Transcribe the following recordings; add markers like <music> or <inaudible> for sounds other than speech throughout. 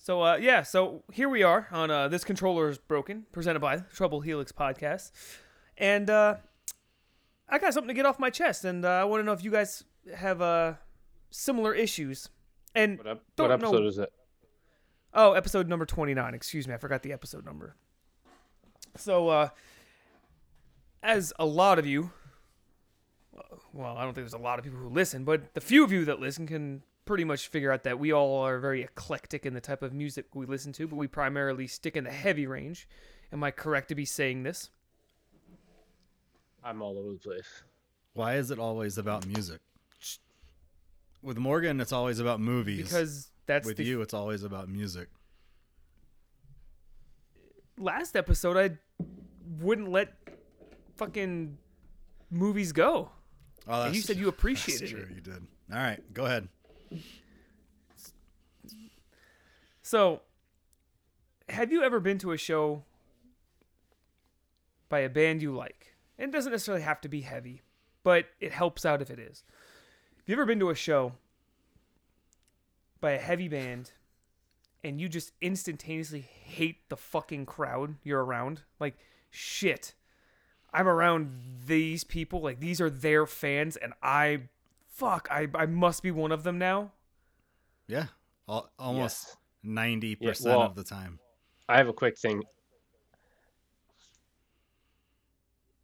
So uh, yeah, so here we are on uh, this controller is broken, presented by Troubled Helix podcast, and uh, I got something to get off my chest, and uh, I want to know if you guys have uh, similar issues. And What, ep- what know- episode is it? Oh, episode number 29. Excuse me. I forgot the episode number. So, uh, as a lot of you, well, I don't think there's a lot of people who listen, but the few of you that listen can pretty much figure out that we all are very eclectic in the type of music we listen to, but we primarily stick in the heavy range. Am I correct to be saying this? I'm all over the place. Why is it always about music? With Morgan, it's always about movies. Because that's with the you, it's always about music. last episode I wouldn't let fucking movies go. Oh, And you said you <laughs> appreciated that's true, it. You did. All right, go ahead. So, have you ever been to a show by a band you like? It doesn't necessarily have to be heavy, but it helps out if it is. Have you ever been to a show by a heavy band and you just instantaneously hate the fucking crowd you're around? Like, shit. I'm around these people, like these are their fans, and I fuck, I, I must be one of them now. Yeah, al- almost Yes. ninety Yeah, percent well- of the time. I have a quick thing.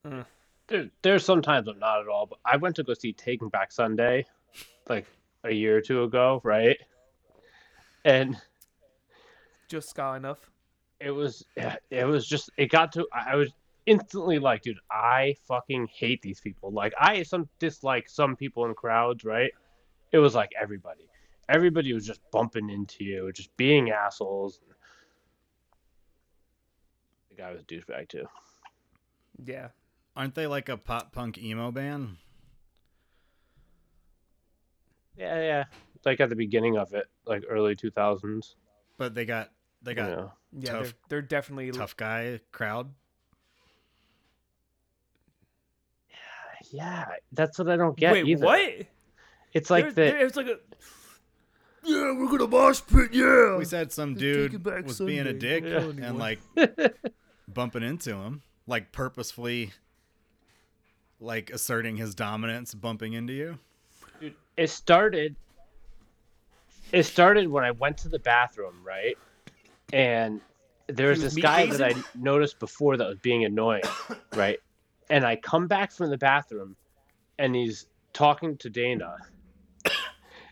Mm. There, there's sometimes I'm not at all, but I went to go see Taking Back Sunday, like a year or two ago, right? And Just ska enough. it was, it was just, it got to, I I was instantly like, dude, I fucking hate these people. Like, I some dislike some people in crowds, right? It was like everybody, everybody was just bumping into you, just being assholes. The guy was a douchebag too. Yeah. Aren't they like a pop punk emo band? Yeah, yeah. Like at the beginning of it, like early two thousands. But they got they got Yeah. Yeah, Tough- they're, they're definitely tough guy crowd. Yeah, that's what I don't get Wait, either. what? It's like There- the there- it's like a. Yeah, we're gonna mosh pit. Yeah. We said some dude it back was being a dick Don't and like <laughs> bumping into him, like purposefully, like asserting his dominance, bumping into you. dude, it started. It started when I went to the bathroom, right? And there was was this guy that I noticed before that was being annoying, right? And I come back from the bathroom, and he's talking to Dana,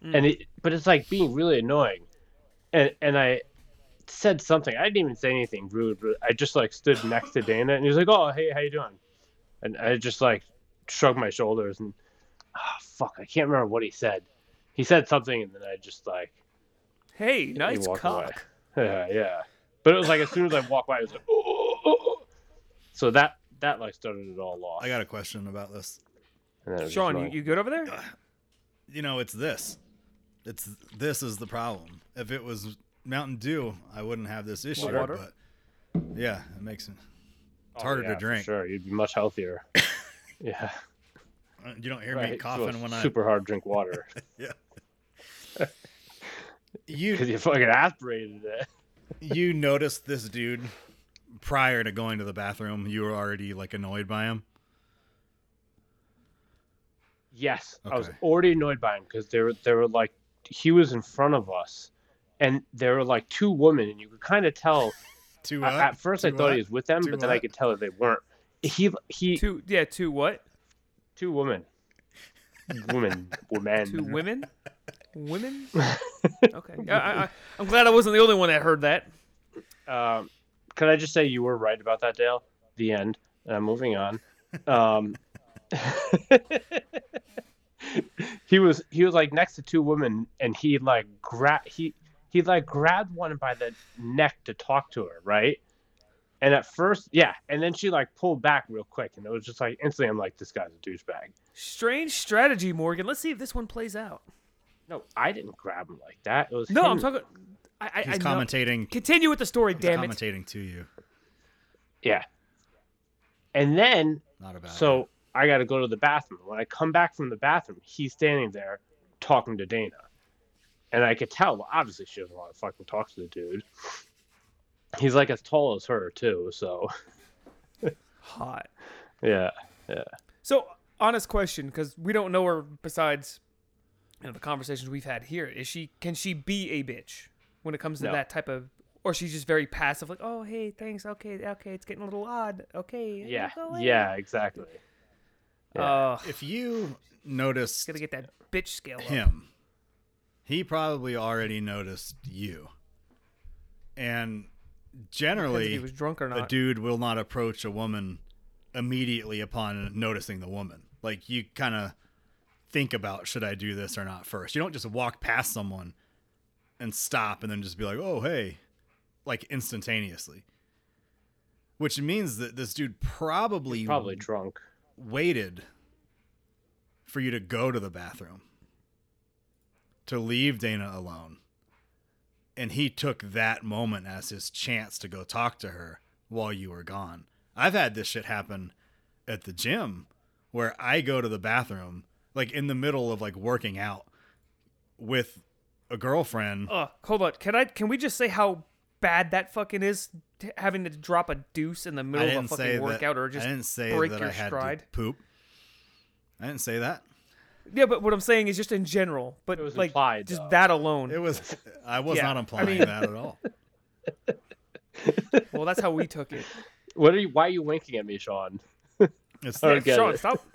and it, but it's like being really annoying, and and I said something. I didn't even say anything rude, but I just like stood next to Dana, and he was like, "Oh, hey, how you doing?" And I just like shrugged my shoulders and, ah, fuck, I can't remember what he said. He said something, and then I just like, Hey, nice walked away. cock. <laughs> yeah, yeah. But it was like as soon as I walked by, it was like, oh, oh, oh. so that that like started it all off. I got a question about this. And then it was just Sean, you, you good over there? Uh, you know, it's this. It's this is the problem. If it was Mountain Dew, I wouldn't have this issue. Water? But yeah, it makes it. Oh, harder to yeah, for drink. Sure, you'd be much healthier. <laughs> yeah, uh, You don't hear me coughing so when I. super hard drink water <laughs> yeah. <laughs> You because you fucking aspirated it. you noticed this dude prior to going to the bathroom. You were already like annoyed by him. Yes, I was already annoyed by him because they were they were like he was in front of us, and there were like two women, and you could kind of tell. <laughs> To I- at first, I thought what? he was with them, To but then I could tell that they weren't. He he two, Two, yeah, two what? Two women, women, women. Two women? Women? <laughs> Okay. I, I, I- I'm glad I wasn't the only one that heard that. Um, can I just say you were right about that, Dale? The end. Uh, moving on. Um, <laughs> he was he was like next to two women, and he like grab he he like grabbed one by the neck to talk to her, right? And at first, yeah, and then she like pulled back real quick, and it was just like instantly, I'm like, this guy's a douchebag. Strange strategy, Morgan. Let's see if this one plays out. No, I didn't grab him like that. It was No, him. I'm talking. I, I, He's I know. commentating. Continue with the story, He's damn it. commentating to you, Yeah. And then not about. So I got to go to the bathroom. When I come back from the bathroom, he's standing there talking to Dana. and I could tell. Obviously, she doesn't want to fucking talk to the dude. He's like as tall as her too, so Hot. <laughs> yeah, yeah. So, honest question, because we don't know her besides you know, the conversations we've had here. Is she? Can she be a bitch when it comes to No. that type of? Or she's just very passive, like, oh hey, thanks, okay, okay, it's getting a little odd, okay, Yeah, go away." yeah, exactly. Uh, If you notice gotta get that bitch scale up. him, he probably already noticed you. And generally, he was drunk or not. a dude will not approach a woman immediately upon noticing the woman. Like you kind of think about should I do this or not first. You don't just walk past someone and stop and then just be like, "Oh, hey," like instantaneously. Which means that this dude probably Probably drunk. waited for you to go to the bathroom to leave Dana alone. And he took that moment as his chance to go talk to her while you were gone. I've had this shit happen at the gym where I go to the bathroom like in the middle of like working out with a girlfriend. Uh, hold on. Can I? Can we just say how bad that fucking is? t- having to drop a deuce in the middle of a didn't say fucking that, workout, or just I didn't say break that your I had stride. to poop. I didn't say that. Yeah, but what I'm saying is just in general. But It was like implied, just though. that alone. It was I was Yeah, not I implying mean- that at all. well, that's how we took it. What are you? Why are you winking at me, Sean? <laughs> It's I Yeah, don't Sean, it. stop.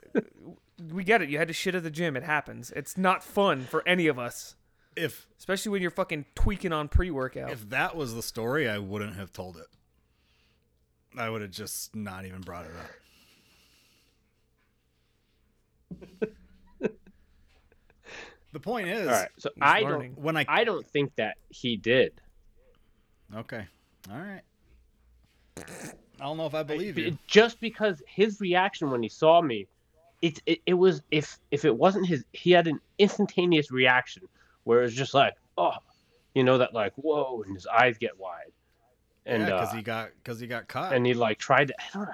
We get it. You had to shit at the gym. It happens. It's not fun for any of us, if especially when you're fucking tweaking on pre-workout. if that was the story, I wouldn't have told it. I would have just not even brought it up. <laughs> the point is, All right. So I learning. don't. when I, I don't think that he did. okay, all right, I don't know if I believe you. Just because his reaction when he saw me, it, it it was if if it wasn't his, he had an instantaneous reaction where it was just like, oh, you know that like whoa, and his eyes get wide, and yeah, uh, because he got because he got caught. and he like tried to. I don't know.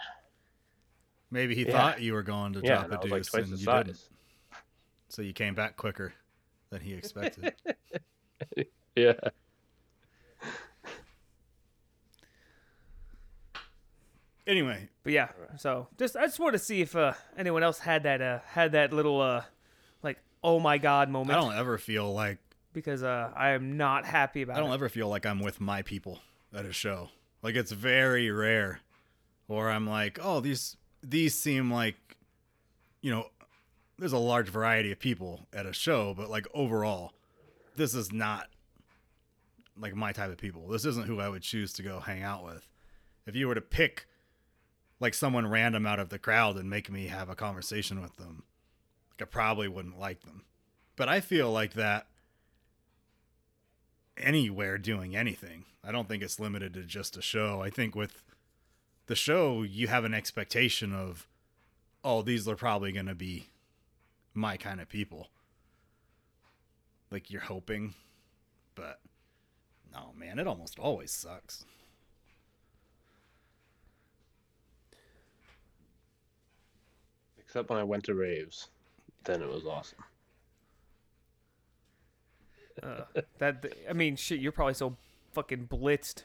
Maybe he Yeah. thought you were going to Yeah, drop and I a was like deuce twice and the you size. didn't, so you came back quicker than he expected. <laughs> Yeah. anyway, But yeah, so just I just want to see if uh, anyone else had that uh, had that little uh, like oh my god moment. I don't ever feel like because uh, I am not happy about I don't it. ever feel like I'm with my people at a show. Like it's very rare, or I'm like, oh, these these seem like, you know, there's a large variety of people at a show, but like overall, this is not like my type of people. This isn't who I would choose to go hang out with. If you were to pick like someone random out of the crowd and make me have a conversation with them, like I probably wouldn't like them. But I feel like that anywhere doing anything. I don't think it's limited to just a show. I think with the show, you have an expectation of, oh, these are probably going to be my kind of people. Like you're hoping, but no, man, it almost always sucks. Except when I went to raves, then it was awesome. Uh, that I mean, shit, you're probably so fucking blitzed.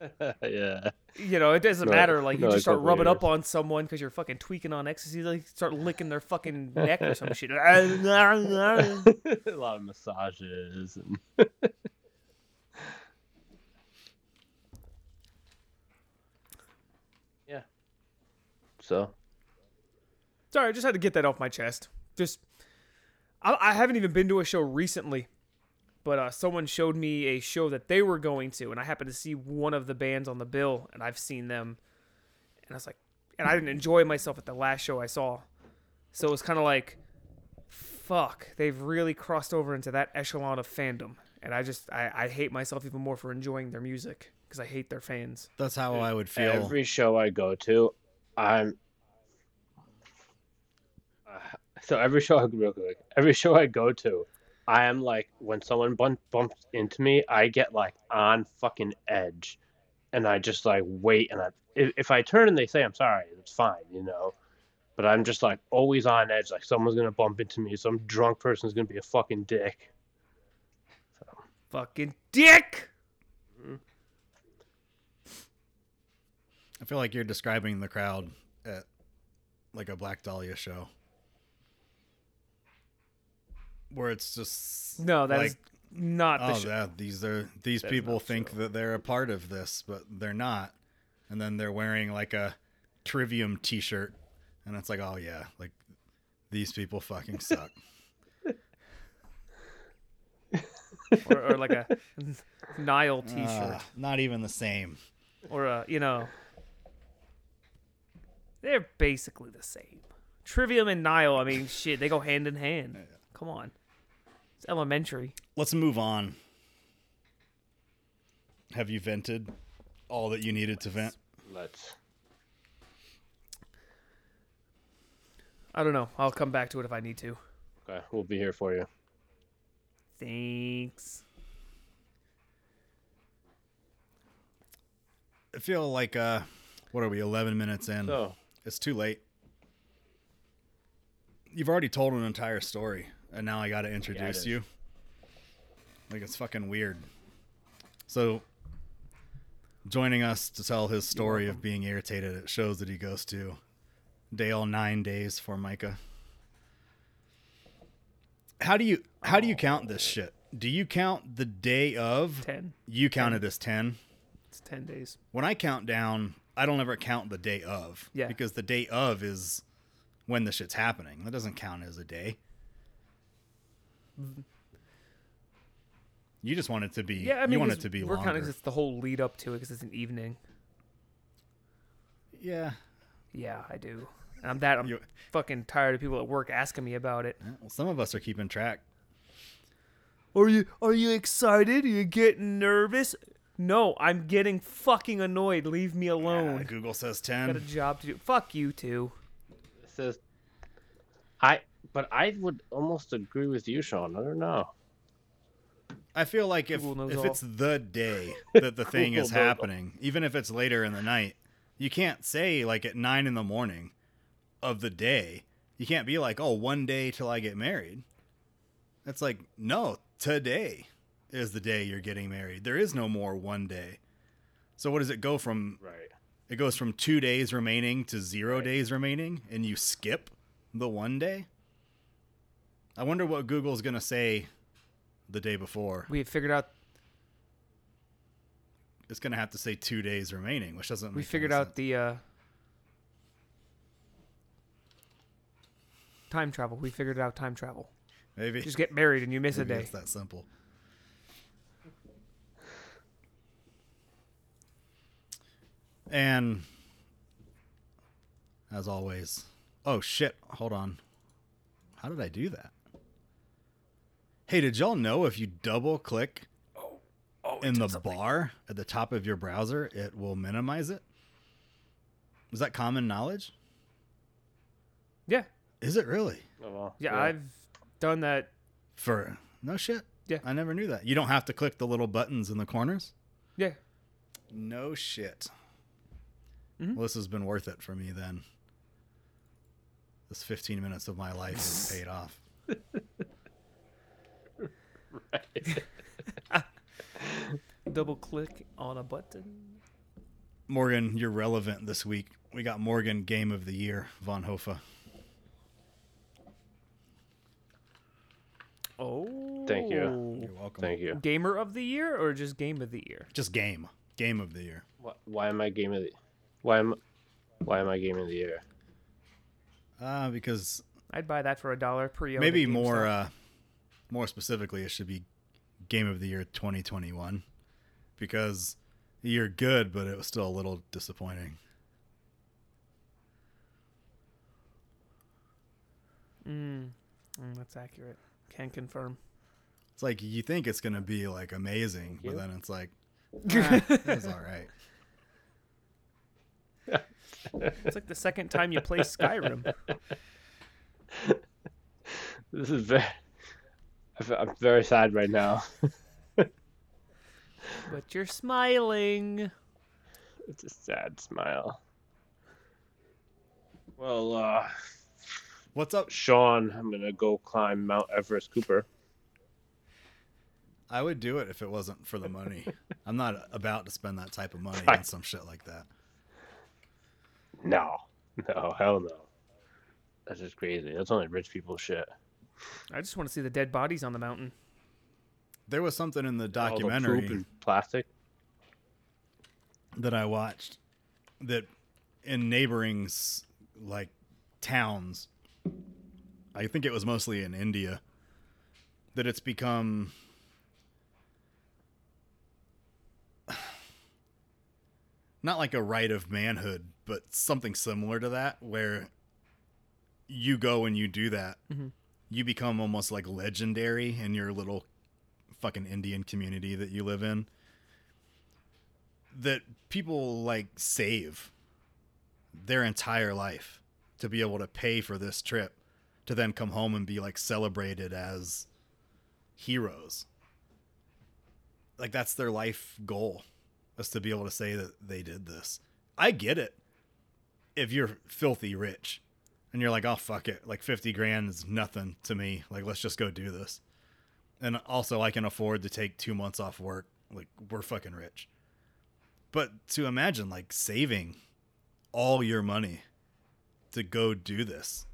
<laughs> yeah. You know, it doesn't No, matter. Like you just start rubbing up on someone because you're fucking tweaking on ecstasy. Like start licking their fucking <laughs> neck or some shit. <laughs> a lot of massages and yeah. So Sorry, I just had to get that off my chest. Just, I, I haven't even been to a show recently, but uh, someone showed me a show that they were going to, and I happened to see one of the bands on the bill, and I've seen them, and I was like, and I didn't enjoy myself at the last show I saw, so it was kind of like, fuck, they've really crossed over into that echelon of fandom, and I just, I, I hate myself even more for enjoying their music because I hate their fans. That's how I would feel. every show I go to, I'm. Uh, so every show, real quick, every show I go to, I am like when someone bump, bumps into me, I get like on fucking edge, and I just like wait, and I if, if I turn and they say I'm sorry, it's fine, you know. But I'm just like always on edge, like someone's gonna bump into me, some drunk person's gonna be a fucking dick. Fucking dick. I feel like you're describing the crowd at like a Black Dahlia show. Where it's just No, that's like, not the oh show. yeah, these are these That's people think show. that they're a part of this, but they're not. And then they're wearing like a Trivium T-shirt, and it's like, oh yeah, like these people fucking suck. <laughs> or, or like a <laughs> Nile T-shirt, Ah, not even the same. or a you know, they're basically the same. Trivium and Nile, I mean, shit, they go hand in hand. Come on, it's elementary. Let's move on. Have you vented all that you needed to vent? Let's. I don't know. I'll come back to it if I need to. Okay, we'll be here for you. Thanks. I feel like uh what are we 11 minutes in? So, It's too late. You've already told an entire story and now I got to introduce is. you. Like it's fucking weird. So joining us to tell his story of being irritated at shows that he goes to. Dale 9 days for Micah. How do you how do you oh, count this shit? Do you count the day of? Ten. You count it as 10. It's ten days. when I count down, I don't ever count the day of. Yeah. Because the day of is when the shit's happening. That doesn't count as a day. You just want it to be. Yeah, I mean, you want it 'cause to be we're kind of just the whole lead up to it because it's an evening. yeah. Yeah, I do. And I'm that I'm You- fucking tired of people at work asking me about it. Well, some of us are keeping track. Are you are you excited? Are you getting nervous? No, I'm getting fucking annoyed. Leave me Yeah, alone. Google says ten. Got a job to do. Fuck you too. it says. I, but I would almost agree with you, Sean. I don't know. I feel like if Google knows if all. it's the day <laughs> that the thing is Google knows all. happening, even if it's later in the night, you can't say like at nine in the morning of the day. You can't be like, oh, one day till I get married. It's like, no, today is the day you're getting married. There is no more one day. So what does it go from? Right. It goes from two days remaining to zero Right. days remaining, and you skip the one day. I wonder what Google's gonna say the day before. We figured out It's gonna have to say two days remaining, which doesn't. we figured out sense. the uh time travel. We figured out time travel. maybe. Just get married and you miss a day. It's that simple. And as always, oh shit! Hold on. How did I do that? Hey, did y'all know if you double click Oh, in the bar at the top of your browser, it will minimize it? Is that common knowledge? Yeah. Is it really? Oh, well, Yeah, I've done that. For no shit. Yeah. I never knew that. You don't have to click the little buttons in the corners. Yeah. No shit. Mhm. Well, this has been worth it for me then. This 15 minutes of my life has paid off. <laughs> <laughs> Double click on a button. Morgan, you're relevant this week. We got Morgan Game of the Year, Von Hofa. Oh. Thank you. You're welcome. Thank you. Gamer of the year or just game of the year? Just game. Game of the Year. Why, why am I game of the? Why am? Why am I game of the year? Uh, because I'd buy that for a dollar pre maybe more uh, more specifically, it should be Game of the Year 2021 because you're good, but it was still a little disappointing. Mm, mm, that's accurate. Can confirm. It's like you think it's gonna be like amazing, but you. then it's like, <laughs> ah, it all right. <laughs> It's like the second time you play Skyrim. <laughs> This is very. I fe- I'm very sad right now. <laughs> But you're smiling. It's a sad smile. Well, uh, What's up? Sean, I'm gonna go climb Mount Everest Cooper. I would do it if it wasn't for the money. <laughs> I'm not about to spend that type of money Right. on some shit like that. No, no, hell no. That's just crazy. That's only rich people shit. I just want to see the dead bodies on the mountain. There was something in the All the documentary poop and plastic. that I watched that in neighboring like towns, I think it was mostly in India, that it's become <sighs> not like a right of manhood, but something similar to that, where you go and you do that, Mhm. You become almost like legendary in your little fucking Indian community that you live in that people like save their entire life to be able to pay for this trip to then come home and be like celebrated as heroes. Like that's their life goal is to be able to say that they did this. I get it. If you're filthy rich and you're like, "Oh fuck it. Like 50 grand is nothing to me. Like let's just go do this." And also I can afford to take 2 months off work. Like we're fucking rich. But to imagine like saving all your money to go do this,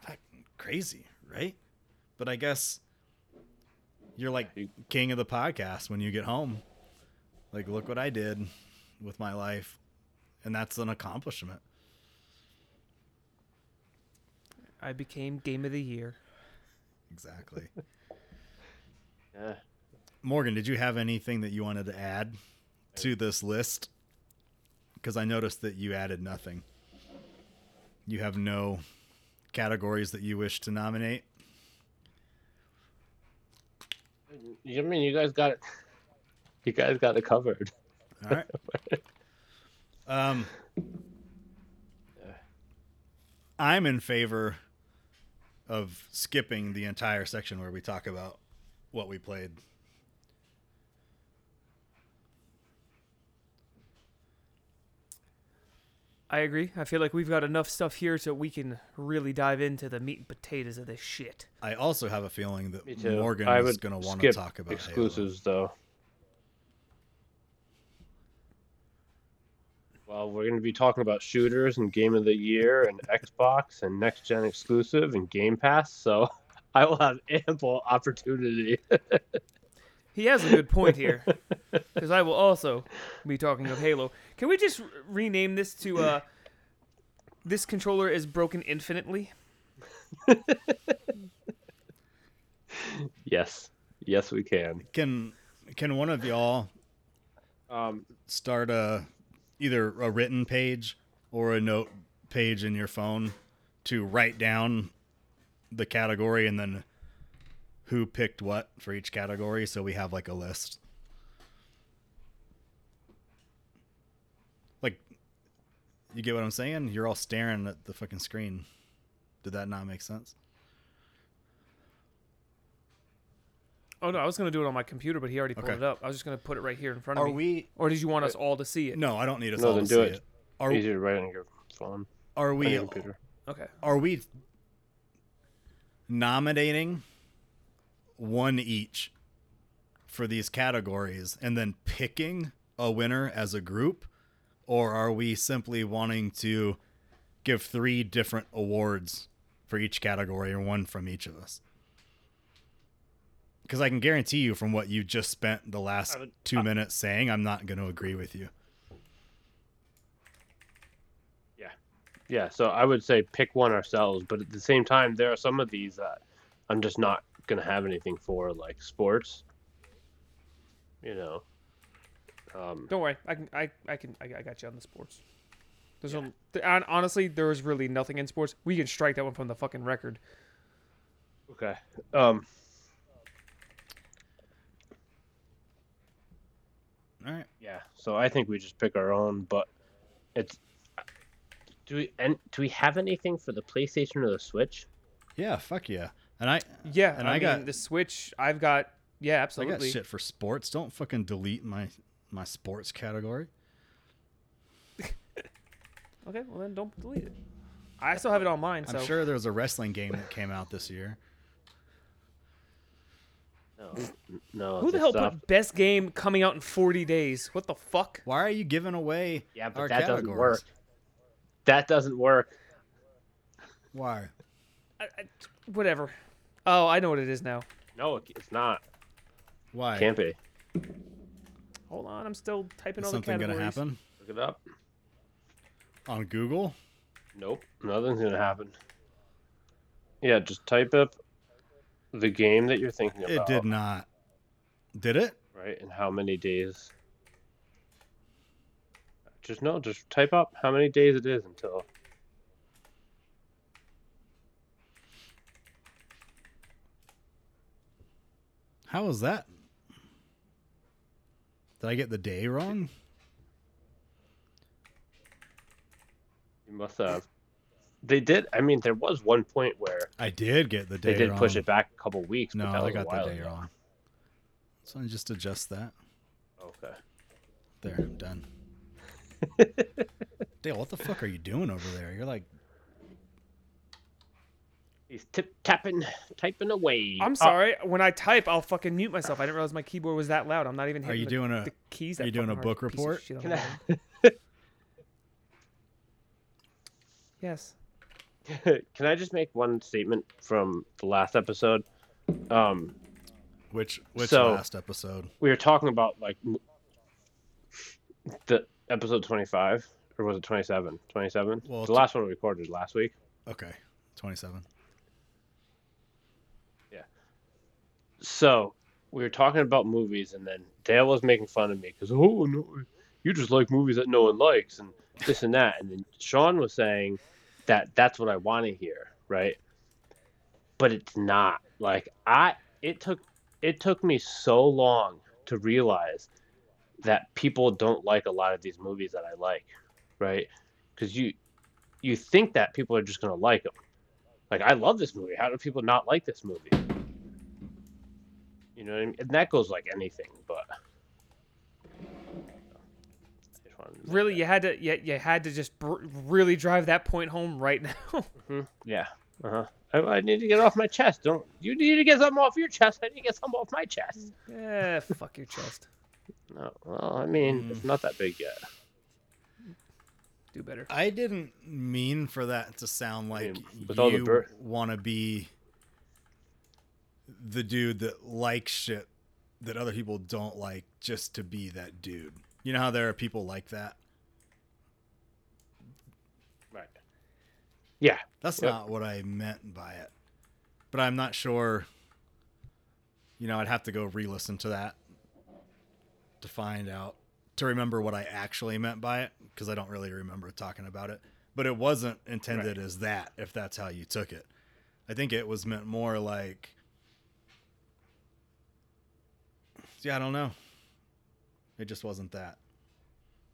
fucking crazy, right? But I guess you're like king of the podcast when you get home. Like, look what I did with my life, and that's an accomplishment. I became game of the year. Exactly. <laughs> Yeah. Morgan, did you have anything that you wanted to add to this list? Because I noticed that you added nothing. You have no categories that you wish to nominate. I mean, you guys got it. You guys got it covered. All right. <laughs> um, I'm in favor of skipping the entire section where we talk about what we played. I agree. I feel like we've got enough stuff here so we can really dive into the meat and potatoes of this shit. I also have a feeling that Morgan I is going to want to talk about Halo. exclusives, though. Well, we're going to be talking about shooters and Game of the Year and Xbox and next gen exclusive and Game Pass, so <laughs> I will have ample opportunity. <laughs> He has a good point here, because I will also be talking of Halo. Can we just r- rename this to uh, "This controller is broken infinitely"? <laughs> yes, yes, we can. Can can one of y'all Um, start a either a written page or a note page in your phone to write down the category and then who picked what for each category. So we have like a list. Like you get what i'm saying? You're all staring at the fucking screen. Did that not make sense Oh no, I was gonna do it on my computer, but he already pulled Okay. it up. I was just gonna put it right here in front of are me. we Or did you want uh, us all to see it? no i don't need us No, all then to do see it. it, Are, easier to write on your phone, are on we your computer. Okay. are we nominating one each for these categories and then picking a winner as a group or are we simply wanting to give three different awards for each category or one from each of us because i can guarantee you from what you just spent the last I would- two minutes saying i'm not going to agree with you Yeah, yeah. so I would say pick one ourselves, but at the same time, there are some of these that I'm just not gonna have anything for, like sports. You know, um, Don't worry. I can. I. I can. I, I got you on the sports. There's a, th- honestly, there was really nothing in sports. We can strike that one from the fucking record. okay. Um, all right yeah, so I think we just pick our own, but it's. Do we and do we have anything for the PlayStation or the Switch? yeah fuck yeah and i Yeah, And I, I mean, got- the Switch. I've got. Yeah, absolutely. I got absolutely. shit for sports. Don't fucking delete my my sports category. <laughs> Okay, well then don't delete it. I still have it on mine. I'm so sure there was a wrestling game that came out this year. No, no. Who the hell stuff- put best game coming out in 40 days? What the fuck? Why are you giving away Yeah, but our that categories? doesn't work. That doesn't work. Why? I, I, whatever. Oh, I know what it is now. No, it's not. Why? Can't be. Hold on, I'm still typing Is all the something categories. gonna happen Look it up. on Google? Nope, nothing's gonna happen. Yeah, just type up the game that you're thinking about. It did not. Did it? Right, and how many days? Just no, just type up how many days it is until. How was that? Did I get the day wrong? You must have. They did. I mean, there was one point where I did get the day they did wrong. push it back a couple weeks. No, but I got the day ago. wrong. So I just adjust that. Okay. There, I'm done. <laughs> Dale, what the fuck are you doing over there? You're like, He's tip tapping, typing away. I'm Uh, sorry. when I type, I'll fucking mute myself. I didn't realize my keyboard was that loud. I'm not even are you the, doing a? the keys. are you doing a book report? Can I- <laughs> Yes. <laughs> Can I just make one statement from the last episode? Um, Which which So- last episode? we were talking about like the episode 25 or was it 27 27 Well, the last one we recorded last week Okay, twenty-seven. Yeah. so we were talking about movies and then dale was making fun of me because oh no you just like movies that no one likes and this and that and then sean was saying that that's what i want to hear right? But it's not. Like i it took it took me so long to realize that people don't like a lot of these movies that i like right? Because you you think that people are just going to like them like i love this movie. How do people not like this movie? You know what I mean? And that goes like anything, but I just wanted to make Really, you had to. You, you had to just br- really drive that point home right <laughs> now. that- Mhm. Yeah. Uh huh. I, I need to get off my chest. Don't you need to get something off your chest? I need to get something off my chest. Yeah, fuck your chest. <laughs> No. Well, I mean, it's not that big yet. Do better. I didn't mean for that to sound like mean, with all you bir- want to be the dude that likes shit that other people don't like just to be that dude. You know how there are people like that? Right. Yeah. That's Yep. not what I meant by it. But I'm not sure. You know, I'd have to go re listen to that to find out, to remember what I actually meant by it, because I don't really remember talking about it. But it wasn't intended as that, if that's how you took it. I think it was meant more like. Yeah, I don't know. It just wasn't that.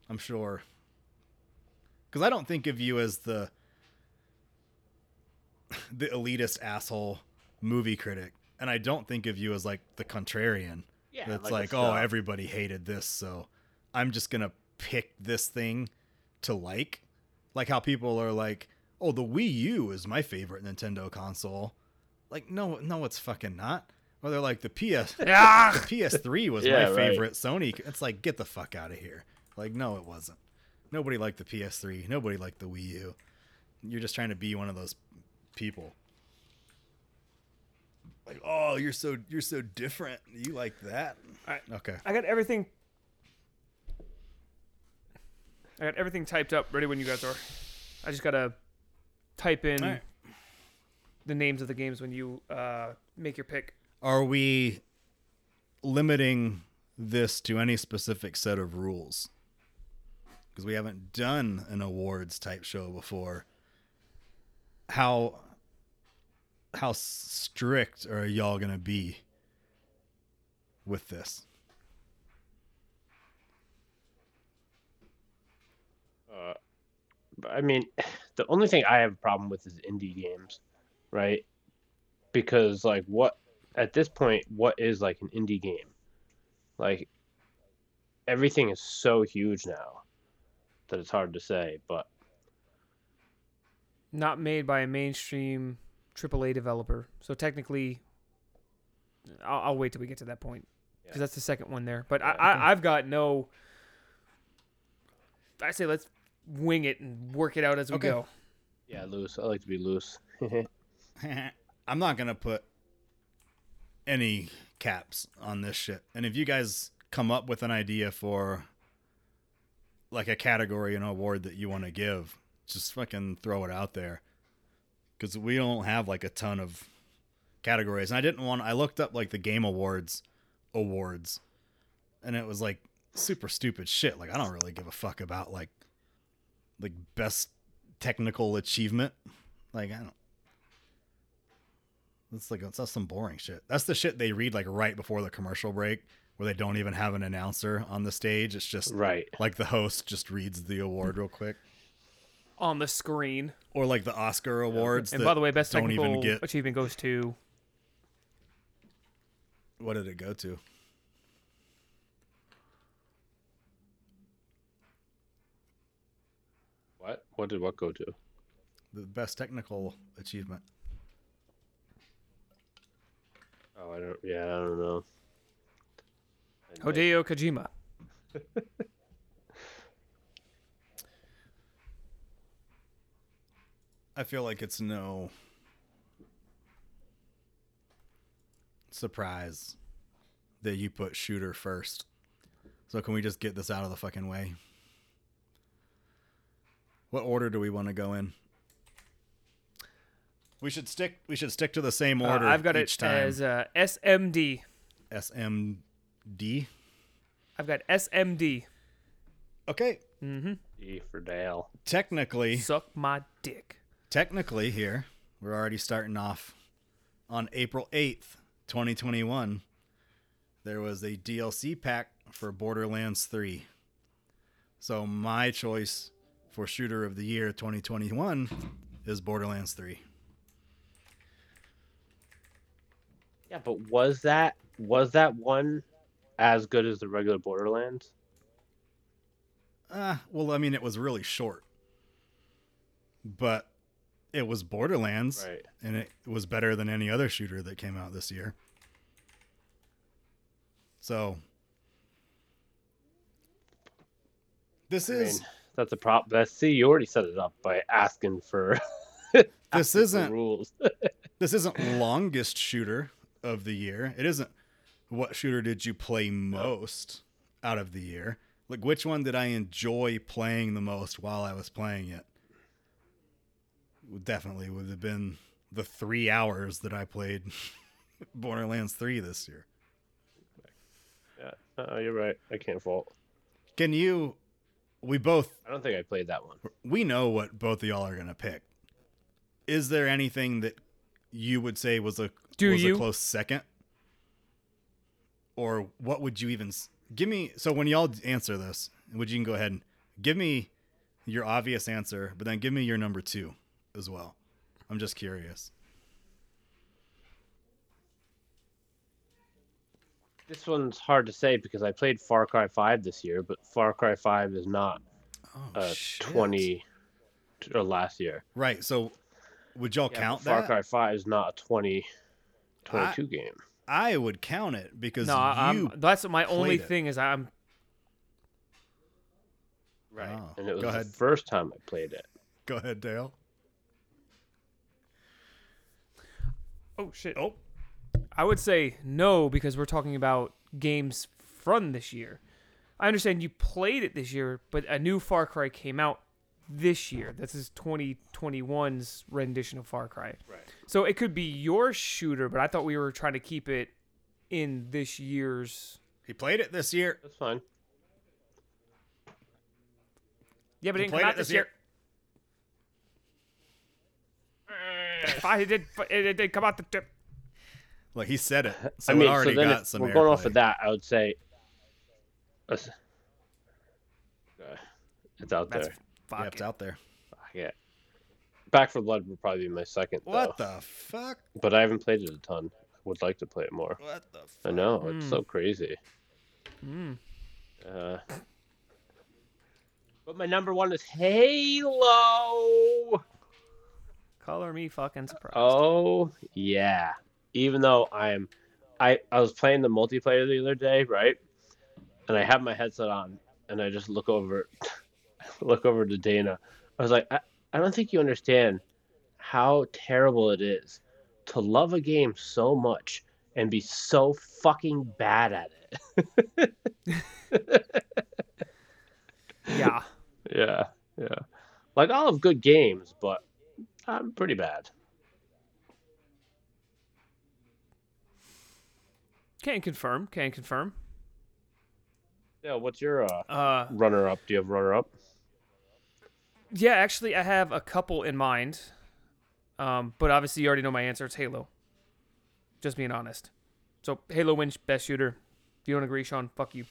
I'm sure. Because I don't think of you as the the elitist asshole movie critic, and I don't think of you as like the contrarian. Yeah. That's a like, oh, everybody hated this, so I'm just gonna pick this thing to like. Like how people are like, oh, the Wii U is my favorite Nintendo console. Like, no, no, it's fucking not. Or they're like the PS, <laughs> the Ah! PS3 was Yeah, my right. favorite Sony. It's like, get the fuck out of here. Like, no, it wasn't. Nobody liked the PS3. Nobody liked the Wii U. You're just trying to be one of those people. Like, oh, you're so you're so different. You like that? Alright. Okay. I got everything. I got everything typed up, ready when you guys are. I just gotta type in Alright. the names of the games when you uh, make your pick. Are we limiting this to any specific set of rules? Because we haven't done an awards type show before. How how strict are y'all gonna be with this? Uh, I mean, <sighs> the only thing I have a problem with is indie games, right? Because like, what at this point, what is like an indie game? Like, everything is so huge now that it's hard to say. But Not made by a mainstream AAA developer, so technically, I'll, I'll wait till we get to that point because Yeah. that's the second one there. But Yeah, I, I, I've got no. I say let's wing it and work it out as we Okay. go. Yeah, loose. I like to be loose. <laughs> <laughs> I'm not gonna put any caps on this shit. And if you guys come up with an idea for like a category, and award that you want to give, just fucking throw it out there. Because we don't have like a ton of categories. And I didn't want. I looked up like the Game Awards awards, and it was like super stupid shit. Like I don't really give a fuck about like like best technical achievement. Like I don't. That's like that's some boring shit. That's the shit they read like right before the commercial break, where they don't even have an announcer on the stage. It's just right. like the host just reads the award real quick, On the screen. or like the Oscar awards. And that by the way, best don't technical even get achievement goes to what did it go to? What? What did what go to? The best technical achievement. Oh, I don't. Yeah, I don't know. I Hideo Kojima. <laughs> I feel like it's no surprise that you put shooter first. So can we just get this out of the fucking way? What order do we want to go in? We should stick. We should stick to the same order. Uh, order. I've got each it time. as uh, SMD. SMD. I've got SMD. Okay. Mm-hmm. D for Dale. Technically, Suck my dick. technically here we're already starting off on april 8th 2021 there was a dlc pack for borderlands 3 so my choice for shooter of the year 2021 is borderlands 3 Yeah, but was that was that one as good as the regular Borderlands? uh, well i mean it was really short but it was borderlands Right. and it was better than any other shooter that came out this year so this I is mean, that's a prop. That's see, you already set it up by asking for. <laughs> this asking for isn't rules. <laughs> this isn't longest shooter of the year. It isn't what shooter did you play most out of the year. Like which one did I enjoy playing the most while I was playing it? Definitely would have been the three hours that I played <laughs> Borderlands 3 this year. yeah, uh, you're right. I can't fault. Can you we both I don't think I played that one. we know what both of y'all are gonna pick. Is there anything that you would say was a Do was you? a close second? Or what would you even give me? So when y'all answer this, would you can go ahead and give me your obvious answer, but then give me your number two as well. I'm just curious. This one's hard to say because I played Far Cry 5 this year, but Far Cry 5 is not Oh, uh, 20 or last year. Right. So would y'all Yeah, count but Far that? Cry 5 is not a 20, 22 game. I would count it because No, I- you. I'm, that's my only it. thing is I'm Right. Oh, and it oh, was go the ahead. first time I played it. Go ahead, Dale. oh shit. Oh, I would say no because we're talking about games from this year. I understand you played it this year, but a new Far Cry came out this year. This is 2021's rendition of Far Cry. Right. So it could be your shooter, but I thought we were trying to keep it in this year's. he played it this year. That's fine. Yeah, but it He didn't come played out it this this year. Fine, it did. It, it did come out the tip. Like he said it, <laughs> so I mean, it already so then got some. we're going off airplay. of that, I would say uh, it's out That's there. Fuck Yeah, it. it's out there. Yeah. Back 4 Blood would probably be my second, What though. the fuck? But I haven't played it a ton. Would like to play it more. What the? Fuck? I know it's Mm. so crazy. Mm. Uh, but my number one is Halo. Color me fucking surprised. Oh yeah. Even though I am I I was playing the multiplayer the other day, right? And I have my headset on, and I just look over, <laughs> look over to Dana. I was like, I, I don't think you understand how terrible it is to love a game so much and be so fucking bad at it. <laughs> Yeah. yeah, yeah. Like I'll have good games, but I'm pretty bad. Can confirm. Can confirm. Yeah, what's your uh, Uh, runner up? Do you have runner up? Yeah, actually, I have a couple in mind. Um, but obviously, you already know my answer. It's Halo. Just being honest. So Halo wins best shooter. If you don't agree, Sean, fuck you.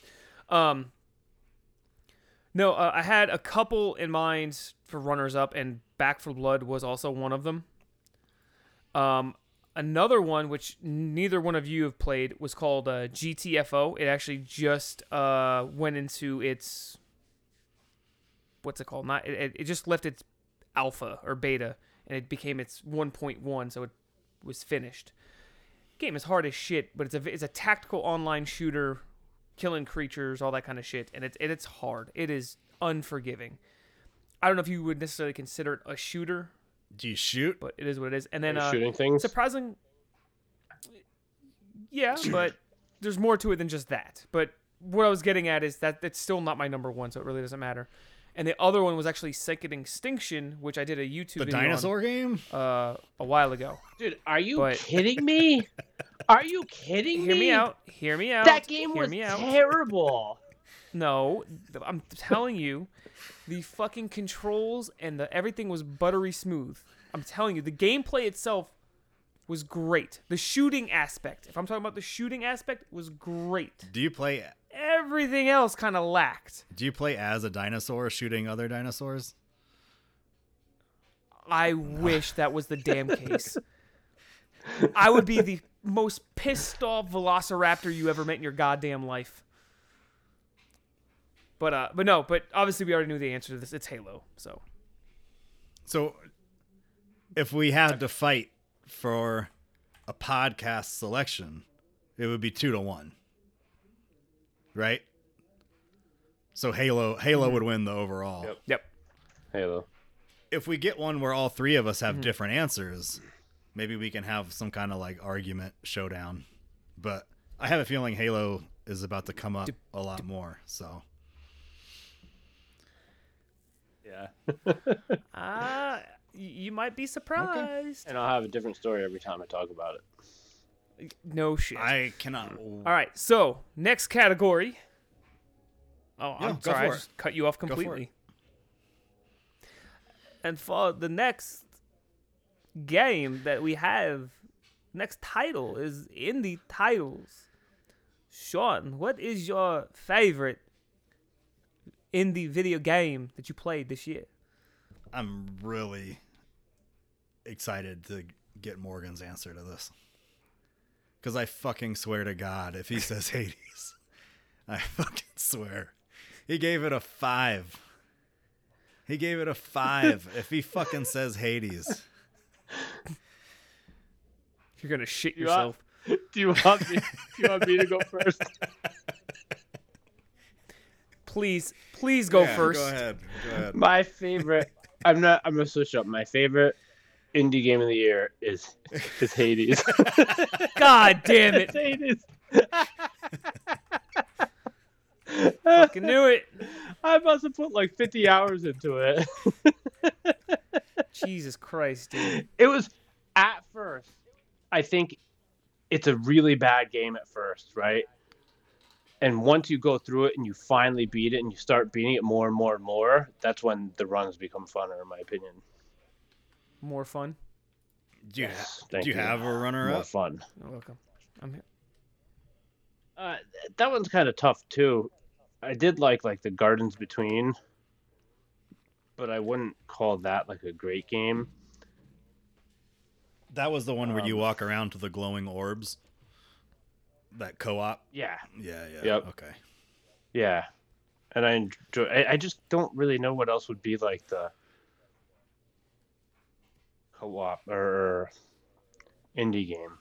Um, no, uh, I had a couple in mind for runners up, and Back 4 Blood was also one of them. Um, another one which neither one of you have played was called uh, GTFO. It actually just uh, went into its what's it called? Not it, it just left its alpha or beta, and it became its 1.1, so it was finished. Game is hard as shit, but it's a it's a tactical online shooter, killing creatures, all that kind of shit, and it's it's hard. It is unforgiving. I don't know if you would necessarily consider it a shooter, Do you shoot? but it is what it is. And then uh, shooting things? surprising yeah but there's more to it than just that but what i was getting at is that it's still not my number one so it really doesn't matter and the other one was actually second extinction which i did a youtube The video on, dinosaur game? uh, a while ago Dude, are you But- kidding me? <laughs> Are you kidding hear me? Hear me out hear me out That game hear was me out terrible. <laughs> no i'm telling you the fucking controls and the everything was buttery smooth i'm telling you the gameplay itself was great the shooting aspect if i'm talking about the shooting aspect was great Do you play everything else kind of lacked. do you play as a dinosaur shooting other dinosaurs? I wish that was the damn case. <laughs> I would be the most pissed off velociraptor you ever met in your goddamn life. But uh but no, but obviously we already knew the answer to this. It's Halo. So So if we had to fight for a podcast selection, it would be two to one. Right? So Halo Halo would win the overall. Yep. Yep. Halo. If we get one where all three of us have different answers, maybe we can have some kind of like argument showdown. But I have a feeling Halo is about to come up a lot more. So Yeah. <laughs> Uh you might be surprised. and I'll have a different story every time I talk about it. No shit. I cannot. All right. So, next category. Oh, Yeah, I'm sorry. I for it. just cut you off for completely. And for the next game that we have, next title is indie titles. Sean, what is your favorite indie video game that you played this year? I'm really excited to get Morgan's answer to this. Because I fucking swear to God, if he says <laughs> Hades, I fucking swear. He gave it a five. He gave it a five. <laughs> if he fucking says Hades, You're gonna shit You yourself. <laughs> Do you want me? Do you want me to go first? Please, please go Yeah, first. Go ahead. Go ahead. My favorite. I'm not. I'm gonna switch up. My favorite indie game of the year is is Hades. <laughs> God damn it! <laughs> Hades. Fucking knew it. <laughs> I must have put like 50 hours into it. Jesus Christ, dude. It was at first. I think it's a really bad game at first, right? And once you go through it and you finally beat it and you start beating it more and more and more, that's when the runs become funner, in my opinion. More fun. Do you, Yes, ha- thank do you you. have a runner More up? fun. You're welcome. I'm here. Uh, that one's kind of tough too. I did like like the Gardens Between, but I wouldn't call that like a great game. That was the one where you Um, walk around to the glowing orbs. That co op? Yeah, Yeah, yeah. Yep. Okay. yeah, and I enjoy. I, I just don't really know what else would be like the co-op or indie game.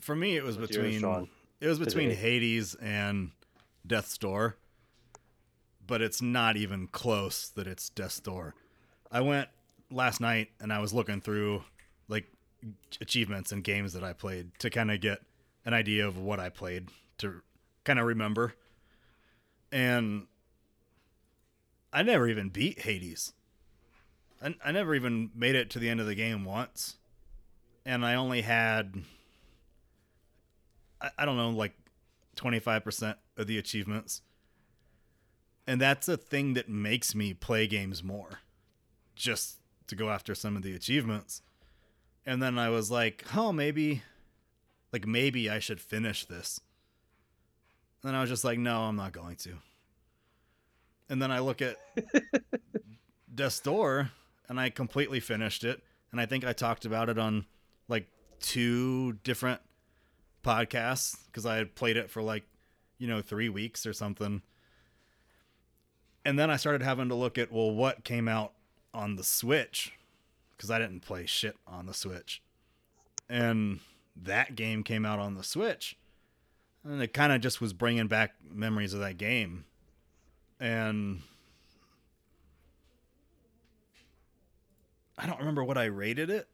For me, it was What's between Sean? it was between eight? Hades and Death's Door, but it's not even close that it's Death's Door. I went last night and I was looking through like achievements and games that I played to kind of get an idea of what I played to kind of remember. And I never even beat Hades. I, I never even made it to the end of the game once. And I only had I, I don't know, like 25% of the achievements. And that's a thing that makes me play games more. Just to go after some of the achievements. And then I was like, oh, maybe, like, maybe I should finish this. And I was just like, no, I'm not going to. And then I look at <laughs> Death's Door and I completely finished it. And I think I talked about it on like two different podcasts because I had played it for like, you know, three weeks or something. And then I started having to look at, well, what came out on the Switch because I didn't play shit on the Switch. And that game came out on the Switch. And it kind of just was bringing back memories of that game. And I don't remember what I rated it.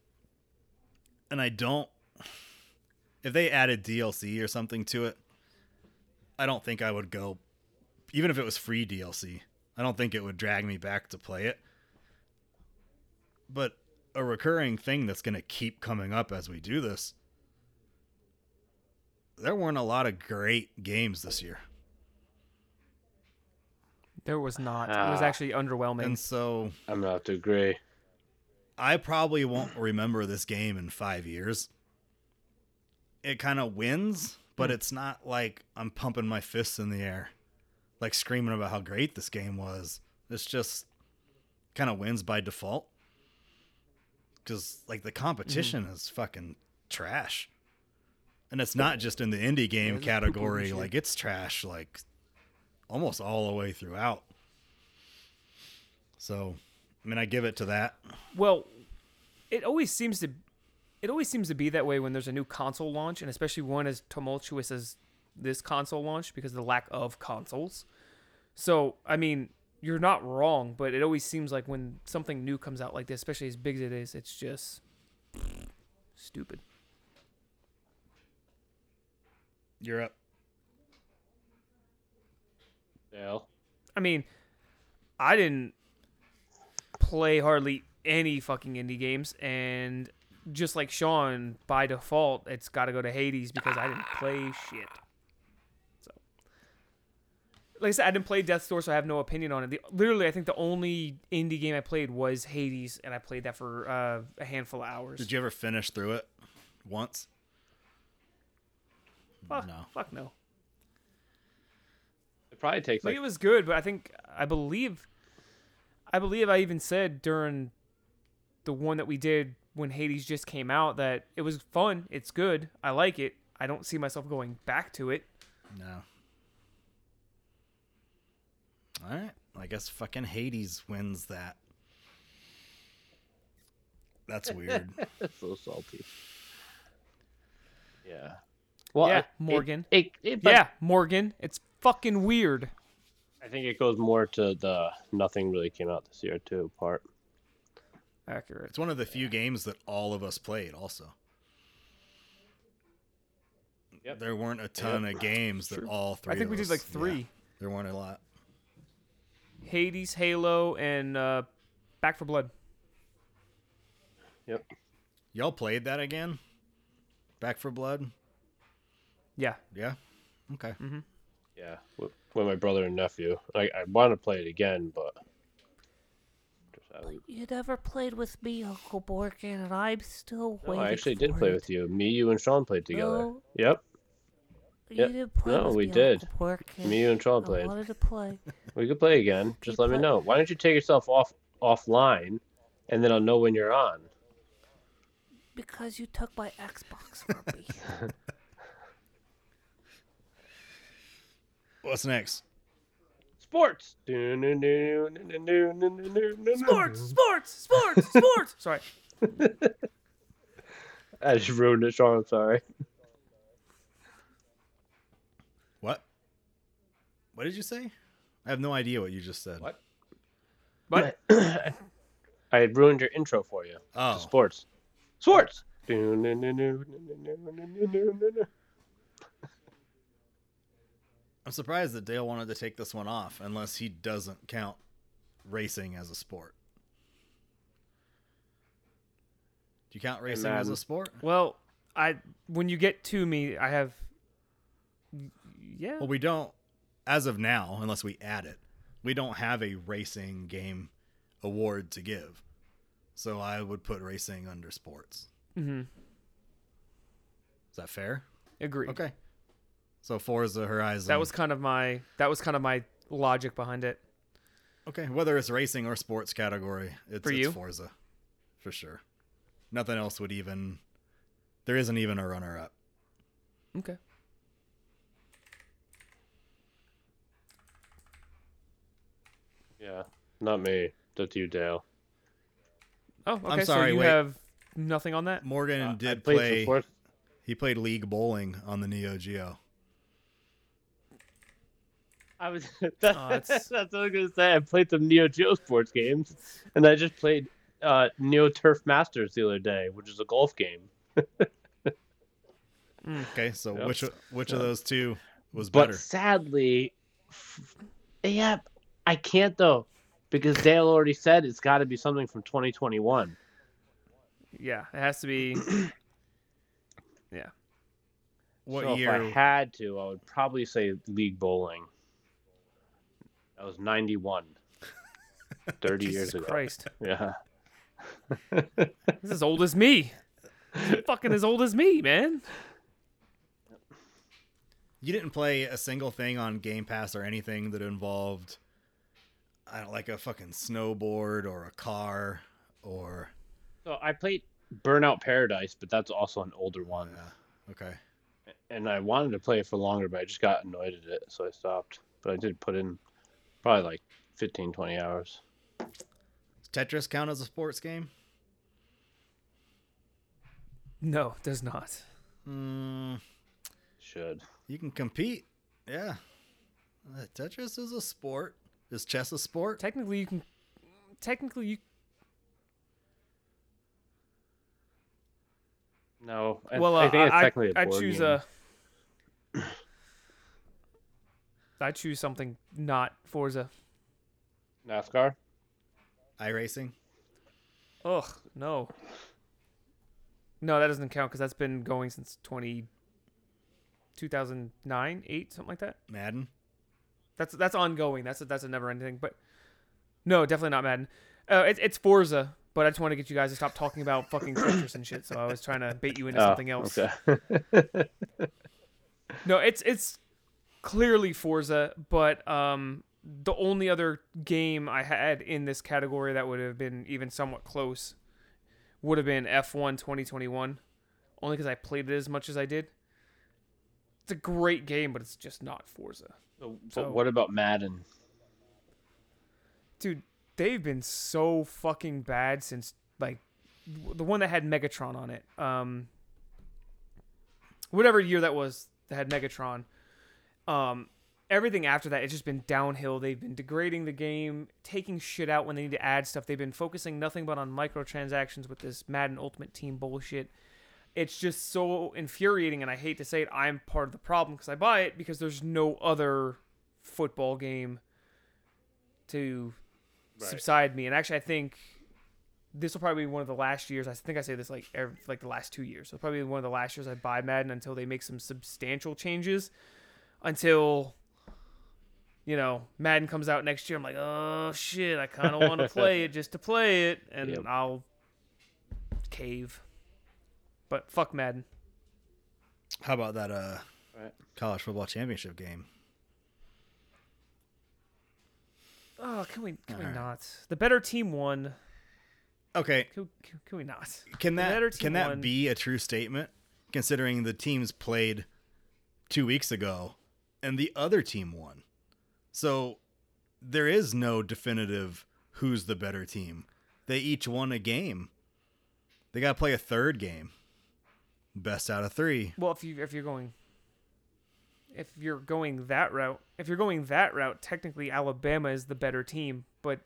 And I don't. If they added DLC or something to it, I don't think I would go. Even if it was free DLC, I don't think it would drag me back to play it. But a recurring thing that's going to keep coming up as we do this. There weren't a lot of great games this year. There was not. it was Ah. actually underwhelming. And so I'm gonna to agree. I probably won't remember this game in five years. It kind of wins, but it's not like I'm pumping my fists in the air, like screaming about how great this game was. It's just kind of wins by default. Because, like, the competition is fucking trash. And it's not just in the indie game category, like, it's trash, like, almost all the way throughout. So, I mean, I give it to that. Well, it always seems to it always seems to be that way when there's a new console launch, and especially one as tumultuous as this console launch because of the lack of consoles. So, I mean, you're not wrong, but it always seems like when something new comes out like this, especially as big as it is, it's just stupid. You're up. Dale. I mean, I didn't play hardly any fucking indie games, and just like Sean, by default, it's got to go to Hades because I didn't play shit. So, like I said, I didn't play Death's Door, so I have no opinion on it. The, literally, I think the only indie game I played was Hades, and I played that for uh, a handful of hours. Did you ever finish through it once? Fuck, No. fuck no. It probably takes Like like it was good, but I think I believe, I believe I even said during the one that we did when Hades just came out that it was fun. It's good. I like it. I don't see myself going back to it. No. All right. I guess fucking Hades wins that. That's weird. <laughs> so salty. Yeah. Well, Yeah, I- it- Morgan. It, it, but yeah, Morgan. It's fucking weird. I think it goes more to the nothing really came out this year too part. Accurate. it's one of the few games that all of us played. Also, Yep. there weren't a ton of games that True. all three. I think of we did us- like yeah, three: there weren't a lot. Hades, Halo, and uh, Back 4 Blood. Yep. Y'all played that again? Back 4 Blood? Yeah. Yeah. Okay. Yeah, with, with my brother and nephew. I I want to play it again, but just. You never played with me, Uncle Morgan, and I'm still No, waiting. I actually did play it. with you. Me, you, and Sean played together. No. Yep, You Yep. didn't play No, with we me, did. Me, you, and Sean I played. wanted to play. <laughs> We could play again. Just let me know. Why don't you take yourself off offline, and then I'll know when you're on. Because you took my Xbox from me. <laughs> What's next? Sports. Sports, sports, sports, sports. Sorry. I just ruined it, Sean. Sorry. What? What did you say? I have no idea what you just said. What? What? I ruined your intro for you. Oh. Sports. Sports. I'm surprised that Dale wanted to take this one off unless he doesn't count racing as a sport. Do you count racing as a sport? well, I when you get to me, I have. Yeah. Well, we don't, as of now, unless we add it, we don't have a racing game award to give. So I would put racing under sports. Mm-hmm. Is that fair? Agree. Okay. So Forza Horizon. That was kind of my that was kind of my logic behind it. okay. Whether it's racing or sports category, it's, For it's? Forza, for sure. Nothing else would even. There isn't even a runner-up. Okay. Yeah, not me. That's you, Dale. Oh, okay. sorry, so you wait. have nothing on that. Morgan Uh, did play. some. He played League Bowling on the Neo Geo. I was <laughs> that's, Oh, <laughs> that's- what I was gonna say. I played some Neo Geo sports games, and I just played uh, Neo Turf Masters the other day, which is a golf game. Okay, so Yep. which which of those two was But better? sadly, yeah, I can't though, because Dale already said it's got to be something from 2021. Yeah, it has to be. <clears throat> yeah. What so year? if I had to, I would probably say League Bowling. That was 91. <laughs> 30 years Jesus ago. Christ. Yeah. <laughs> This is as old as me. Fucking as old as me, man. You didn't play a single thing on Game Pass or anything that involved, I don't like a fucking snowboard or a car or So I played Burnout Paradise, but that's also an older one. yeah. Okay. And I wanted to play it for longer, but I just got annoyed at it, so I stopped. But I did put in probably like 15, 20 hours. Does Tetris count as a sports game? No, it does not. Mm, Should. you can compete. Yeah. Uh, Tetris is a sport. Is chess a sport? Technically, you can. Technically, you. No. I, well, uh, I think it's I, technically a I board choose game. a. <clears throat> I choose something not Forza. NASCAR. iRacing? Ugh, no. No, that doesn't count because that's been going since 20, 2009, 8, something like that. Madden? That's that's ongoing. That's a, that's a never ending. But no, definitely not Madden. Uh, it's it's Forza, but I just want to get you guys to stop talking about fucking Tetris and shit. So I was trying to bait you into Oh, something else. Okay. <laughs> No, it's it's clearly Forza, but um, the only other game I had in this category that would have been even somewhat close would have been F1 2021, only because I played it as much as I did. It's a great game, but it's just not Forza. so, So- what about Madden? Dude, they've been so fucking bad since like the one that had Megatron on it. Um, whatever year that was that had Megatron. Um, everything after that, it's just been downhill. They've been degrading the game, taking shit out when they need to add stuff. They've been focusing nothing but on microtransactions with this Madden Ultimate Team bullshit. It's just so infuriating, and I hate to say it, I'm part of the problem because I buy it because there's no other football game to Right. subside me. And actually, I think this will probably be one of the last years. I think I say this like every, like the last two years. So probably one of the last years I buy Madden until they make some substantial changes. Until you know Madden comes out next year, I'm like, oh shit, I kind of want to <laughs> play it just to play it, and Yep. I'll cave. But fuck Madden. How about that uh Right. college football championship game? Oh, can we can we Alright. not? The better team won. Okay, Can, can, can we not? can that can that won. be a true statement considering the teams played 2 weeks ago and the other team won? So there is no definitive who's the better team. They each won a game. They got to play a third game. Best out of 3. Well, if you if you're going, if you're going that route, if you're going that route, technically Alabama is the better team, but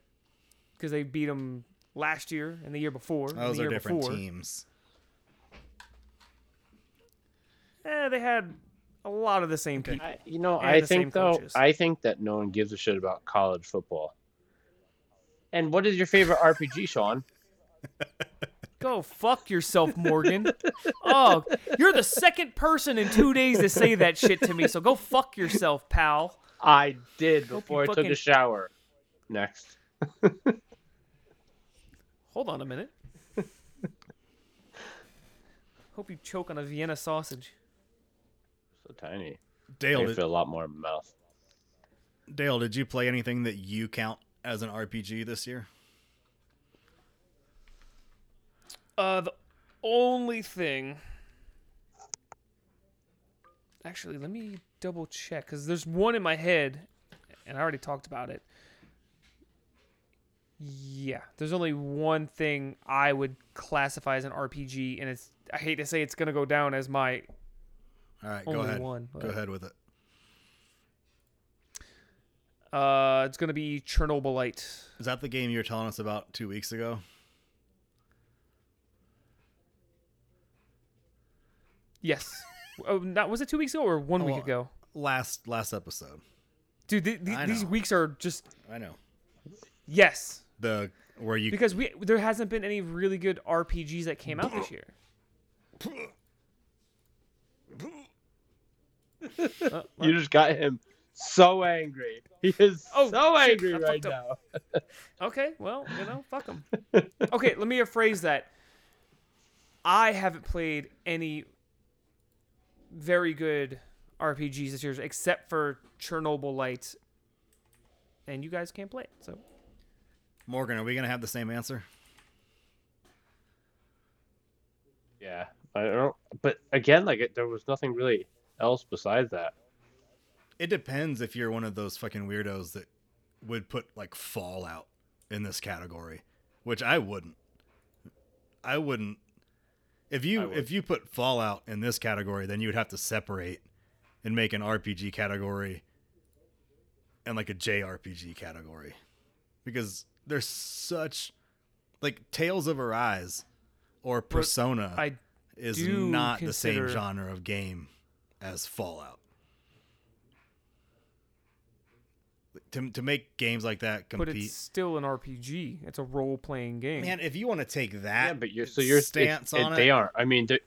because they beat them last year and the year before, Those the are year different before, teams. Eh, they had a lot of the same people. I, you know, I think though, coaches. I think that no one gives a shit about college football. And what is your favorite RPG, Sean? <laughs> Go fuck yourself, Morgan. oh, you're the second person in two days to say that shit to me. So go fuck yourself, pal. I did before I took a shower. Next. <laughs> Hold on a minute. Hope you choke on a Vienna sausage. So tiny. Dale, I did, feel a lot more in my mouth. Dale, did you play anything that you count as an RPG this year? Uh, the only thing. Actually, let me double check because there's one in my head, and I already talked about it. Yeah, there's only one thing I would classify as an RPG, and it's I hate to say it's gonna go down as my All right, go ahead. one, Go ahead with it. uh, it's gonna be Chernobylite. Is that the game you were telling us about two weeks ago? Yes. oh, not was it two weeks ago or one Oh, week ago? Last last episode. Dude, th- th- I these weeks are just I know yes. the where you because we there hasn't been any really good RPGs that came out this year. <laughs> Uh, <laughs> You just got him so angry. He is Oh, so angry I right now. <laughs> okay, well, you know, fuck him. <laughs> Okay, let me rephrase that. I haven't played any very good RPGs this year, except for Chernobylites, and you guys can't play it. So Morgan, are we gonna have the same answer? Yeah, I don't. But again, like it, there was nothing really else besides that. It depends if you're one of those fucking weirdos that would put like Fallout in this category, which I wouldn't. I wouldn't. If you if you put Fallout in this category, then you would have to separate and make an RPG category and like a JRPG category. Because there's such like Tales of Arise or Persona I is not the same genre of game as Fallout. To, to make games like that compete, but compete, it's still an RPG. It's a role playing game. man. If you want to take that, Yeah, but you're so your stance on They it, they aren't. I mean, they-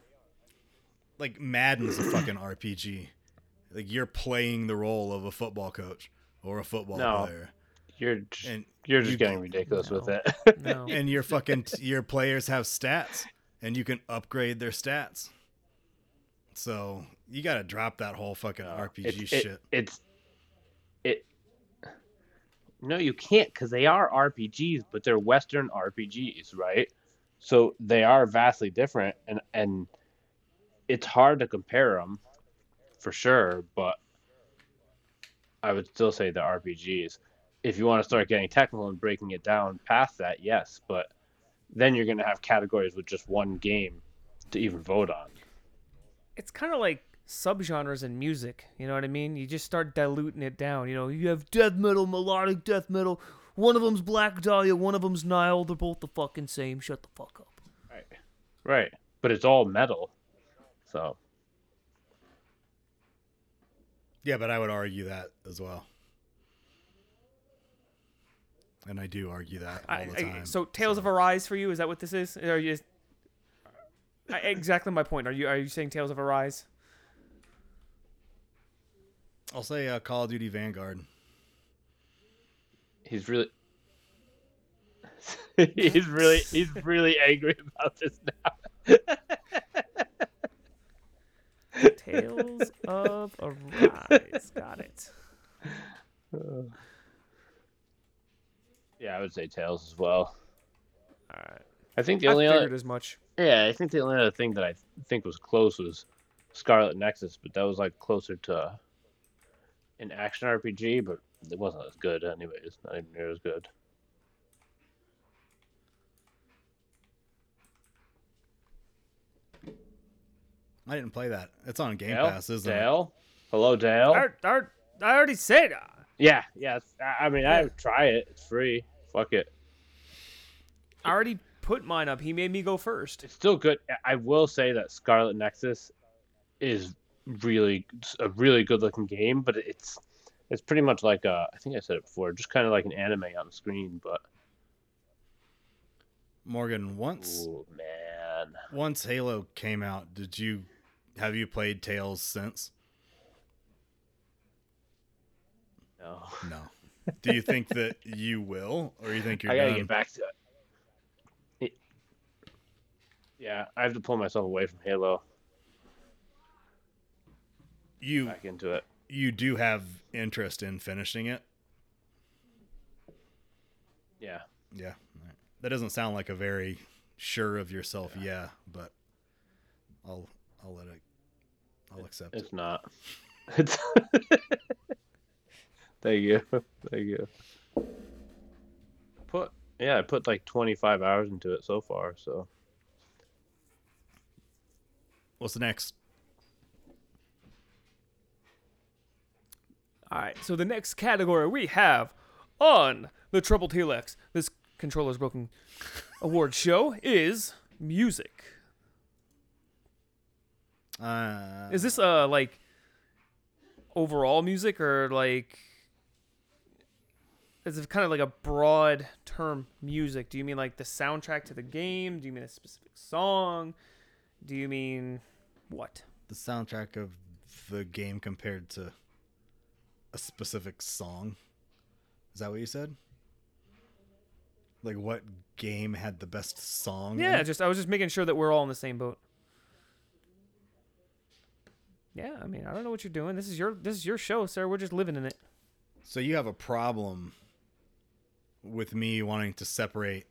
like Madden's a fucking RPG. Like you're playing the role of a football coach or a football No. player, you're just, and you're just you- getting ridiculous with it. no. <laughs> and your fucking your players have stats, and you can upgrade their stats. So you got to drop that whole fucking uh, RPG It- it- shit. it's it. No, you can't because they are RPGs, but they're Western RPGs, right? So they are vastly different, and and it's hard to compare them for sure. But I would still say the RPGs. If you want to start getting technical and breaking it down past that, yes, but then you're going to have categories with just one game to even vote on. it's kind of like subgenres in music. You know what I mean? You just start diluting it down. You know, you have death metal, melodic death metal. One of them's Black Dahlia, one of them's Nile. They're both the fucking same. Shut the fuck up. Right. Right. But it's all metal. So Yeah, but I would argue that as well. And I do argue that all I, the I- time. so Tales of Arise for you is that what this is? Are you I, exactly my point? Are you are you saying Tales of Arise? I'll say uh, Call of Duty Vanguard. he's really <laughs> he's really he's really angry about this now. Tales of Arise. Got it. Yeah, I would say Tales as well. All right. I think the I only figured other as much. yeah, I think the only other thing that I think was close was Scarlet Nexus, but that was like closer to an action RPG, but it wasn't as good anyways. Not even near as good. I didn't play that. It's on Game Dale? Pass, isn't it? Dale? Hello, Dale. I, I, I already said. uh, Yeah, yeah. I I mean, I would try it. It's free. Fuck it. I already put mine up. He made me go first. It's still good. I will say that Scarlet Nexus is really a really good looking game, but it's it's pretty much like a, I think I said it before, just kind of like an anime on the screen. But Morgan, once oh man, once Halo came out, did you have you played Tales since? no, No. Do you think that you will, or you think <laughs> you're I gotta done? get back to it. Yeah, I have to pull myself away from Halo, You back into it. you do have interest in finishing it? Yeah, Yeah. That doesn't sound like a very sure of yourself yeah, but I'll I'll let it I'll accept it. it's not. <laughs> It's. Thank you. Thank you. Put yeah, I put like 25 hours into it so far. So What's the next? All right. So the next category we have on the Troubled Helix, this controller's broken award show is music. Uh Is this uh like overall music or like is it kind of like a broad term music? Do you mean like the soundtrack to the game? Do you mean a specific song? Do you mean what? the soundtrack of the game compared to a specific song? Is that what you said? Like what game had the best song? Yeah, it? just I was just making sure that we're all in the same boat. Yeah, I mean, I don't know what you're doing. This is your this is your show, sir. We're just living in it. So you have a problem with me wanting to separate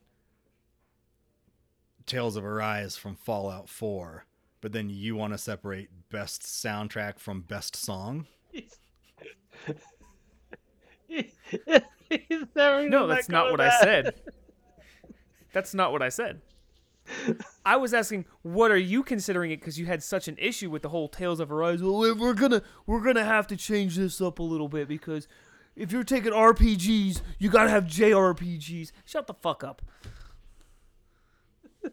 Tales of Arise from Fallout 4, but then you want to separate best soundtrack from best song? He's never No, that's not of what I said. <laughs> That's not what I said. I was asking, what are you considering it? Because you had such an issue with the whole Tales of Arise. Well, we're gonna we're gonna have to change this up a little bit because if you're taking RPGs, you gotta have JRPGs. Shut the fuck up. <laughs>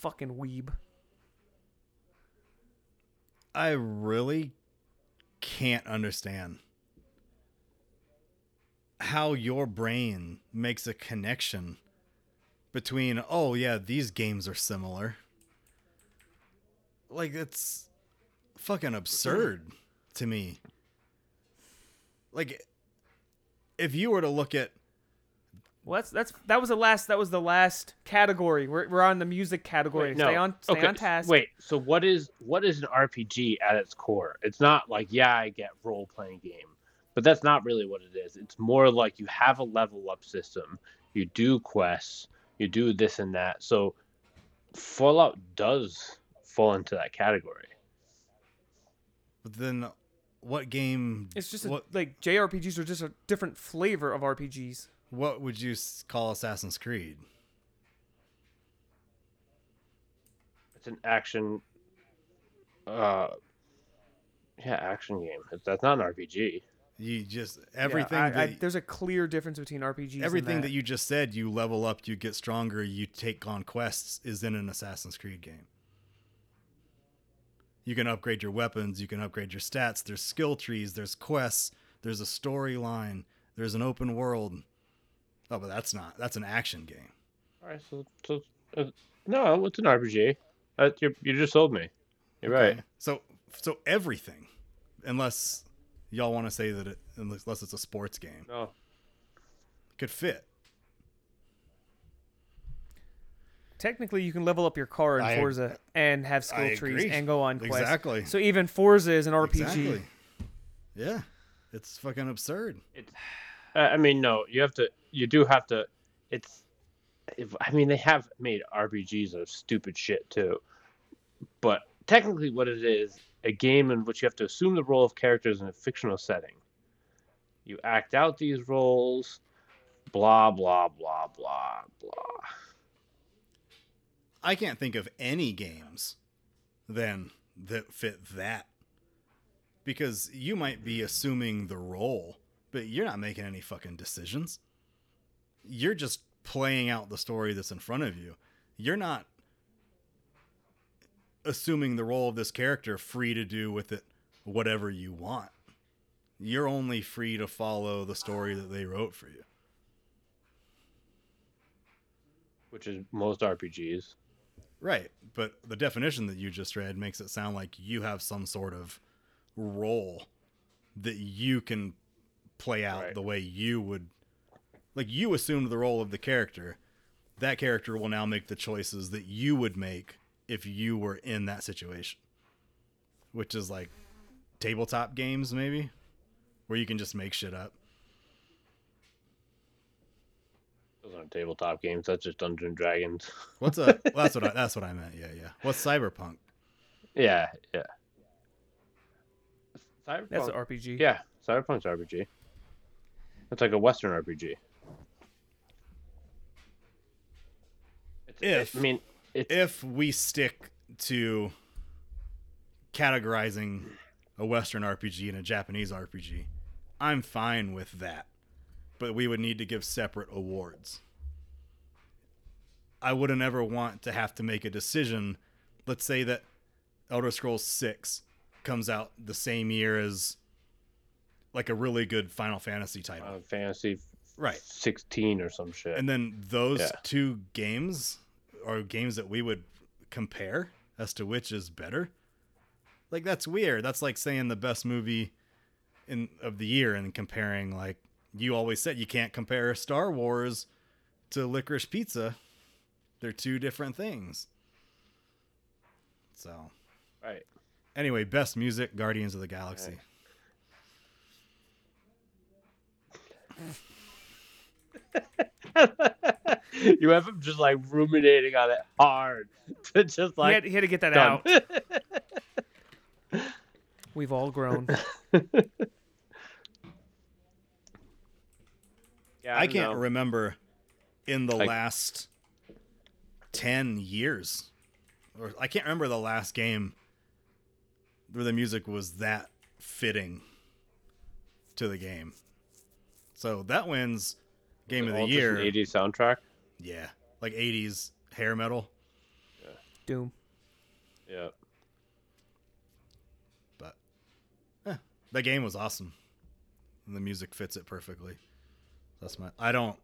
Fucking weeb. I really can't understand how your brain makes a connection between oh yeah these games are similar. Like it's fucking absurd to me. Like if you were to look at Well, that's that's that was the last that was the last category. We're we're on the music category. Wait, stay on stay okay, on task. Wait, so what is what is an RPG at its core? It's not like yeah, I get role playing game, but that's not really what it is. It's more like you have a level up system, you do quests, you do this and that. So Fallout does fall into that category. but then what game It's just a, what like JRPGs are just a different flavor of RPGs. What would you call Assassin's Creed It's an action, uh, yeah, action game. That's not an RPG. you just everything I- I- that, there's a clear difference between RPGs. and everything that. that you just said you level up you get stronger you take on quests is in an assassin's creed game you can upgrade your weapons you can upgrade your stats there's skill trees there's quests there's a storyline there's an open world oh but that's not that's an action game All right, so, so uh, no, it's an RPG. Uh, you you just sold me. You're right. So so everything unless y'all want to say that it unless it's a sports game No, could fit technically you can level up your car in I- Forza and have skill I trees agree. and go on quests. Exactly. So even Forza is an RPG. exactly yeah it's fucking absurd Uh, I mean no. You have to. You do have to. It's. If, I mean, they have made RPGs of stupid shit too, but technically, what it is, a game in which you have to assume the role of characters in a fictional setting. You act out these roles. Blah blah blah blah blah. I can't think of any games then that fit that. Because you might be assuming the role, but you're not making any fucking decisions. You're just playing out the story that's in front of you. You're not assuming the role of this character free to do with it whatever you want. You're only free to follow the story that they wrote for you. which is most RPGs. Right, but the definition that you just read makes it sound like you have some sort of role that you can play out Right. the way you would like you assumed the role of the character. That character will now make the choices that you would make if you were in that situation. Which is like tabletop games maybe where you can just make shit up. Those aren't tabletop games. That's just Dungeons and Dragons. <laughs> What's a well, that's what I, that's what I meant. Yeah, yeah. What's cyberpunk? yeah, yeah. Cyberpunk. That's an RPG. yeah, Cyberpunk's RPG. It's like a Western RPG. If- I mean, it's if we stick to categorizing a Western RPG and a Japanese RPG, I'm fine with that. But we would need to give separate awards. I wouldn't ever want to have to make a decision. Let's say that Elder Scrolls 6 comes out the same year as like a really good Final Fantasy title. uh, Fantasy right. 16 or some shit. And then those Yeah. two games are games that we would compare as to which is better. Like that's weird. That's like saying the best movie in of the year and comparing like you always said you can't compare Star Wars to Licorice Pizza. They're two different things. So, right. anyway, best music Guardians of the Galaxy. <laughs> <laughs> you have him just like ruminating on it hard <laughs> to just he, like had, he had to get that done. out. <laughs> We've all grown. yeah, I don't can't know. remember in the Like- last 10 years or I can't remember the last game where the music was that fitting to the game. So that wins game of the All an year. 80s soundtrack. Yeah, like 80s hair metal, Doom. Yeah. but eh, the game was awesome. And the music fits it perfectly. That's my I don't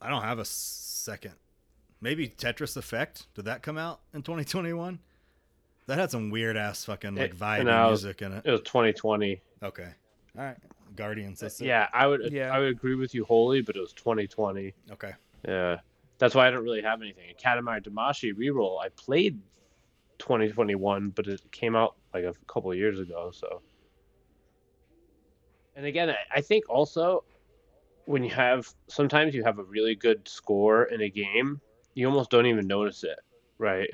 I don't have a second. Maybe Tetris Effect. Did that come out in 2021? That had some weird ass fucking like vibe no, music in it. It was 2020. Okay. All right. Guardians. That's it. Uh, yeah, I would Yeah. I would agree with you wholly, but it was 2020. Okay. Yeah. That's why I don't really have anything. Katamari Damacy reroll, I played 2021, but it came out like a couple of years ago, so. And again, I- I think also when you have sometimes you have a really good score in a game, you almost don't even notice it, right?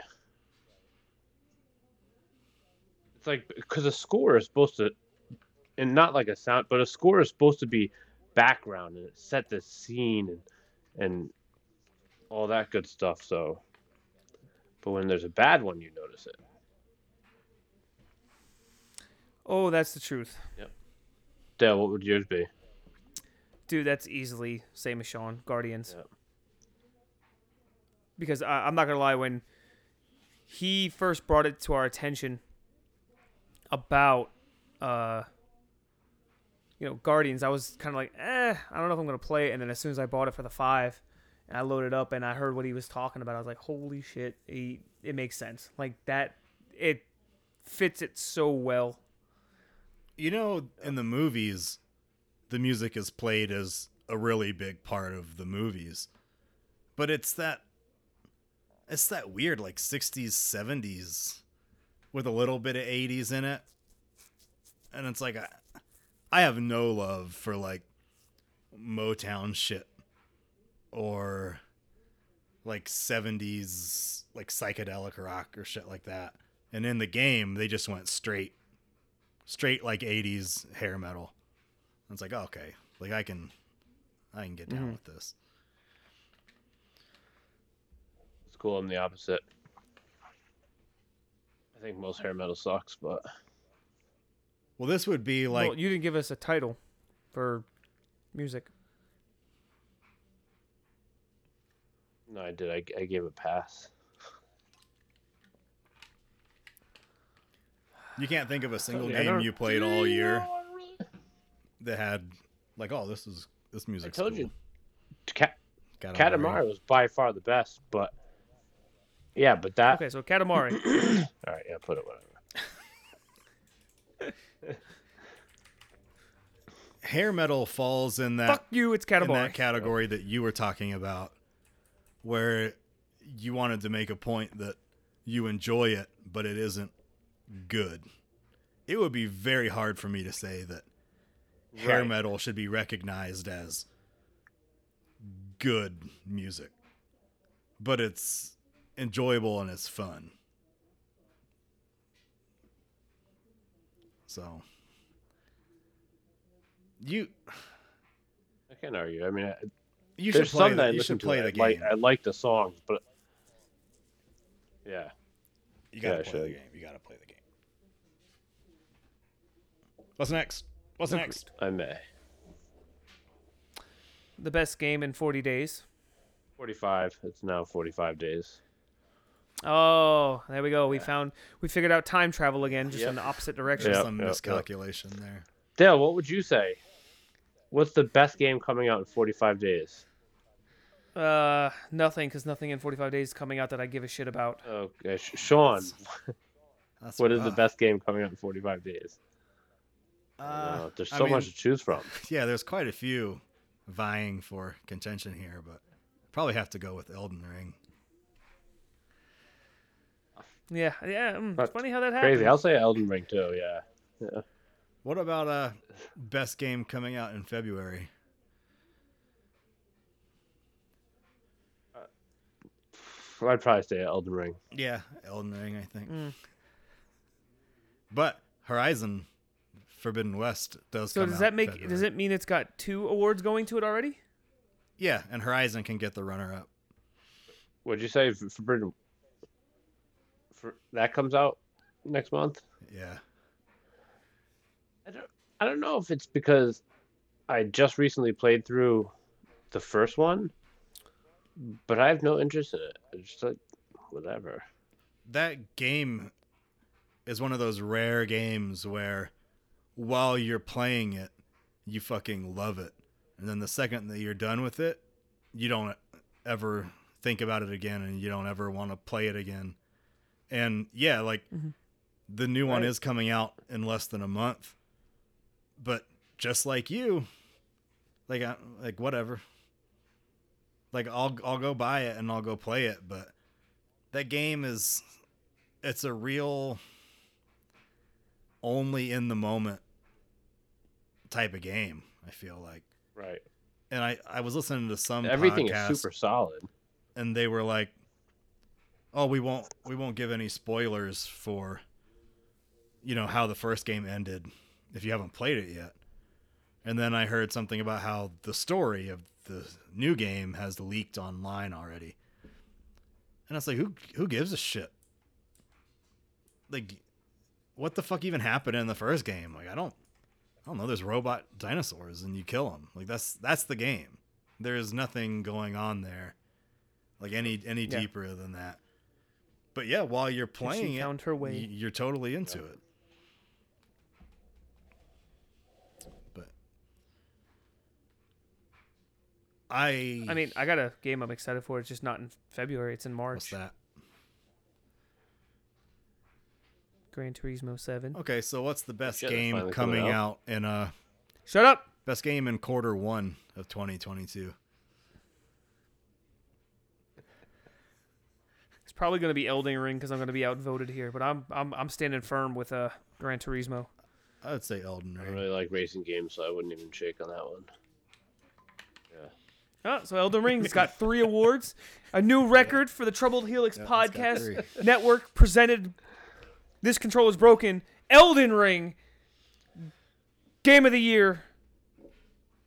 It's like because a score is supposed to, and not like a sound, but a score is supposed to be background and set the scene and and all that good stuff. So, but when there's a bad one, you notice it. Oh, that's the truth. Yep. Dale, what would yours be? Dude, that's easily same as Sean. Guardians. Yep. Because I, I'm not gonna lie, when he first brought it to our attention about, uh, you know, Guardians, I was kind of like, eh, I don't know if I'm gonna play it. And then as soon as I bought it for the five, and I loaded up and I heard what he was talking about, I was like, holy shit, he, it makes sense. Like that, it fits it so well. You know, in the movies, the music is played as a really big part of the movies. But it's that it's that weird like 60s, 70s with a little bit of 80s in it. And it's like I, I have no love for like Motown shit or like 70s like psychedelic rock or shit like that. And in the game, they just went straight straight like 80s hair metal. And it's like, oh, okay, like I can I can get down mm-hmm. with this. It's cool. I'm the opposite. I think most hair metal sucks, but Well, this would be like well, you didn't give us a title for music. no, I did. I, I gave a pass. you can't think of a single I game you played all year that had like, oh, this is this music. I told cool. you, Cat Katamari. Katamari was by far the best, but yeah, but that. Okay, so Katamari. <coughs> All right, yeah, put it whatever. Hair metal falls in that Fuck you, it's in that category that you were talking about, where you wanted to make a point that you enjoy it, but it isn't good. It would be very hard for me to say that hair metal should be recognized as good music, but it's enjoyable and it's fun. So you I can't argue. I mean, I, you should there's play some the, that you listen should play the game. like. I like the songs, but yeah, You gotta Yeah, play the game. You gotta play the game. What's next? What's next? I may. the best game in 40 days. Forty-five. It's now forty-five days. Oh, there we go. We found we figured out time travel again, just Yep. in the opposite direction. Yep, Some yep, yep. miscalculation there. Dale, what would you say? What's the best game coming out in forty-five days? Uh, nothing, because nothing in 45 days is coming out that I give a shit about. Okay, Sh- Sean, That's <laughs> what is the rough. best game coming out in forty-five days? Uh, Uh, there's I so mean, much to choose from. <laughs> Yeah, there's quite a few vying for contention here, but probably have to go with Elden Ring. Yeah, yeah. Mm, it's That's funny how that happened. Crazy. I'll say Elden Ring too. Yeah. Yeah. What about uh best game coming out in February? I'd probably say Elden Ring. Yeah, Elden Ring, I think. Mm. But Horizon Forbidden West does So come does out that make February. does it mean it's got two awards going to it already? Yeah, and Horizon can get the runner up. Would you say for, for, that comes out next month? Yeah. I don't. I don't know if it's because I just recently played through the first one, but I have no interest in it. It's just like whatever. that game is one of those rare games where while you're playing it, you fucking love it. And then the second that you're done with it, you don't ever think about it again and you don't ever want to play it again. And yeah, like mm-hmm. the new one is coming out in less than a month. But just like you, like I, like whatever. Like I'll I'll go buy it and I'll go play it, but that game is it's a real only in the moment type of game i feel like Right. and i i was listening to some Everything podcast, is super solid. and they were like oh we won't we won't give any spoilers for you know how the first game ended if you haven't played it yet. And then i heard something about how the story of the new game has leaked online already. And i was like who who gives a shit? Like what the fuck even happened in the first game? Like i don't i don't know. There's robot dinosaurs and you kill them like that's that's the game. There's nothing going on there like any any Yeah. deeper than that but yeah while you're playing it found her way. y- you're totally into it but i I mean, I got a game I'm excited for. It's just not in February. It's in March. what's that Gran Turismo Seven. okay so what's the best Shit, game coming coming out in uh Shut up. best game in quarter one of 2022 probably going to be Elden Ring because I'm going to be outvoted here. But I'm I'm I'm standing firm with uh Gran Turismo. i would say elden I ring don't really like racing games, so I wouldn't even shake on that one. Yeah. Oh, so Elden Ring's got three awards, a new record for the Troubled Helix Yeah, Podcast. <laughs> Network presented. This control is broken. Elden Ring, Game of the Year,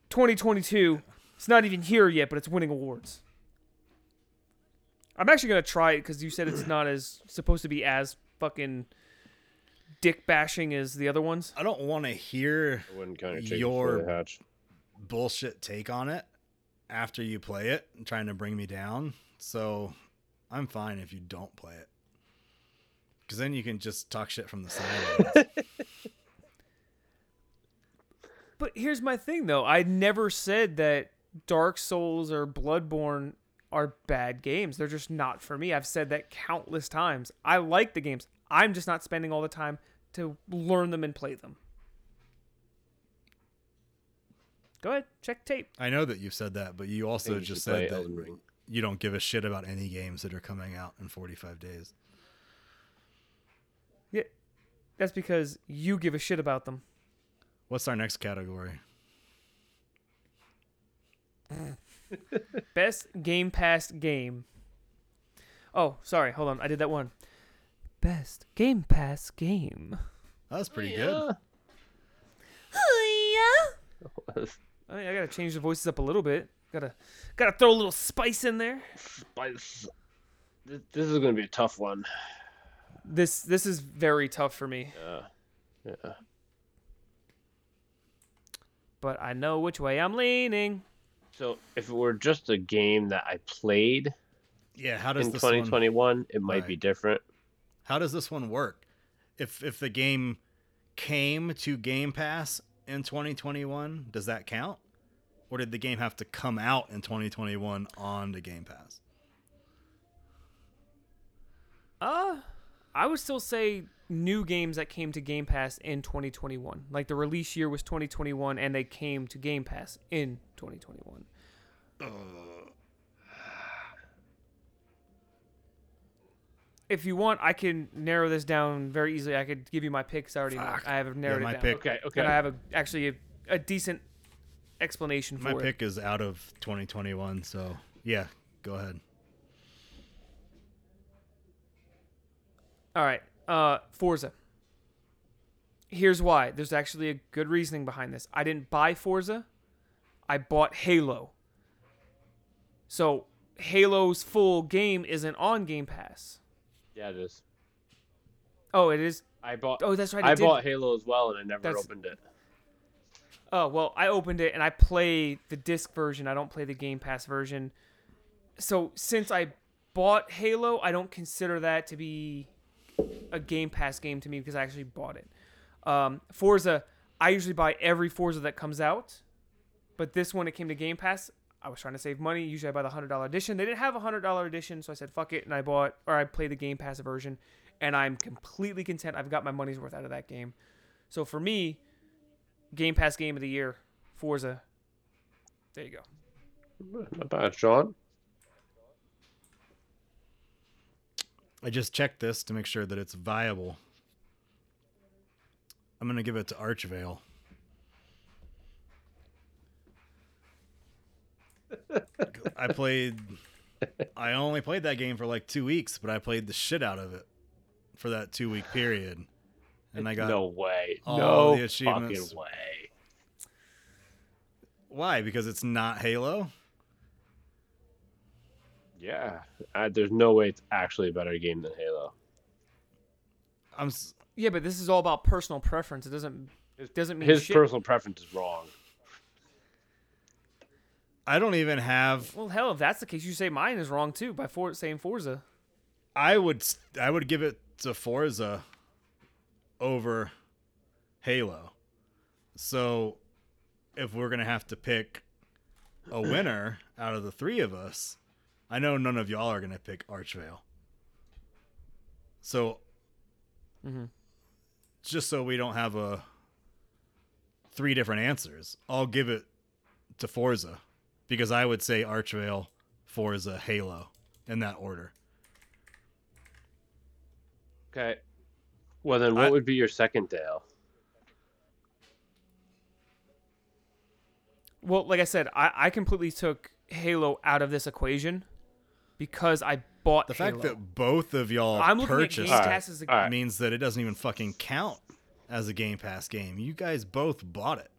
2022. It's not even here yet, but it's winning awards. I'm actually gonna try it because you said it's not as supposed to be as fucking dick bashing as the other ones. I don't want to hear I wouldn't count your chicken Your- before hatch. bullshit take on it after you play it and trying to bring me down. So I'm fine if you don't play it. Because then you can just talk shit from the sidelines. <laughs> But here's my thing though. I never said that Dark Souls or Bloodborne are bad games. They're just not for me. I've said that countless times. I like the games. I'm just not spending all the time to learn them and play them. Go ahead, check tape. I know that you've said that, but you also you just said that Ring. you don't give a shit about any games that are coming out in 45 days. Yeah. That's because you give a shit about them. What's our next category? <laughs> <laughs> Best Game Pass game. Oh, sorry. Hold on. I did that one. Best Game Pass game. That was pretty good. I, mean, I gotta change the voices up a little bit. Gotta, gotta throw a little spice in there. Spice. This, this is gonna be a tough one. This, this is very tough for me, Yeah. Yeah. but I know which way I'm leaning. So if it were just a game that I played Yeah, how does in this one, 2021, it might be different. how does this one work? If if the game came to Game Pass in 2021, does that count? Or did the game have to come out in 2021 on the Game Pass? Uh, I would still say new games that came to Game Pass in 2021. Like the release year was 2021, and they came to Game Pass in 2021. If you want, I can narrow this down very easily. I could give you my picks. I already know. Fuck. I have narrowed my it down. pick- Okay. Okay. And I have a, actually a, a decent explanation for My it. pick is out of 2021, so yeah, go ahead. All right. Uh, Forza. Here's why. There's actually a good reasoning behind this. I didn't buy Forza. I bought Halo. So Halo's full game isn't on Game Pass. yeah, it is. Oh, it is. I bought. Oh, that's right. I did. bought Halo as well, and I never That's- opened it. Oh well, I opened it and I play the disc version. I don't play the Game Pass version. So since I bought Halo, I don't consider that to be a Game Pass game to me because I actually bought it. Um, Forza, I usually buy every Forza that comes out, but this one it came to Game Pass. I was trying to save money. Usually I buy the hundred dollar edition. They didn't have a hundred dollar edition, so I said fuck it, and I bought or I played the Game Pass version, and I'm completely content. I've got my money's worth out of that game. So for me, Game Pass game of the year, Forza. There you go. Not bad, Sean. I just checked this to make sure that it's viable. I'm gonna give it to Archvale. I played. I only played that game for like two weeks, but I played the shit out of it for that two week period, and I got no way. all no the achievements. fucking way. why? Because it's not Halo. Yeah, uh, there's no way it's actually a better game than Halo. I'm. s- Yeah, but this is all about personal preference. It doesn't it doesn't mean His shit. personal preference is wrong. I don't even have. well, hell, if that's the case, you say mine is wrong too by for saying Forza. I would. I would give it to Forza over Halo. So, if we're gonna have to pick a <clears throat> winner out of the three of us, I know none of y'all are gonna pick Archvale. So, Mhm. just so we don't have a three different answers, I'll give it to Forza because I would say Archvale, Forza, Halo in that order. Okay. Well, then what I- would be your second Dale? Well, like I said, I, I completely took Halo out of this equation because I bought The fact that both of y'all I'm looking at purchased Game Alright, Pass as a alright. means that it doesn't even fucking count as a Game Pass game. You guys both bought it.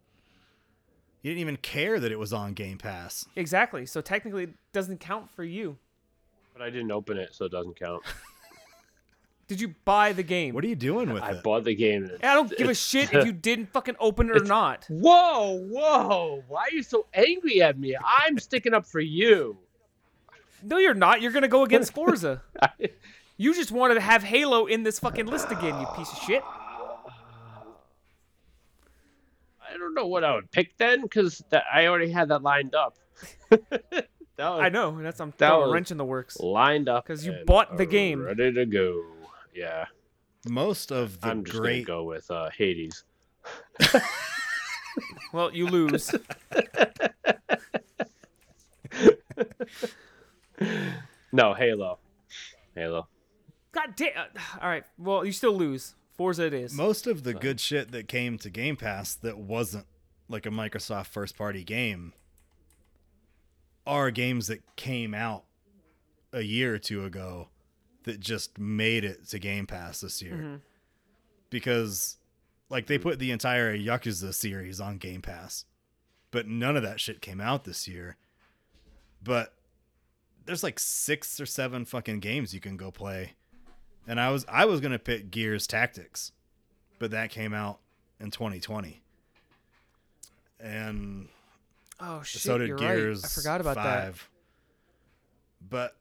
You didn't even care that it was on Game Pass. exactly. So technically, it doesn't count for you. But I didn't open it, so it doesn't count. <laughs> Did you buy the game? What are you doing with I it? I bought the game. and I don't give a <laughs> shit if you didn't fucking open it or not. Whoa, whoa! Why are you so angry at me? I'm sticking up for you. No, you're not. You're gonna go <laughs> against Forza. You just wanted to have Halo in this fucking list again, you piece of shit. I don't know what I would pick then, because I already had that lined up. <laughs> that was I know, that's I'm That throwing a wrench in the works. lined up because you bought the game. ready to go. Yeah, Most of the I'm just great gonna go with uh, Hades. <laughs> Well, you lose. <laughs> No, Halo. Halo. God damn. All right. Well, you still lose. Forza it is. most of the good shit that came to Game Pass that wasn't like a Microsoft first party game are games that came out a year or two ago that just made it to Game Pass this year. Mm-hmm. Because like they hmm. put the entire Yakuza series on Game Pass. But none of that shit came out this year. But there's like 6 or 7 fucking games you can go play and I was I was gonna pick Gears Tactics, but that came out in 2020, and oh shit. so did you're Gears. right. I forgot about that. 5. But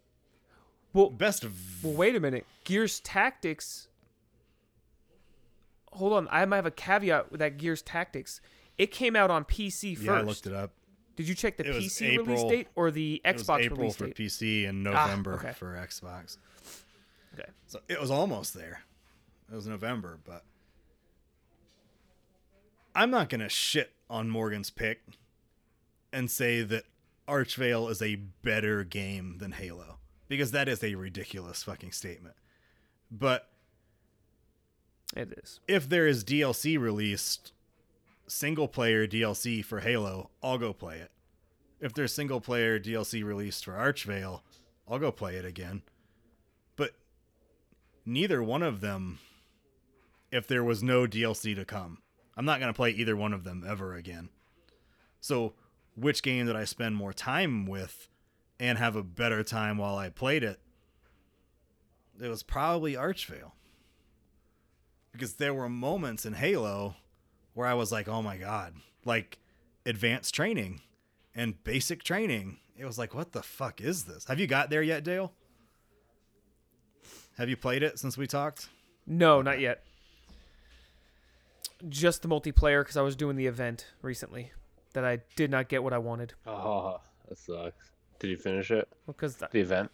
Well, best of well, wait a minute. Gears Tactics. Hold on. I might have a caveat with that Gears Tactics. It came out on PC first. yeah, I looked it up. Did you check the It PC release date or the It was Xbox April release for? PC and Ah, November okay. for Xbox. Okay. So it was almost there. It was November, but I'm not gonna shit on Morgan's pick and say that Archvale is a better game than Halo because that is a ridiculous fucking statement. But It is. if there is DLC released, single player DLC for Halo, I'll go play it. If there's single player DLC released for Archvale, I'll go play it again. Neither one of them, if there was no DLC to come, I'm not going to play either one of them ever again. So, which game did I spend more time with and have a better time while I played it? It was probably Archvale because there were moments in Halo where I was like, "Oh my god!" Like advanced training and basic training. It was like, "What the fuck is this?" Have you got there yet, Dale? Have you played it since we talked? No, not yet. Just the multiplayer because I was doing the event recently that I did not get what I wanted. Oh, that sucks. Did you finish it? Because The event?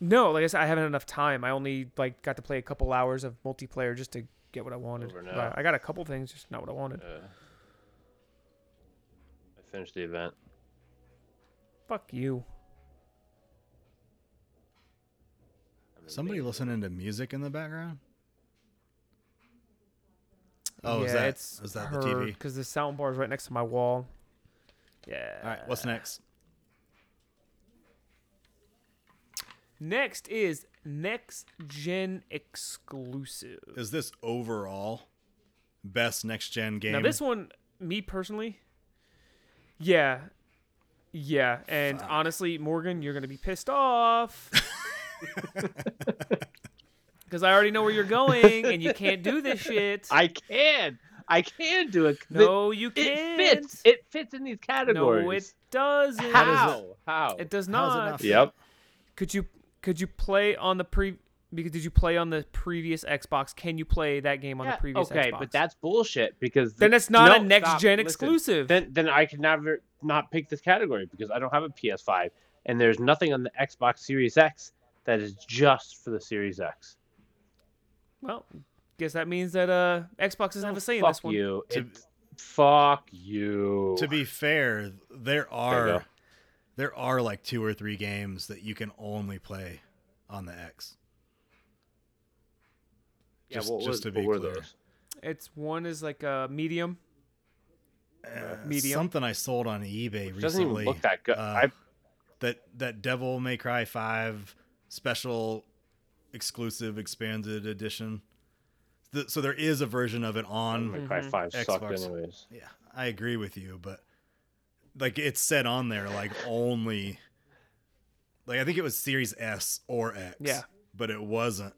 no, like I said, I haven't had enough time. I only like got to play a couple hours of multiplayer just to get what I wanted. Over But now. I got a couple things, just not what I wanted. Uh, I finished the event. Fuck you. Somebody listening to music in the background? Oh, yeah, is that it's is that her, the TV? Because the sound bar is right next to my wall. Yeah. All right, what's next? Next is next gen exclusive. Is this overall best next gen game? Now this one, me personally, yeah, yeah, and honestly, Morgan, you're gonna be pissed off <laughs> <laughs> because I already know where you're going, and you can't do this <laughs> shit. I can. I can do it. no, you can't. it fits. It fits in these categories. no, it doesn't. How? How? It does How's it not. not Yep. Could you could you play on the pre? Because did you play on the previous Xbox? Can you play that game on Yeah, the previous Xbox? okay, Xbox? but that's bullshit because Then it's not a next stop, gen listen. exclusive. Then then I can never not pick this category because I don't have a PS5 and there's nothing on the Xbox Series X that is just for the Series X. well, guess that means that uh Xbox doesn't have a say in fuck this one. Fuck you. To- It- fuck you. to be fair, there There are go. there are like two or three games that you can only play on the X. yeah, just- what, just was- to be were clear. those? It's one is like a medium. Uh, Medium. Something I sold on eBay It doesn't recently. even look that good. uh, I, that that Devil May Cry Five special exclusive expanded edition. Th- So there is a version of it on. Devil May Cry Mhm. 5 sucked Xbox. anyways. Yeah, I agree with you, but like it's said on there like only like I think it was Series S or X. Yeah. But it wasn't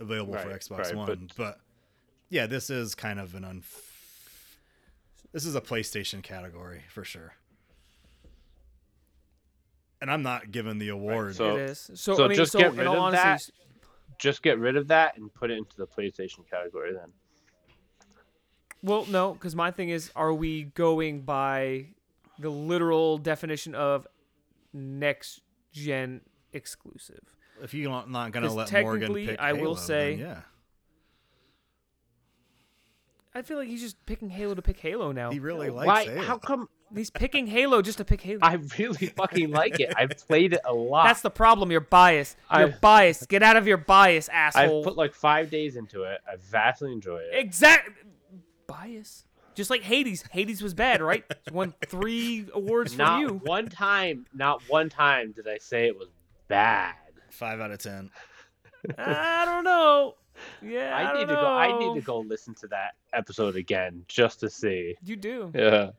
available for Xbox right, One. but- But, yeah, this is kind of an un. This is a PlayStation category for sure. And I'm not giving the award. so- it is. So, so I mean, just so get in rid all of honesty, that. Just get rid of that and put it into the PlayStation category then. Well, no, because my thing is, are we going by the literal definition of next gen exclusive? if you're not, not going to 'Cause let Morgan technically, pick I will say- then yeah, I feel like he's just picking Halo to pick Halo now. he really likes Why? Halo. How come? He's picking Halo just to pick Halo. I really fucking like it. I've played it a lot. That's the problem. You're biased. You're I've- biased. Get out of your bias, asshole. I've put like five days into it. I vastly enjoy it. exact bias. Just like Hades. Hades was bad, right? It's won three awards from you. Not you. one time, not one time did I say it was bad. Five out of ten. I don't know. Yeah, I, I, need don't to go. I need to go listen to that episode again just to see. You do. Yeah.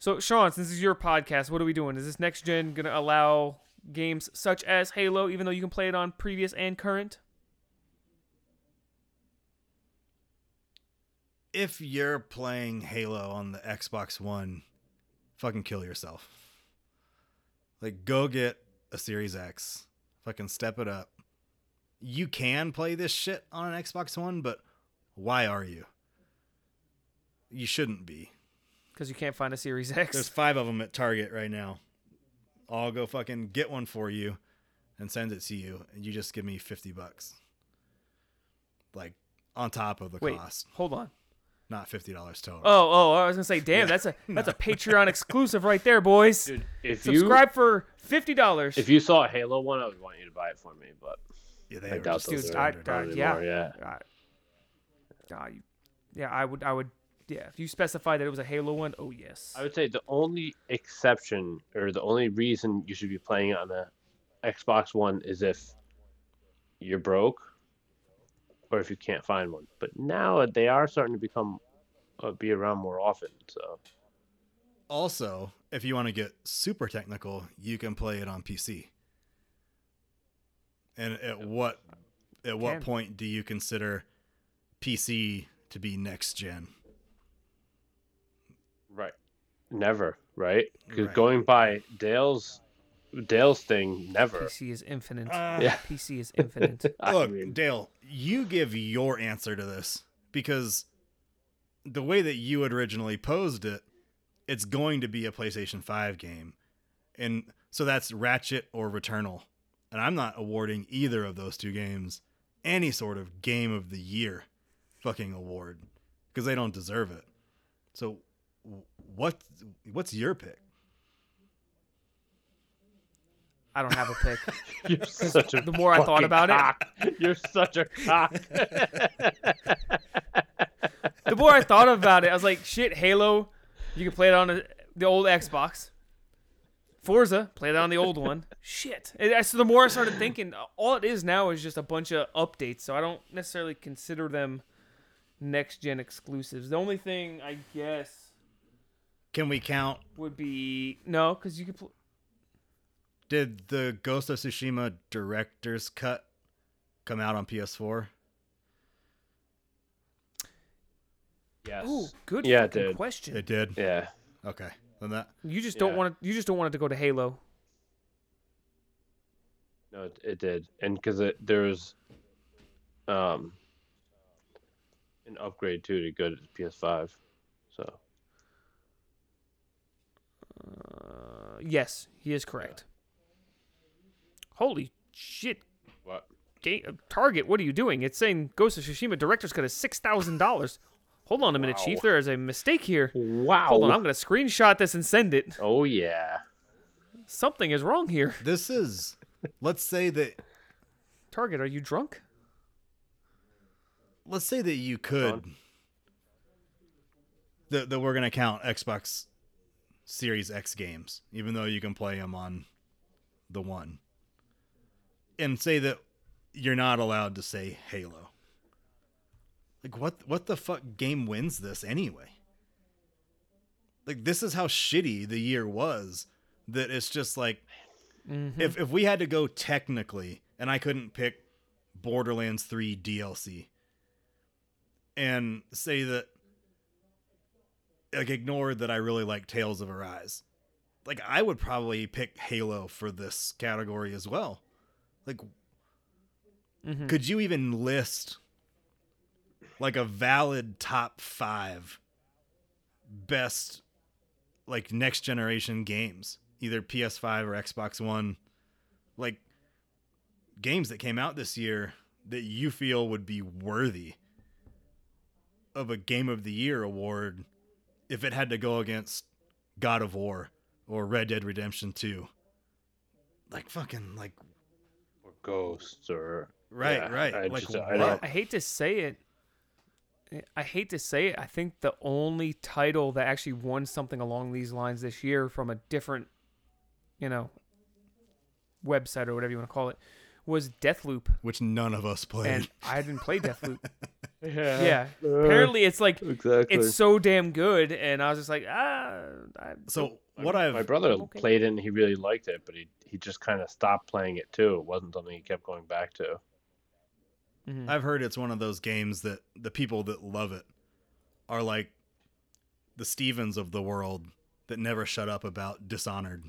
So, Sean, since this is your podcast, what are we doing? Is this next gen going to allow games such as Halo, even though you can play it on previous and current? If you're playing Halo on the Xbox One, fucking kill yourself. Like, go get a Series X. Fucking step it up. You can play this shit on an Xbox One, but why are you? You shouldn't be. Because you can't find a Series <laughs> X. There's five of them at Target right now. I'll go fucking get one for you and send it to you, and you just give me 50 bucks. Like, on top of the Wait, cost. hold on. Not $50 total. Oh, oh, I was gonna say, damn, Yeah. that's a <laughs> that's a Patreon exclusive right there, boys. Dude, if Subscribe for fifty dollars. if you saw a Halo one, I would want you to buy it for me, but yeah, they I doubt just those Dude, are I- $100. I- anymore, yeah. yeah. You- yeah, I would, I would, yeah. If you specify that it was a Halo one, oh yes. I would say the only exception or the only reason you should be playing it on the Xbox One is if you're broke or if you can't find one. But now they are starting to become uh, be around more often. So Also, if you want to get super technical, you can play it on PC. And at what at what point do you consider PC to be next gen? Right, never right because Right. going by Dale's Dale's thing, never. PC is infinite. Uh, yeah. PC is <laughs> infinite. Look, mean, Dale, you give your answer to this because the way that you had originally posed it, it's going to be a PlayStation 5 game. And so that's Ratchet or Returnal. And I'm not awarding either of those two games any sort of game of the year fucking award because they don't deserve it. So w- what what's your pick? I don't have a pick. <laughs> you're such a the more I thought fucking about it- you're such a cock. <laughs> the more I thought about it, I was like, shit, Halo, you can play it on a, the old Xbox. Forza, play it on the old <laughs> one. Shit. And so the more I started thinking, all it is now is just a bunch of updates. So I don't necessarily consider them next gen exclusives. The only thing I guess Can we count would be no, because you could. Pl- Did the Ghost of Tsushima director's cut come out on PS4? yes. Ooh, good Yeah, it fucking did. question. It did. Yeah. Okay. Then that You just don't Yeah. want to. You just don't want it to go to Halo. No, it, it did, and because it there was, um, an upgrade too to go to PS5. So Uh, yes, he is correct. Holy shit! what? Ga- uh, Target, what are you doing? It's saying Ghost of Tsushima director's cut is six thousand dollars. Hold on a minute, Wow. Chief. There is a mistake here. Wow. Hold on, I'm gonna screenshot this and send it. Oh yeah. Something is wrong here. this is let's say that Target, are you drunk? let's say that you could that, that we're gonna count Xbox Series X games, even though you can play them on the one, and say that you're not allowed to say Halo. Like what? What the fuck game wins this anyway? Like this is how shitty the year was. That it's just like Mhm. if if we had to go technically, and I couldn't pick Borderlands 3 DLC and say that like ignore that I really like Tales of Arise. Like I would probably pick Halo for this category as well. Like Mhm. could you even list like a valid top 5 best like next generation games, either PS5 or Xbox One? Like games that came out this year that you feel would be worthy of a game of the year award if it had to go against God of War or Red Dead Redemption 2. Like fucking like Or ghosts or right, Yeah, right. I like just- I what? don't- I hate to say it. I hate to say it. I think the only title that actually won something along these lines this year from a different, you know, website or whatever you want to call it, was Deathloop, which none of us played. and I didn't play Deathloop. <laughs> yeah, yeah, apparently it's like exactly. it's so damn good, and I was just like, ah. I, so what I've my brother Okay. played it and he really liked it, but he he just kind of stopped playing it too. It wasn't something he kept going back to. Mhm. I've heard it's one of those games that the people that love it are like the Stevens of the world that never shut up about Dishonored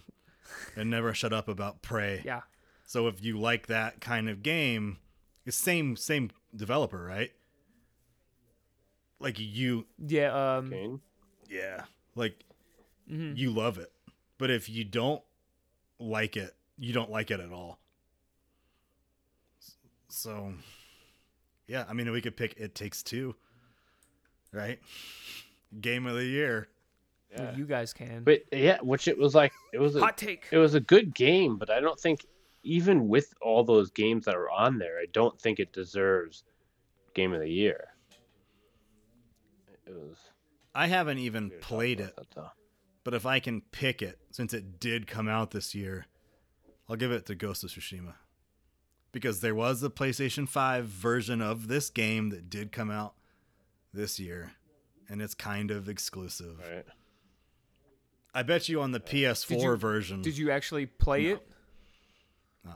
and never shut up about Prey. yeah, So if you like that kind of game, it's same same developer, right? Like you yeah. Um, Kane? yeah, like mhm. you love it. But if you don't like it, you don't like it at all. So yeah, I mean we could pick It Takes Two. Right? Game of the year. Yeah. You guys can. But yeah, which it was like it was a Hot take. it was a good game, but I don't think even with all those games that are on there, I don't think it deserves game of the year. It was I haven't even we were talking played it, that, but if I can pick it since it did come out this year, I'll give it to Ghost of Tsushima. Because there was a PlayStation 5 version of this game that did come out this year, and it's kind of exclusive. Right. I bet you on the PS4 Did you- version. Did you actually play No. it? <laughs>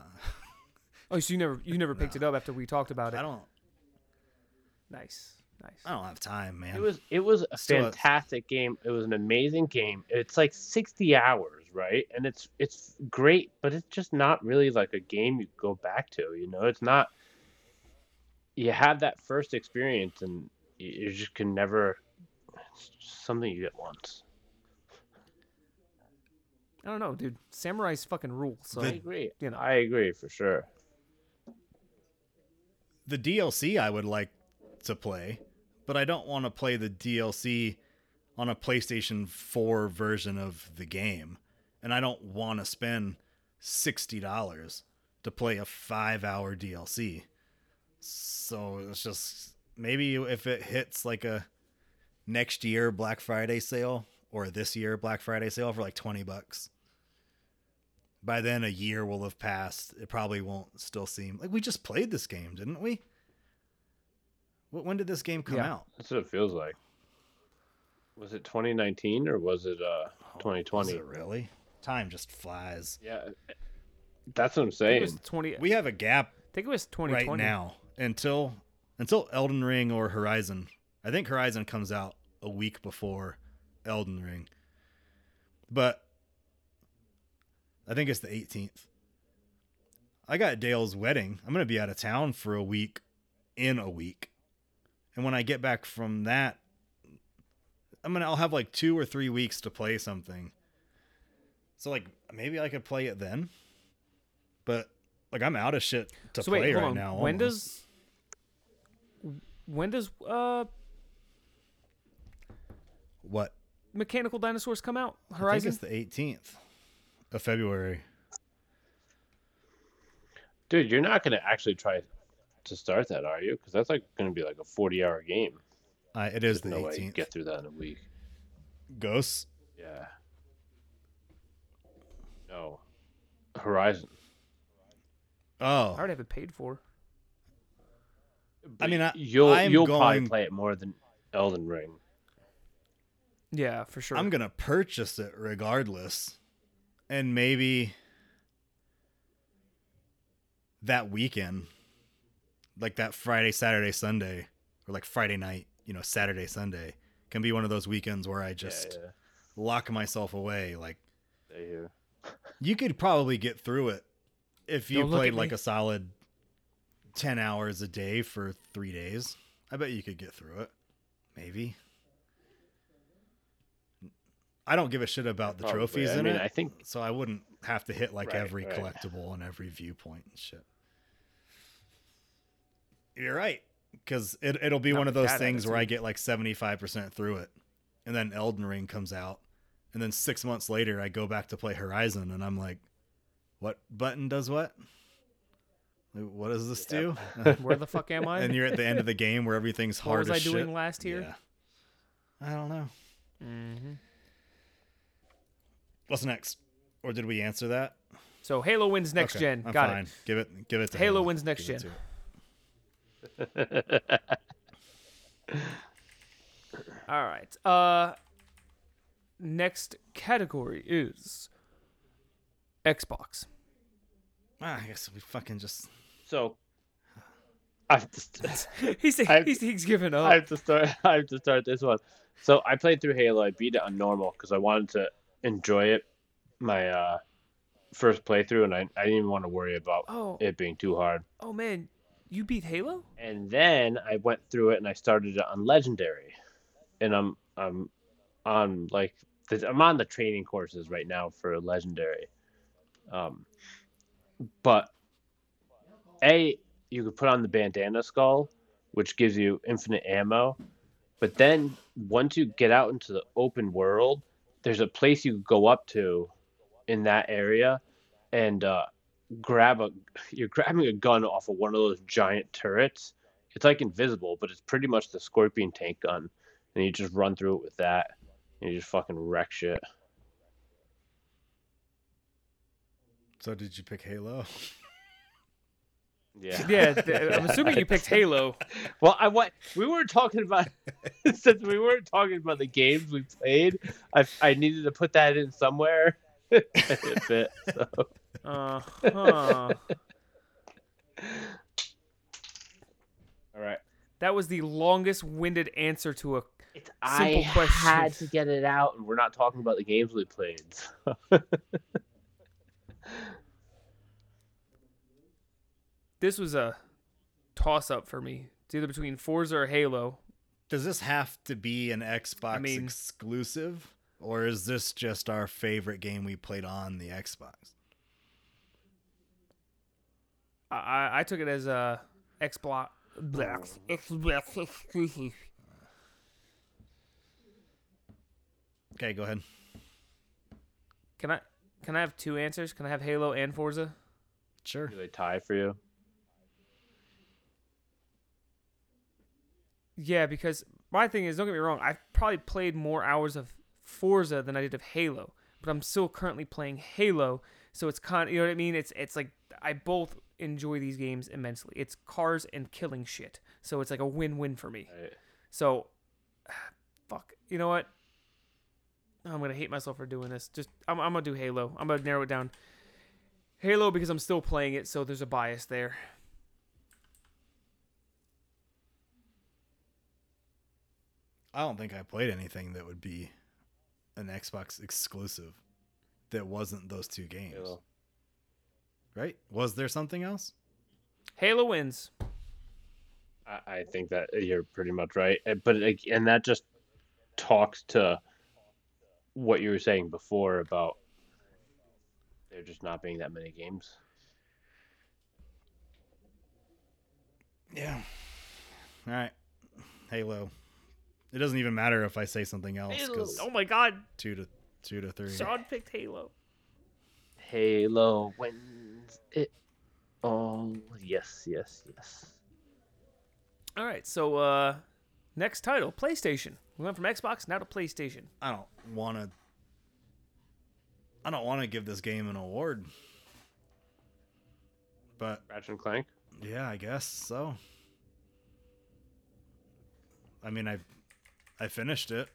Oh, so you never you never picked it up after we talked about it. I don't. Nice, nice. I don't have time, man. It was it was a Still, it's- fantastic game. It was an amazing game. It's like 60 hours, right? And it's it's great, but it's just not really like a game you go back to, you know? It's not you have that first experience and you, you just can never it's just something you get once. I don't know, dude. Samurai's fucking rule. So I agree. you know. I agree for sure. the DLC I would like to play, but I don't want to play the DLC on a PlayStation 4 version of the game. And I don't want to spend $60 to play a 5-hour DLC. So it's just maybe if it hits like a next year Black Friday sale or this year Black Friday sale for like 20 bucks. By then a year will have passed. It probably won't still seem like we just played this game, didn't we? When did this game come Yeah. out? That's what it feels like. Was it 2019 or was it uh Was 2020? it really? Time just flies. Yeah. That's what I'm saying. it was twenty. We have a gap I think it was twenty twenty. right now until until Elden Ring or Horizon. I think Horizon comes out a week before Elden Ring. But I think it's the 18th. I got Dale's wedding. I'm going to be out of town for a week in a week. And when I get back from that, I'm going to I'll have like 2 or 3 weeks to play something. So like maybe I could play it then. But like I'm out of shit to So play wait, right on. now. when almost. does when does uh what? Mechanical Dinosaurs come out? I think it's the 18th of February. Dude, you're not gonna actually try to start that, are you? Because that's like gonna be like a 40 hour game. Uh, it is There's the no way you 18th. get through that in a week. Ghosts. Yeah. No. Horizon. Oh. I already have it paid for. I mean, I- you'll I'm you'll probably play it more than Elden Ring. Yeah, for sure. I'm gonna purchase it regardless, and maybe that weekend like that Friday, Saturday, Sunday, or like Friday night, you know, Saturday, Sunday can be one of those weekends where I just yeah, yeah. lock myself away. Like I you could probably get through it if you Don't played like me. a solid 10 hours a day for three days. I bet you could get through it. Maybe. I don't give a shit about the Probably. trophies I in mean, it. I think so I wouldn't have to hit like Right, every right. collectible and every viewpoint and shit. You're right, because it it'll be Not one of those that things where I get like seventy five percent through it, and then Elden Ring comes out, and then six months later I go back to play Horizon, and I'm like, what button does what? What does this do? <laughs> Where the fuck am I? and you're at the end of the game where everything's hard. what was as I shit. doing last year? Yeah. I don't know. hmm What's next? Or did we answer that? So Halo wins next Okay, gen. I'm Got fine. it. Give it. Give it to Halo wins next Give gen. it. <laughs> All right. Uh, next category is Xbox. Ah, I guess we fucking just. so. I have to, he's, I- he's he's giving up. I have to start. <laughs> I have to start this one. So I played through Halo. I beat it on normal because I wanted to enjoy it. My uh, first playthrough, and I, I didn't even want to worry about oh it being too hard. oh man, you beat Halo? And then I went through it and I started it on Legendary, and I'm I'm on like the, I'm on the training courses right now for Legendary. Um, but a you could put on the bandana skull, which gives you infinite ammo. But then once you get out into the open world, there's a place you go up to in that area and uh, grab a you're grabbing a gun off of one of those giant turrets. It's like invisible, but it's pretty much the scorpion tank gun. And you just run through it with that. And you just fucking wreck shit. So did you pick Halo? <laughs> Yeah. Yeah, I'm assuming you picked Halo. <laughs> Well, I what we weren't talking about <laughs> since we weren't talking about the games we played. I I needed to put that in somewhere. <laughs> it fit. So. Uh huh. All right. That was the longest-winded answer to a. It's, Simple I question. I had to get it out, and we're not talking about the games we played. so. This was a toss-up for me. It's either between Forza or Halo. Does this have to be an Xbox mean- exclusive, or is this just our favorite game we played on the Xbox? I I, I took it as a Xbox. Xbox exclusive. Okay, go ahead. Can I can I have two answers? Can I have Halo and Forza? Sure. Do they tie for you? Yeah, because my thing is, don't get me wrong, I've probably played more hours of Forza than I did of Halo, but I'm still currently playing Halo, so it's kind, you know what I mean? It's it's like I both enjoy these games immensely. It's cars and killing shit, so it's like a win-win for me. Right. So, <sighs> fuck, you know what? I'm gonna hate myself for doing this. Just I'm, I'm gonna do Halo. I'm gonna narrow it down. Halo because I'm still playing it, so there's a bias there. I don't think I played anything that would be an Xbox exclusive that wasn't those two games. Halo. Right? Was there something else? Halo wins. I, I think that you're pretty much right, but and that just talks to what you were saying before about there just not being that many games. Yeah. All right. Halo. It doesn't even matter if I say something else because Oh my god, two to two to three. Sean picked Halo. Halo wins it. Oh yes, yes, yes. All right, so uh, next title, PlayStation. We went from Xbox now to PlayStation. I don't want to. I don't want to give this game an award, but Ratchet and Clank. yeah, I guess so. I mean, I I finished it,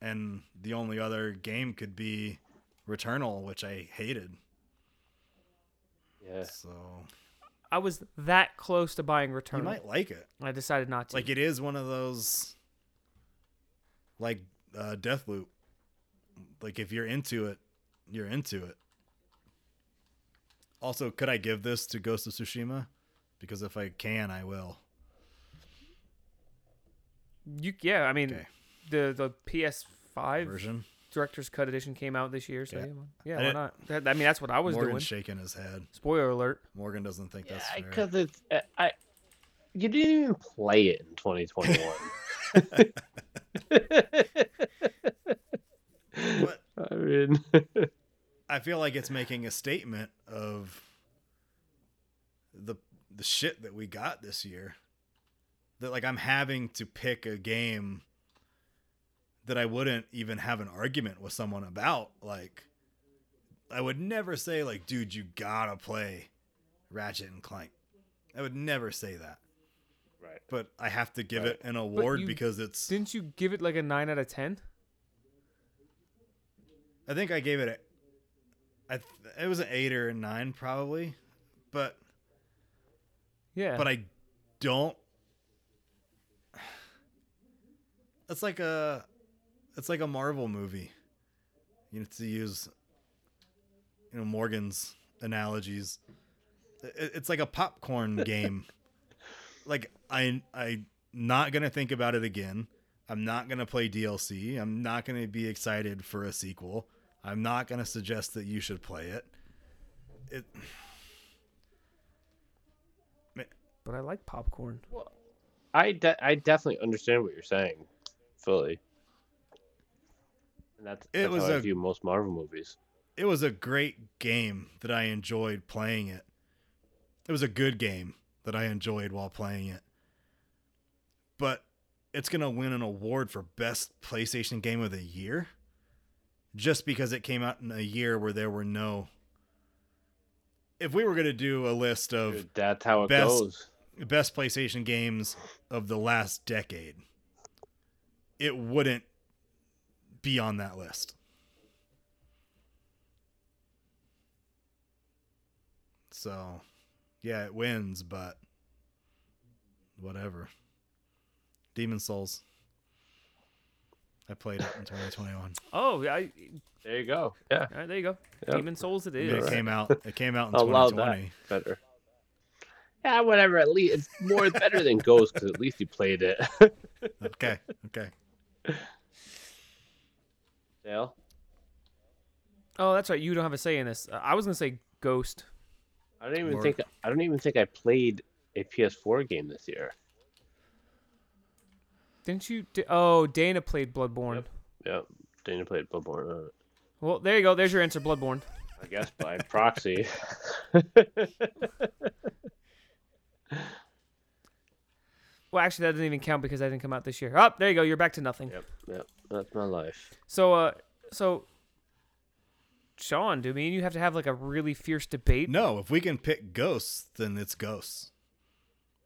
and the only other game could be Returnal, which I hated. Yeah. So I was that close to buying Returnal. You might like it. I decided not to. Like it is one of those like uh Deathloop. Like if you're into it, you're into it. Also, could I give this to Ghost of Tsushima? Because if I can, I will. You, yeah, I mean, Okay. the the PS5 Version. director's cut edition came out this year, so Okay. yeah, yeah I why didn't- not? That, I mean, that's what I was Morgan's doing. shaking his head. Spoiler alert. Morgan doesn't think that's fair. because it's uh, I. You didn't even play it in 2021. <laughs> <laughs> I mean, <laughs> I feel like it's making a statement of the the shit that we got this year. That like I'm having to pick a game that I wouldn't even have an argument with someone about. Like I would never say like, dude, you gotta play Ratchet and Clank. I would never say that. right. But I have to give Right. it an award you because it's Didn't you give it like a nine out of ten? I think I gave it a I th- it was an 8 or a 9 probably. But Yeah. but I don't. It's like a, it's like a Marvel movie. You know, to use, you know, Morgan's analogies. It- It's like a popcorn <laughs> game. like I, I'm not gonna think about it again. I'm not gonna play DLC. I'm not gonna be excited for a sequel. I'm not gonna suggest that you should play it. It. but I like popcorn. I de- I definitely understand what you're saying, fully. And that's, It that's was how I a- view most Marvel movies. it was a great game that I enjoyed playing it. It was a good game that I enjoyed while playing it. But it's going to win an award for best PlayStation game of the year just because it came out in a year where there were no If we were going to do a list of That's how it best- goes. best PlayStation games of the last decade, it wouldn't be on that list. So, yeah, it wins, but whatever. Demon's Souls. I played it in <laughs> 2021. Oh, I, There you go. Yeah, all right, there you go. Yep. Demon's Souls, It is. it It is. came out. It came out in <laughs> allow 2020. that better. Yeah, whatever. At least it's more better than Ghost because at least you played it. <laughs> Okay, okay. Dale, Oh, that's right. You don't have a say in this. Uh, I was gonna say Ghost. I don't even think I don't even think I played a PS4 game this year. Didn't you? Di- oh, Dana played Bloodborne. Yeah, Dana played Bloodborne. Uh, Well, there you go. There's your answer, Bloodborne. I guess by proxy. <laughs> <laughs> Well, actually, that doesn't even count because that didn't come out this year. Oh, there you go. You're back to nothing. yep, yep. That's my life. So, uh, so, Sean, do me and you have to have like a really fierce debate? No, if we can pick ghosts, then it's ghosts.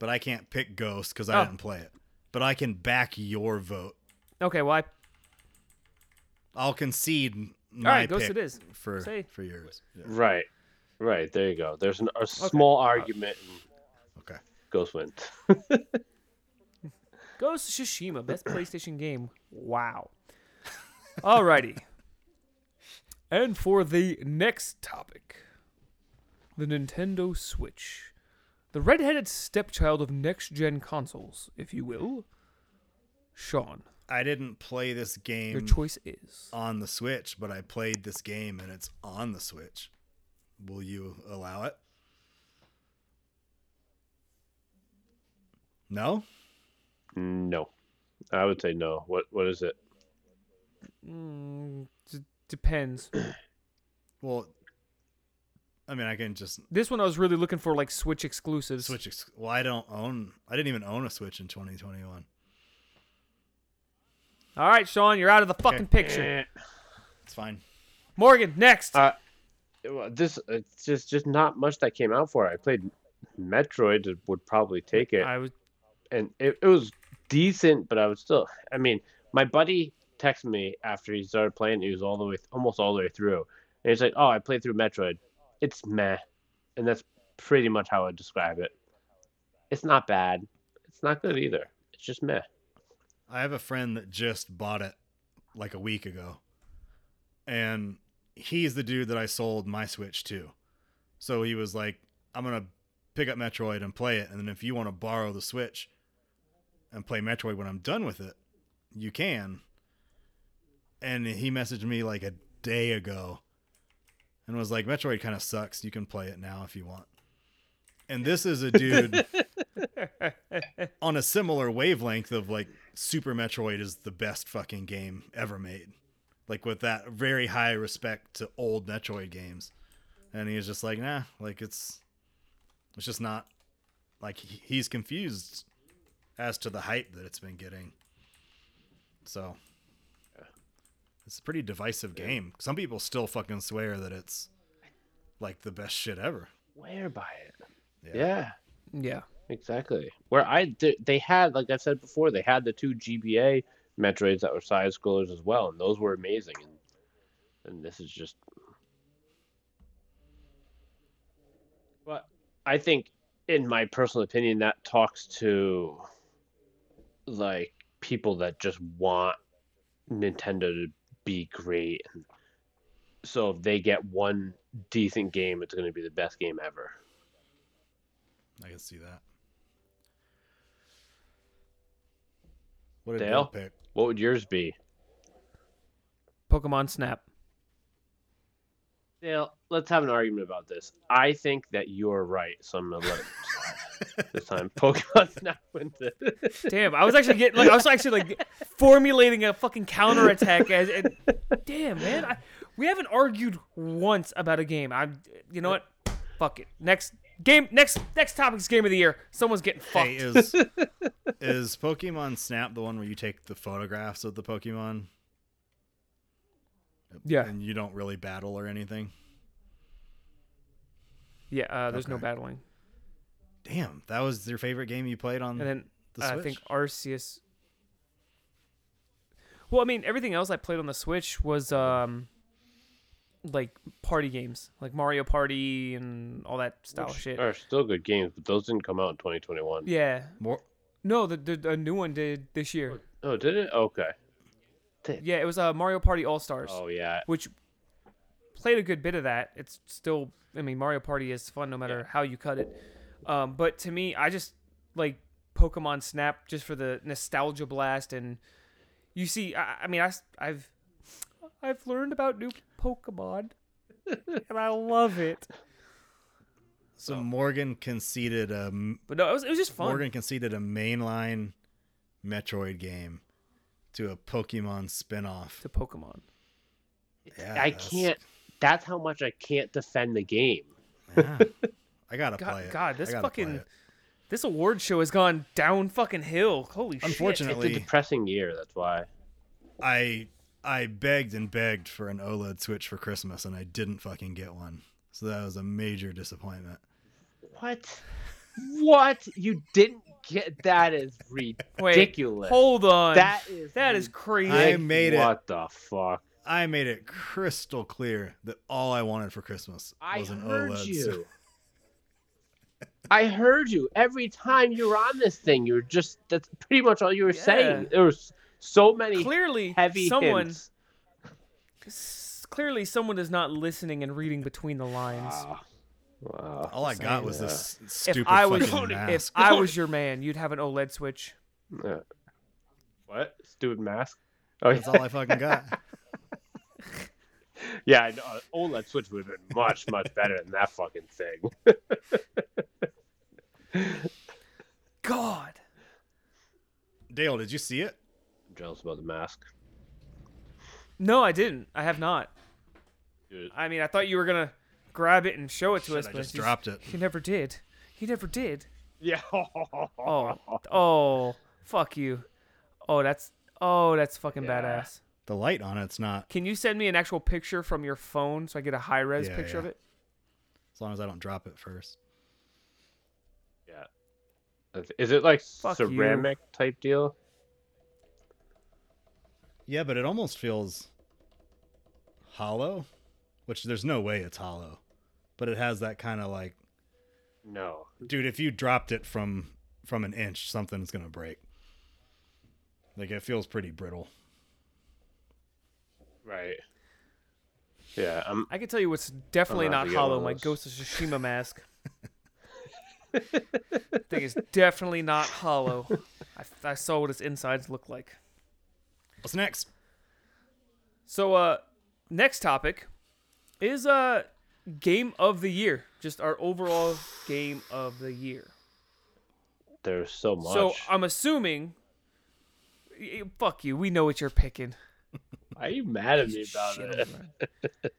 But I can't pick ghosts because I Oh. didn't play it. But I can back your vote. Okay, well, I, I'll concede my all right, Ghost pick it is. for Say. for yours. Yeah. Right, right. There you go. There's an, a small argument. And Okay. Ghost wins. <laughs> Ghost of Tsushima, best PlayStation game. Wow. Alrighty. <laughs> and for the next topic, the Nintendo Switch. The red-headed stepchild of next-gen consoles, if you will. Sean, I didn't play this game your choice is. on the Switch, but I played this game and it's on the Switch. Will you allow it? No? No, I would say no. What What is it? Mm, d- depends. <clears throat> Well, I mean, I can just This one I was really looking for like Switch exclusives. Switch. Ex- well, I don't own. I didn't even own a Switch in 2021. All right, Sean, you're out of the fucking picture. Eh. It's fine. Morgan, next. Uh, well, this it's just just not much that came out for it. I played Metroid. it Would probably take it, I was and it, it was decent, but I would still. I mean, my buddy texted me after he started playing. He was all the way, almost all the way through, and he's like, "Oh, I played through Metroid. It's meh," and that's pretty much how I describe it. It's not bad. It's not good either. It's just meh. I have a friend that just bought it like a week ago. And he's the dude that I sold my Switch to. So he was like, I'm to pick up Metroid and play it. And then if you want to borrow the Switch and play Metroid when I'm done with it, you can. And he messaged me like a day ago and was like, Metroid kind of sucks. You can play it now if you want. And this is a dude <laughs> on a similar wavelength of like Super Metroid is the best fucking game ever made. Like with that very high respect to old Metroid games. And he was just like, nah, like it's it's just not like he's confused as to the hype that it's been getting. So it's a pretty divisive game. Some people still fucking swear that it's like the best shit ever. Where by it? Yeah. Yeah. Yeah. Exactly. Where I did, they had, like I said before, they had the two GBA Metroids that were side scrollers as well, and those were amazing. And and this is just. But I think, in my personal opinion, that talks to like people that just want Nintendo to be great. So if they get one decent game, it's going to be the best game ever. I can see that. What did Dale? Dale pick? What would yours be? Pokemon Snap. Dale, let's have an argument about this. I think that you're right, so I'm gonna let it <laughs> slide this time. <laughs> Pokemon Snap wins it. <laughs> Damn, I was actually getting like I was actually like formulating a fucking counterattack as and damn man, I, we haven't argued once about a game. I you know what? Fuck it. Next game next next topic's game of the year. Someone's getting fucked. Hey, is <laughs> is Pokemon Snap the one where you take the photographs of the Pokemon yeah. and you don't really battle or anything? Yeah, uh, there's no battling. Damn, that was your favorite game you played on And then the uh, Switch? I think Arceus Well, I mean, everything else I played on the Switch was um like party games, like Mario Party and all that style Which shit. Are still good games, but those didn't come out in 2021. Yeah. More No, the, the a new one did this year. Oh, did it? Okay. Yeah, it was uh, Mario Party All Stars, Oh yeah. which played a good bit of that. It's still, I mean, Mario Party is fun no matter Yeah. how you cut it. Um, but to me, I just like Pokemon Snap just for the nostalgia blast, and you see, I, I mean, I, have I've learned about new Pokemon, <laughs> and I love it. so Morgan conceded a But no, it was it was just fun. Morgan conceded a mainline Metroid game to a Pokemon spin-off. to Pokemon. Yeah, I that's- can't. That's how much I can't defend the game. Yeah. <laughs> I gotta God- play it. God, this I gotta play fucking- This award show has gone down fucking hill. Holy shit! Unfortunately- It's a depressing year. That's why. I I begged and begged for an OLED Switch for Christmas, and I didn't fucking get one. So that was a major disappointment. What? What? You didn't get that? Is Wait, ridiculous. hold on. That is that is crazy. I made it. What the fuck? I made it crystal clear that all I wanted for Christmas I was an heard OLED. you. I heard you. Every time you were on this thing, You're just that's pretty much all you were Yeah. saying. There was so many clearly, heavy someone hints. clearly someone is not listening and reading between the lines. Wow. Wow. All I got was Yeah. this if stupid I was fucking if. I was your man, you'd have an OLED Switch. Yeah. What? Stupid mask? Oh, That's all I fucking got. <laughs> yeah, I know. Uh, OLED Switch would have been much, much better than that fucking thing. <laughs> God. Dale, did you see it? I'm jealous about the mask. No, I didn't. I have not. Dude, I mean, I thought you were gonna grab it and show it to Shit, us, I but just you, dropped it. you never did. You never did. Yeah. <laughs> Oh, oh, fuck you. Oh, that's oh, that's fucking Yeah. badass. The light on it's not. Can you send me an actual picture from your phone so I get a high res Yeah, picture of it? As long as I don't drop it first. Yeah. Is it like Fuck you. ceramic type deal? Yeah, but it almost feels hollow, which there's no way it's hollow, but it has that kind of like No. dude, if you dropped it from from an inch, something's gonna break. Like it feels pretty brittle. Right. Yeah, I'm I can tell you what's definitely I'm gonna have not to get one hollow. My. Ghost of Tsushima mask. <laughs> thing is definitely not hollow. I, I saw what its insides look like. What's next? So, uh, next topic is uh, game of the year. Just our overall game of the year. there's so much. So I'm assuming. Fuck you. We know what you're picking. <laughs> Why are you mad at me about Shit it?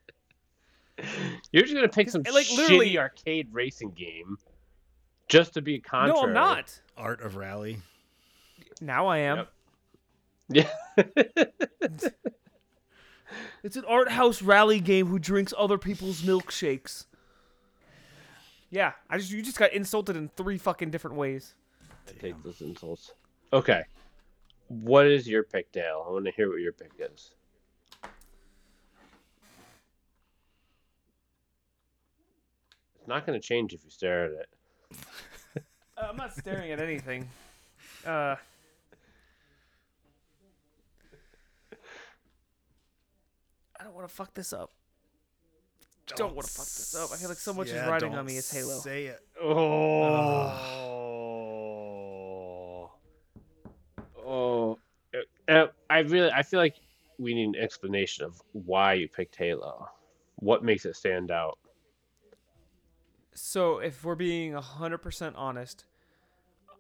<laughs> You're just gonna pick some like, literally- arcade racing game just to be contrary. No, I'm not. Art of Rally. Now I am. Yep. Yeah. <laughs> It's an art house rally game who drinks other people's milkshakes. Yeah, I just you just got insulted in three fucking different ways. I take those insults. Okay. What is your pick, Dale? I want to hear what your pick is. Not going to change if you stare at it. Uh, I'm not staring at anything. Uh, I don't want to fuck this up. Don't wanna fuck this up. I feel like so much is riding on me, it's Halo. Say it. Oh. Oh. Uh, I really, I feel like we need an explanation of why you picked Halo. What makes it stand out? So, if we're being 100% honest,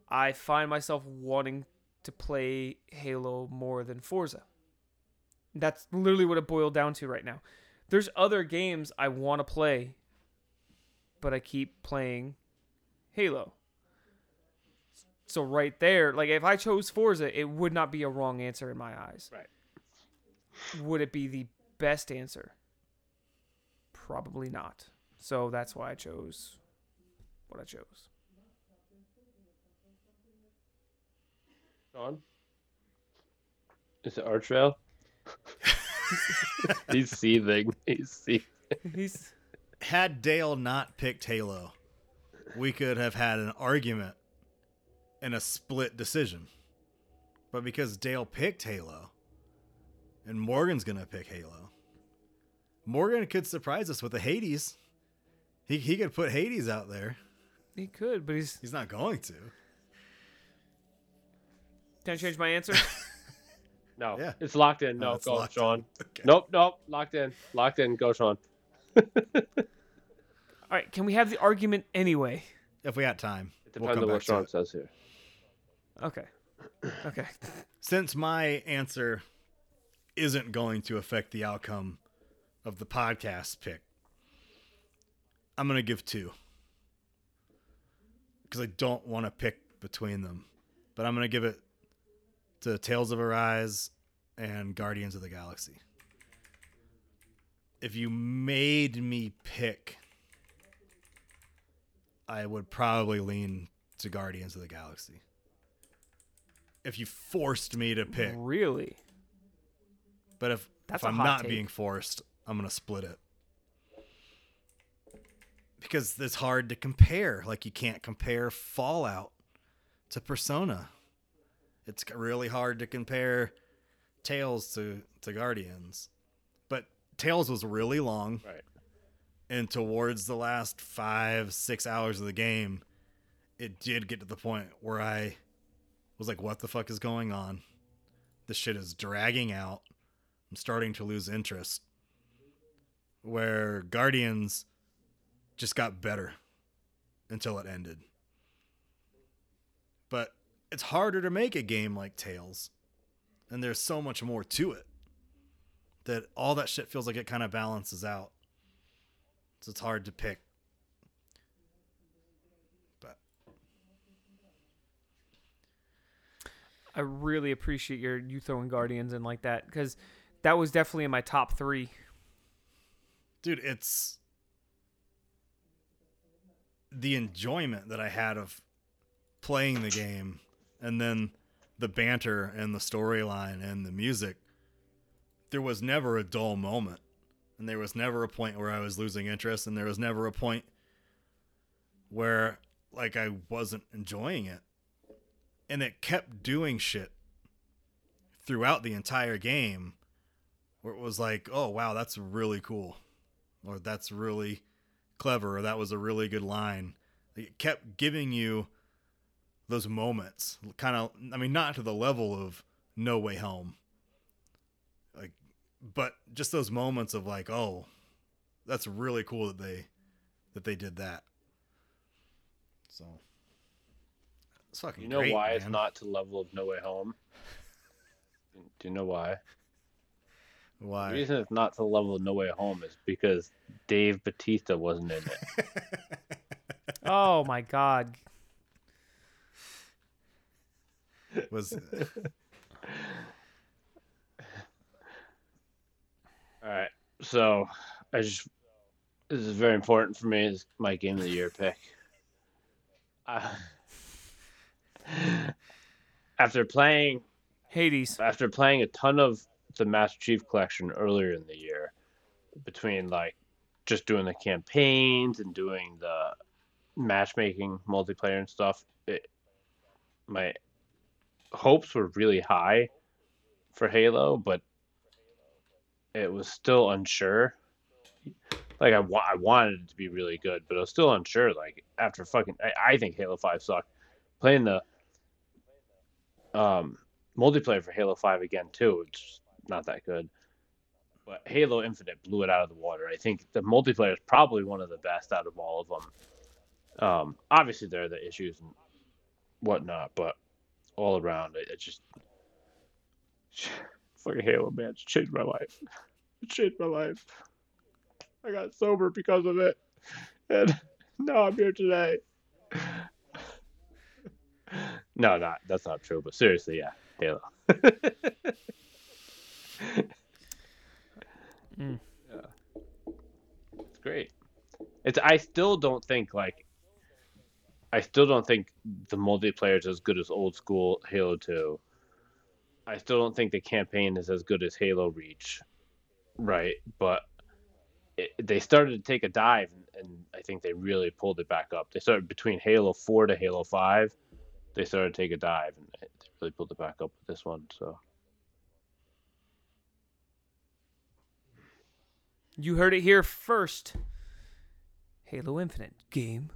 I find myself wanting to play Halo more than Forza. That's literally what it boiled down to right now. There's other games I want to play, but I keep playing Halo. So, right there, like if I chose Forza, it would not be a wrong answer in my eyes. Right. Would it be the best answer? Probably not. So that's why I chose what I chose. Sean? Is it Arch Rail? <laughs> He's seething. He's seething. He's Had Dale not picked Halo, we could have had an argument and a split decision. But because Dale picked Halo, and Morgan's gonna pick Halo, Morgan could surprise us with a Hades. He he could put Hades out there. he could, but he's. He's not going to. Can I change my answer? <laughs> No, Yeah. it's locked in. Oh, No, it's go, locked Sean. in. Okay. Nope, nope, locked in. Locked in. Go, Sean. <laughs> All right. Can we have the argument anyway? If we got time, It we'll depends come on what back to Sean it. says here. Okay. Okay. <laughs> Since my answer isn't going to affect the outcome of the podcast pick, I'm going to give two. Because I don't want to pick between them. But I'm going to give it to Tales of Arise and Guardians of the Galaxy. If you made me pick, I would probably lean to Guardians of the Galaxy. If you forced me to pick, Really? but if, That's if I'm not take. being forced, I'm gonna split it. Because it's hard to compare. Like you can't compare Fallout to Persona. It's really hard to compare Tales to, to Guardians. But Tales was really long, Right. and towards the last five, six hours of the game, it did get to the point where I was like, what the fuck is going on? This shit is dragging out. I'm starting to lose interest. Where Guardians just got better until it ended. But it's harder to make a game like Tales, And there's so much more to it that all that shit feels like it kind of balances out. So it's hard to pick. But I really appreciate your you throwing Guardians in like that because that was definitely in my top three. dude, it's the enjoyment that I had of playing the game and then the banter and the storyline and the music. There was never a dull moment. And there was never a point where I was losing interest and there was never a point where like I wasn't enjoying it. And it kept doing shit throughout the entire game where it was like, "Oh, wow, that's really cool." Or that's really clever or that was a really good line. It kept giving you those moments. Kind of I mean not to the level of No Way Home. Like but just those moments of like, "Oh, that's really cool that they that they did that." So it's fucking You know great, why it's not to the level of No Way Home? <laughs> Do you know why? The reason it's not to the level of No Way Home is because Dave Batista wasn't in it. <laughs> Oh my god. was All right, so I just this is very important for me. It's my game of the year pick. Uh, <laughs> after playing Hades. after playing a ton of the Master Chief Collection earlier in the year, between like just doing the campaigns and doing the matchmaking multiplayer and stuff, it, my hopes were really high for Halo, but it was still unsure. Like I, wa- I wanted it to be really good, but I was still unsure. Like after fucking, I, I think Halo Five sucked. Playing the um, multiplayer for Halo Five again too, it's not that good. But Halo Infinite blew it out of the water. I think the multiplayer is probably one of the best out of all of them. Um, obviously there are the issues and whatnot, but all around, it, it just <sighs> fucking Halo, man, it's changed my life. It changed my life. I got sober because of it, and <laughs> now I'm here today. <laughs> No, not that's not true. But seriously, yeah, Halo. <laughs> Mm. Yeah. It's great. It's I still don't think like I still don't think the multiplayer is as good as old school Halo 2. I still don't think the campaign is as good as Halo Reach. Right, but it, they started to take a dive and, and I think they really pulled it back up. They started between Halo 4 to Halo 5, they started to take a dive and they really pulled it back up with this one, so You heard it here first. Halo Infinite game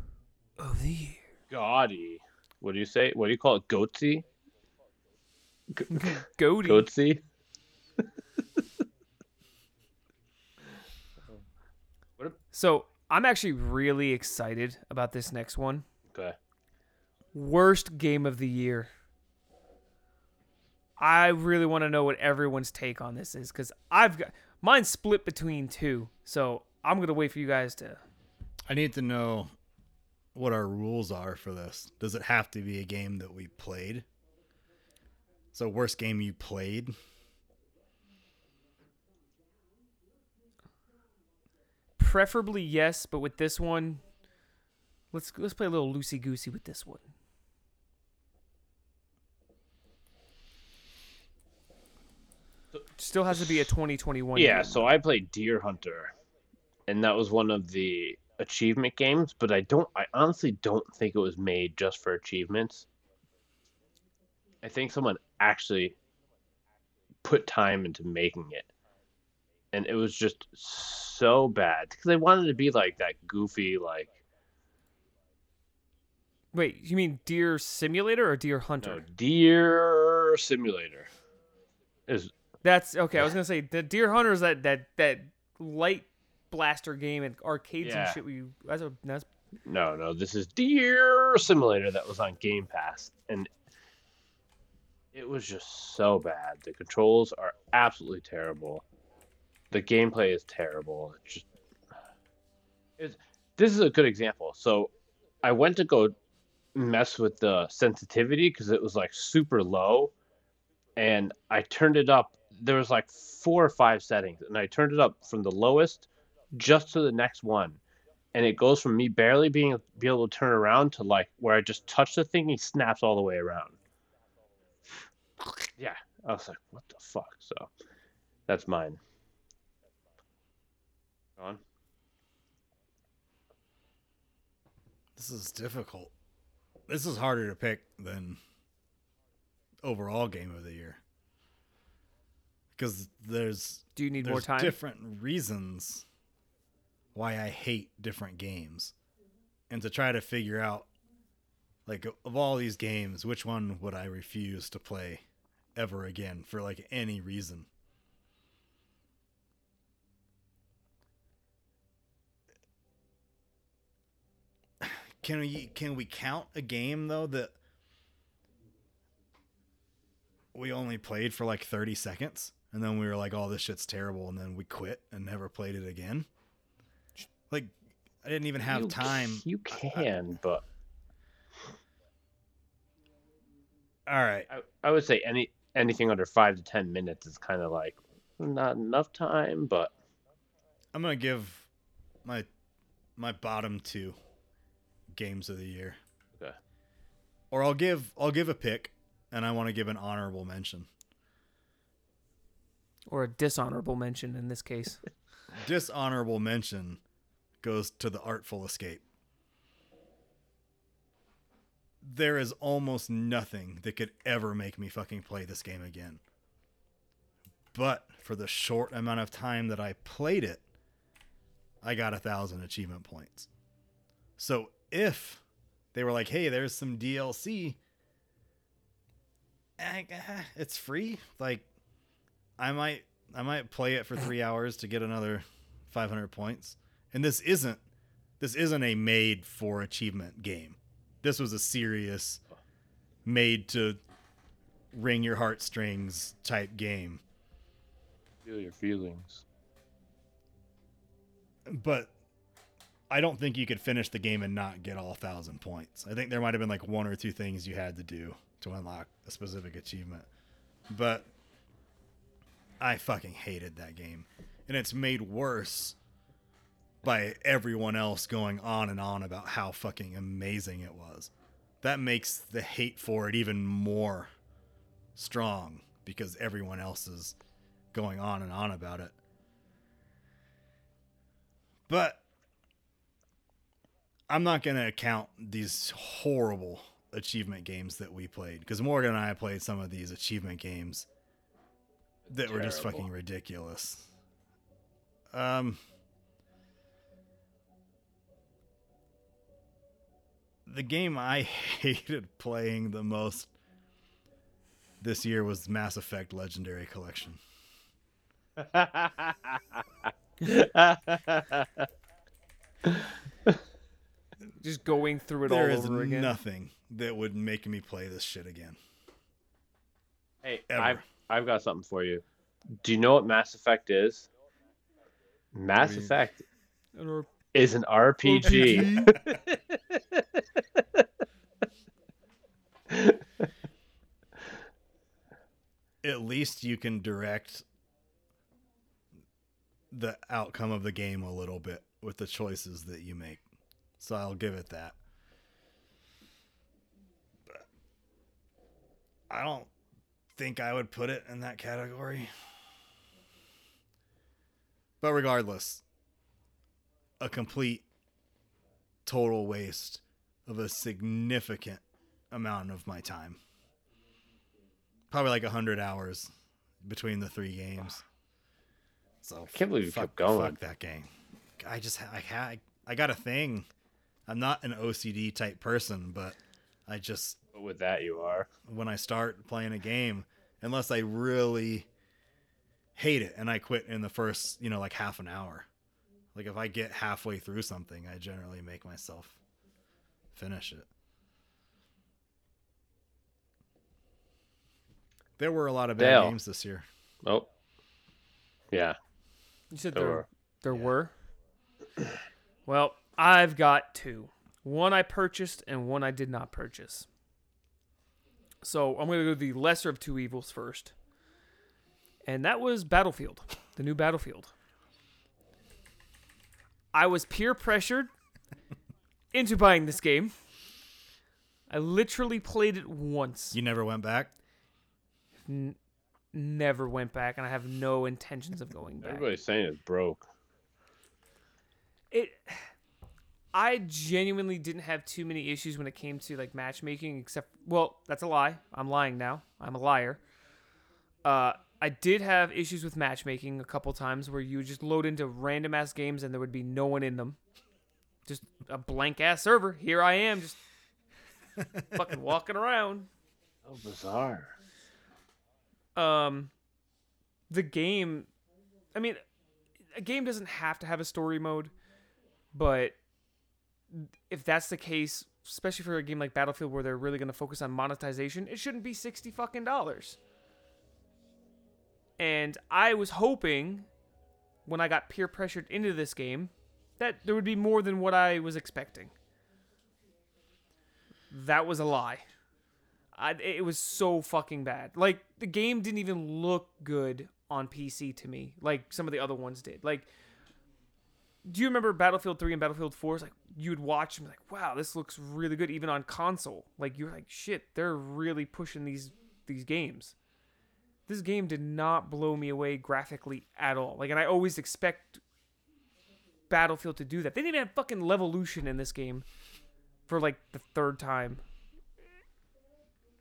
of the year. gaudy. What do you say? What do you call it? Goatsy? Goaty. Goatsy? <laughs> So I'm actually really excited about this next one. Okay. Worst game of the year. I really want to know what everyone's take on this is because I've got mine's split between two. So I'm gonna wait for you guys to. I need to know what our rules are for this. Does it have to be a game that we played? So worst game you played? Preferably yes, but with this one, let's let's play a little loosey goosey with this one. Still has to be a 2021. Yeah, game. so I played Deer Hunter, and that was one of the achievement games, but I don't I honestly don't think it was made just for achievements. I think someone actually put time into making it. And it was just so bad because they wanted to be like that goofy like Wait, you mean Deer Simulator or Deer Hunter? no, Hunter? Deer Simulator. Is That's okay. I was gonna say the Deer Hunter is that that that light blaster game and arcades and shit. We that's a that's No, no, this is Deer Simulator that was on Game Pass, and it was just so bad. The controls are absolutely terrible. The gameplay is terrible. It's just it's, this is a good example. So I went to go mess with the sensitivity because it was like super low, and I turned it up. There was like four or five settings, and I turned it up from the lowest just to the next one and it goes from me barely being be able to turn around to like where I just touch the thing, he snaps all the way around. Yeah, I was like, what the fuck? So that's mine. On. This This is difficult. This is harder to pick than overall game of the year. Because there's Do you need there's more time? different reasons why I hate different games. And to try to figure out like of all these games, which one would I refuse to play ever again for like any reason? Can we can we count a game though that we only played for like 30 seconds and then we were like oh this shit's terrible and then we quit and never played it again? Like I didn't even have You time. c- You can, but All right. I, I would say any anything under five to ten minutes is kind of like not enough time. But I'm gonna give my my bottom two games of the year, okay. or I'll give I'll give a pick, and I want to give an honorable mention. Or a dishonorable mention in this case. <laughs> Dishonorable mention goes to the Artful Escape. There is almost nothing that could ever make me fucking play this game again. But for the short amount of time that I played it, I got a thousand achievement points. So if they were like, hey, there's some DLC, eh, eh, it's free. Like, I might, I might play it for three hours to get another 500 points. And this isn't, this isn't a made for achievement game. This was a serious, made to ring your heartstrings type game. Feel your feelings. but I don't think you could finish the game and not get all thousand points. I think there might have been like one or two things you had to do to unlock a specific achievement. But I fucking hated that game. And it's made worse by everyone else going on and on about how fucking amazing it was. That makes the hate for it even more strong because everyone else is going on and on about it. But I'm not going to count these horrible achievement games that we played because Morgan and I played some of these achievement games that were just fucking ridiculous. Um, the game I <laughs> hated playing the most this year was Mass Effect Legendary Collection. <laughs> Just going through it There all is over again. nothing that would make me play this shit again. hey, Ever. I've I've got something for you. Do you know what Mass Effect is? Mass mean- Effect Or- is an RPG. <laughs> At least you can direct the outcome of the game a little bit with the choices that you make. So I'll give it that. But I don't think I would put it in that category. But regardless, a complete total waste of a significant amount of my time. Probably like a hundred hours between the three games. So I can't believe you fuck, kept going. Fuck that game. I just I had I got a thing. I'm not an OCD type person, but I just But with that, you are. when I start playing a game, unless I really hate it and I quit in the first, you know, like half an hour. Like if I get halfway through something, I generally make myself finish it. There were a lot of bad Dale. games this year. Oh, yeah. You said There there, were. there were. Well, I've got two. One I purchased and one I did not purchase. So I'm going to go the lesser of two evils first. And that was Battlefield, the new Battlefield. I was peer pressured <laughs> into buying this game. I literally played it once. You never went back? N- never went back, and I have no intentions of going back. Everybody's saying it's broke. it I genuinely didn't have too many issues when it came to like matchmaking, except well, that's a lie. I'm lying now. I'm a liar. Uh, I did have issues with matchmaking a couple times where you would just load into random ass games and there would be no one in them, just a blank ass server. Here I am, just <laughs> fucking walking around. Oh, bizarre. um the game i mean a game doesn't have to have a story mode but if that's the case especially for a game like battlefield where they're really going to focus on monetization it shouldn't be 60 fucking dollars and i was hoping when i got peer pressured into this game that there would be more than what i was expecting that was a lie I, it was so fucking bad. Like the game didn't even look good on PC to me, like some of the other ones did. Like, do you remember Battlefield 3 and Battlefield 4? It's like you would watch and be like, wow, this looks really good, even on console. Like you're like, shit, they're really pushing these these games. This game did not blow me away graphically at all. Like, and I always expect Battlefield to do that. They didn't even have fucking Levolution in this game for like the third time.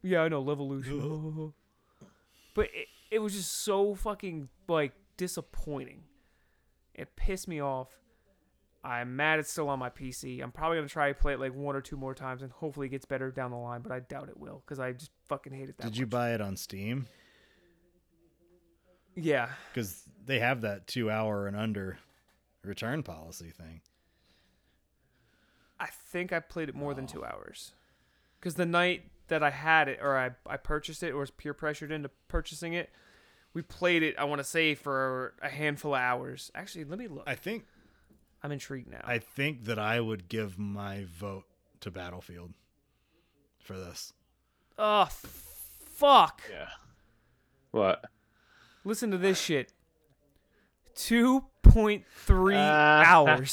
Yeah, I know Levolution. <laughs> but it, it was just so fucking like disappointing. It pissed me off. I'm mad it's still on my PC. I'm probably gonna try to play it like one or two more times and hopefully it gets better down the line, but I doubt it will because I just fucking hate it that Did you buy it on Steam? Yeah. Because they have that two hour and under return policy thing. I think I played it more than two hours. Because the night that I had it, or I, I purchased it, or was peer pressured into purchasing it, we played it, I want to say, for a handful of hours. Actually, let me look. I think I'm intrigued now. I think that I would give my vote to Battlefield for this. oh, f- fuck. Yeah. What? Listen to this shit. 2.3 <laughs> hours.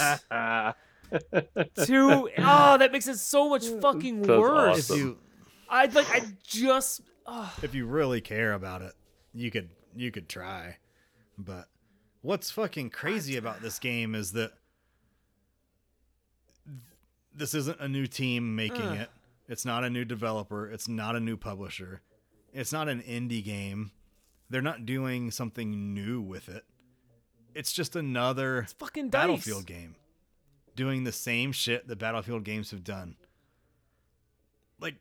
Two. Oh, that makes it so much fucking That's worse. awesome. If you I'd like, I just. Oh, if you really care about it, you could you could try. But what's fucking crazy about this game is that this isn't a new team making Ugh. it. It's not a new developer. It's not a new publisher. It's not an indie game. They're not doing something new with it. It's just another fucking DICE. Battlefield game doing the same shit that Battlefield games have done. Like,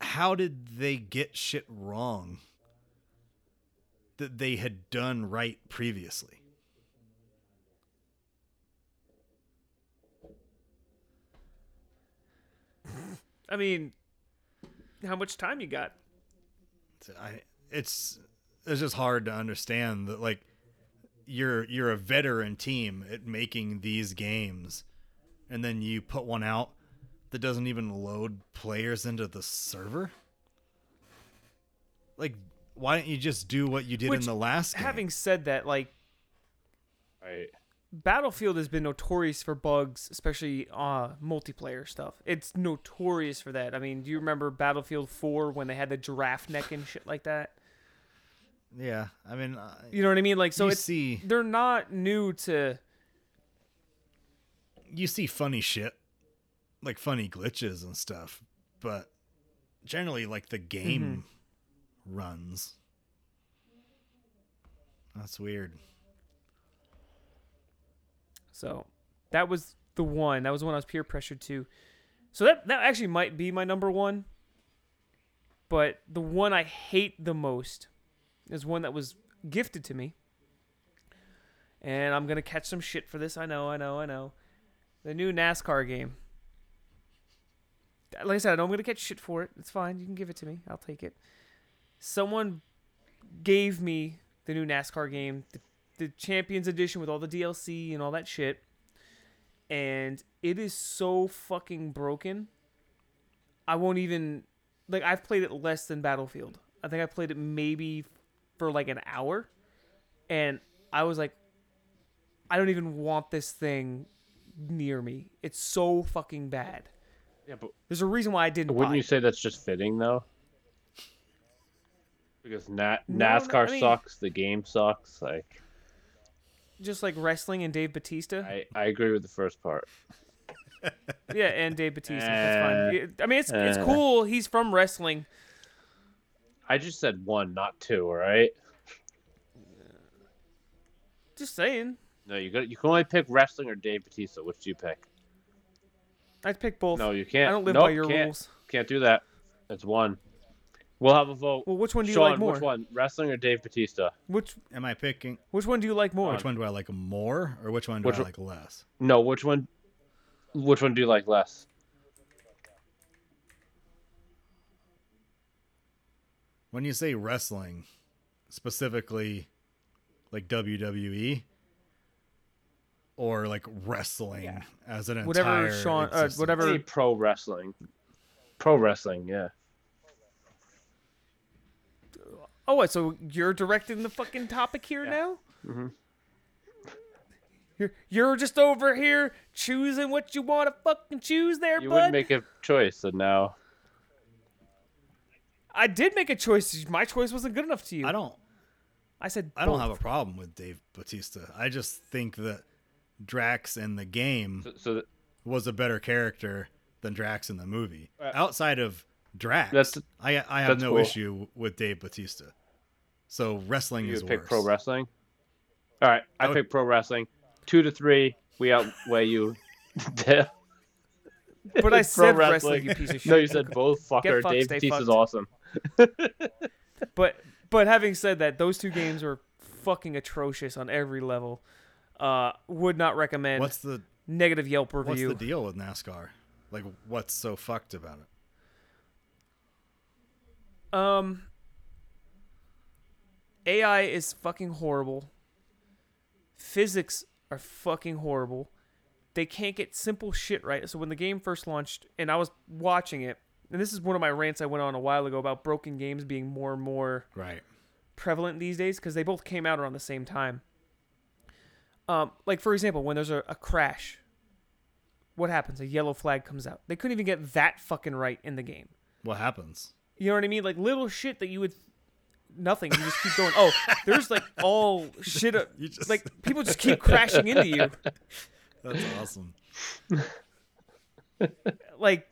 how did they get shit wrong that they had done right previously? I mean, how much time you got? I it's it's just hard to understand that like you're you're a veteran team at making these games and then you put one out that doesn't even load players into the server like why don't you just do what you did Which, in the last game? Having said that, like Right. Battlefield has been notorious for bugs, especially uh multiplayer stuff. It's notorious for that. I mean, do you remember Battlefield 4 when they had the giraffe neck and shit like that? yeah i mean uh, You know what I mean? Like, so it's see they're not new to. you see funny shit like funny glitches and stuff but generally like the game Mm-hmm. runs that's weird So that was the one. That was the one I was peer pressured to. So that that actually might be my number one. But the one I hate the most is one that was gifted to me. And I'm gonna catch some shit for this. I know, I know, I know. The new NASCAR game. Like I said, I know I'm gonna catch shit for it. It's fine. You can give it to me. I'll take it. Someone gave me the new NASCAR game, the the Champions Edition with all the DLC and all that shit. And it is so fucking broken. I won't even like I've played it less than Battlefield. I think I played it maybe for like an hour and I was like I don't even want this thing near me. It's so fucking bad. Yeah, but There's a reason why I didn't wouldn't you it. say that's just fitting though? Because Na- No, NASCAR I mean- sucks, the game sucks. Like, just like wrestling and Dave Batista. I, I agree with the first part. <laughs> Yeah, and Dave Batista. That's fine. Uh, I mean, it's it's uh. cool. He's from wrestling. I just said one, not two. All right. Just saying. No, you got you can only pick wrestling or Dave Batista. Which do you pick? I'd pick both. No, you can't. I don't live Nope, by your can't. rules. Can't do that. It's one. We'll have a vote. Well, which one do you Sean, like more? which one? Wrestling or Dave Batista? Which Am I picking which one do you like more? which one do I like more or which one do Which I one- like less? No, which one? Which one do you like less? When you say wrestling, specifically like WWE or like wrestling as an Whatever entire Sean- uh, existence? whatever- pro wrestling. Pro wrestling, yeah. Oh, what? So you're directing the fucking topic here now? Mhm. You're you're just over here choosing what you want to fucking choose there, You bud. wouldn't make a choice, and now I did make a choice. My choice wasn't good enough to you. I don't I said I don't have a problem with Dave Batista. I just think that Drax in the game so, so th- was a better character than Drax in the movie. Uh, Outside of Drax, that's- I I have no cool. issue with Dave Batista. So wrestling you is would pick worse. pro wrestling. All right, I I would- pick pro wrestling. Two to three, we outweigh you. <laughs> But I Pro said wrestling, you piece of shit. <laughs> No, you said both. Fucker, fucked, Dave stay Batista's awesome. <laughs> But but having said that, those two games were fucking atrocious on every level. Uh, would not recommend. What's the negative Yelp review? what's the deal with NASCAR? Like what's so fucked about it? Um, AI is fucking horrible. Physics are fucking horrible. They can't get simple shit right. So when the game first launched, and I was watching it, and this is one of my rants I went on a while ago about broken games being more and more Right. prevalent these days because they both came out around the same time. Um, like for example, when there's a, a crash, what happens? A yellow flag comes out. They couldn't even get that fucking right in the game. What happens? You know what I mean? Like little shit that you would nothing. You just keep going. Oh, there's like <laughs> all shit. You just- like people just keep crashing into you. <laughs> That's awesome. <laughs> Like,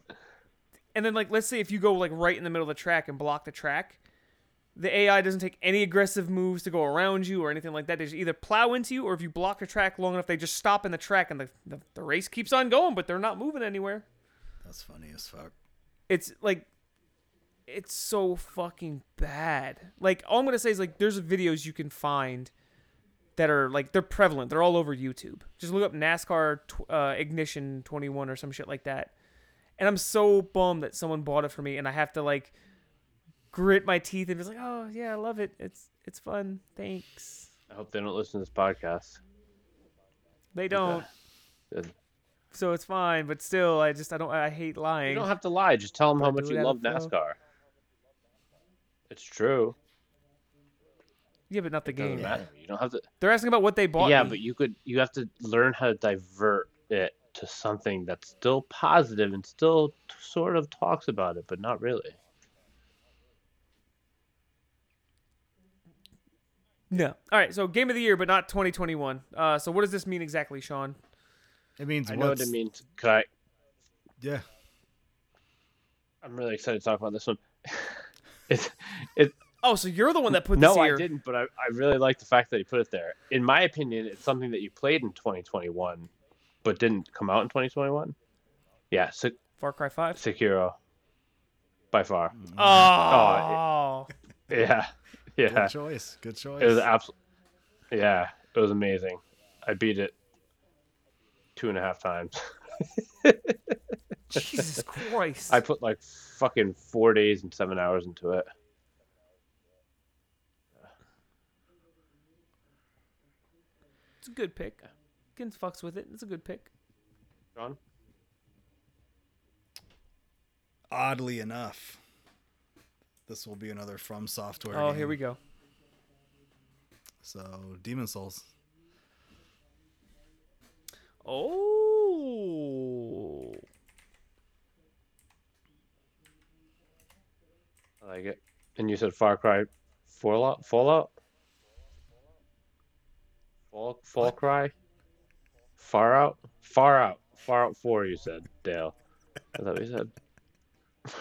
and then like let's say if you go like right in the middle of the track and block the track, the AI doesn't take any aggressive moves to go around you or anything like that. They just either plow into you or if you block the track long enough, they just stop in the track and the the, the race keeps on going, but they're not moving anywhere. That's funny as fuck. it's like it's so fucking bad. Like all I'm gonna say is like there's videos you can find that are like they're prevalent. They're all over YouTube. Just look up NASCAR tw- uh, Ignition 21 or some shit like that. And I'm so bummed that someone bought it for me, and I have to like grit my teeth and be like, oh yeah, I love it. It's it's fun. Thanks. I hope they don't listen to this podcast. They don't, so it's fine. But still, I just I don't I hate lying. You don't have to lie. Just tell them how much you love. NASCAR. It's true. yeah, but not the It game. matter. You don't have to. They're asking about what they bought. yeah, me. but you could. You have to learn how to divert it to something that's still positive and still t- sort of talks about it, but not really. No. All right. So game of the year, but not 2021. Uh, so what does this mean exactly, Sean? It means I know what it means. Could I? yeah. I'm really excited to talk about this one. <laughs> it's it. Oh, so you're the one that put No, this I didn't, but I, I really like the fact that he put it there. In my opinion, it's something that you played in 2021, but didn't come out in 2021. Yeah, Se- Far Cry 5. Sekiro, by far. Mm. Oh. <laughs> Yeah, yeah. Good choice. Good choice. It was absolute. Yeah, it was amazing. I beat it two and a half times. <laughs> Jesus Christ. I put like fucking four days and seven hours into it. It's a good pick. Gins fucks with it. It's a good pick. John, Oddly enough, this will be another From Software. Oh, game. here we go. So, Demon's Souls. Oh. I like it. And you said Far Cry Fallout. Fallout. Fall, fall cry. Far out. Far out. Far out four. You said Dale. I thought you said <laughs>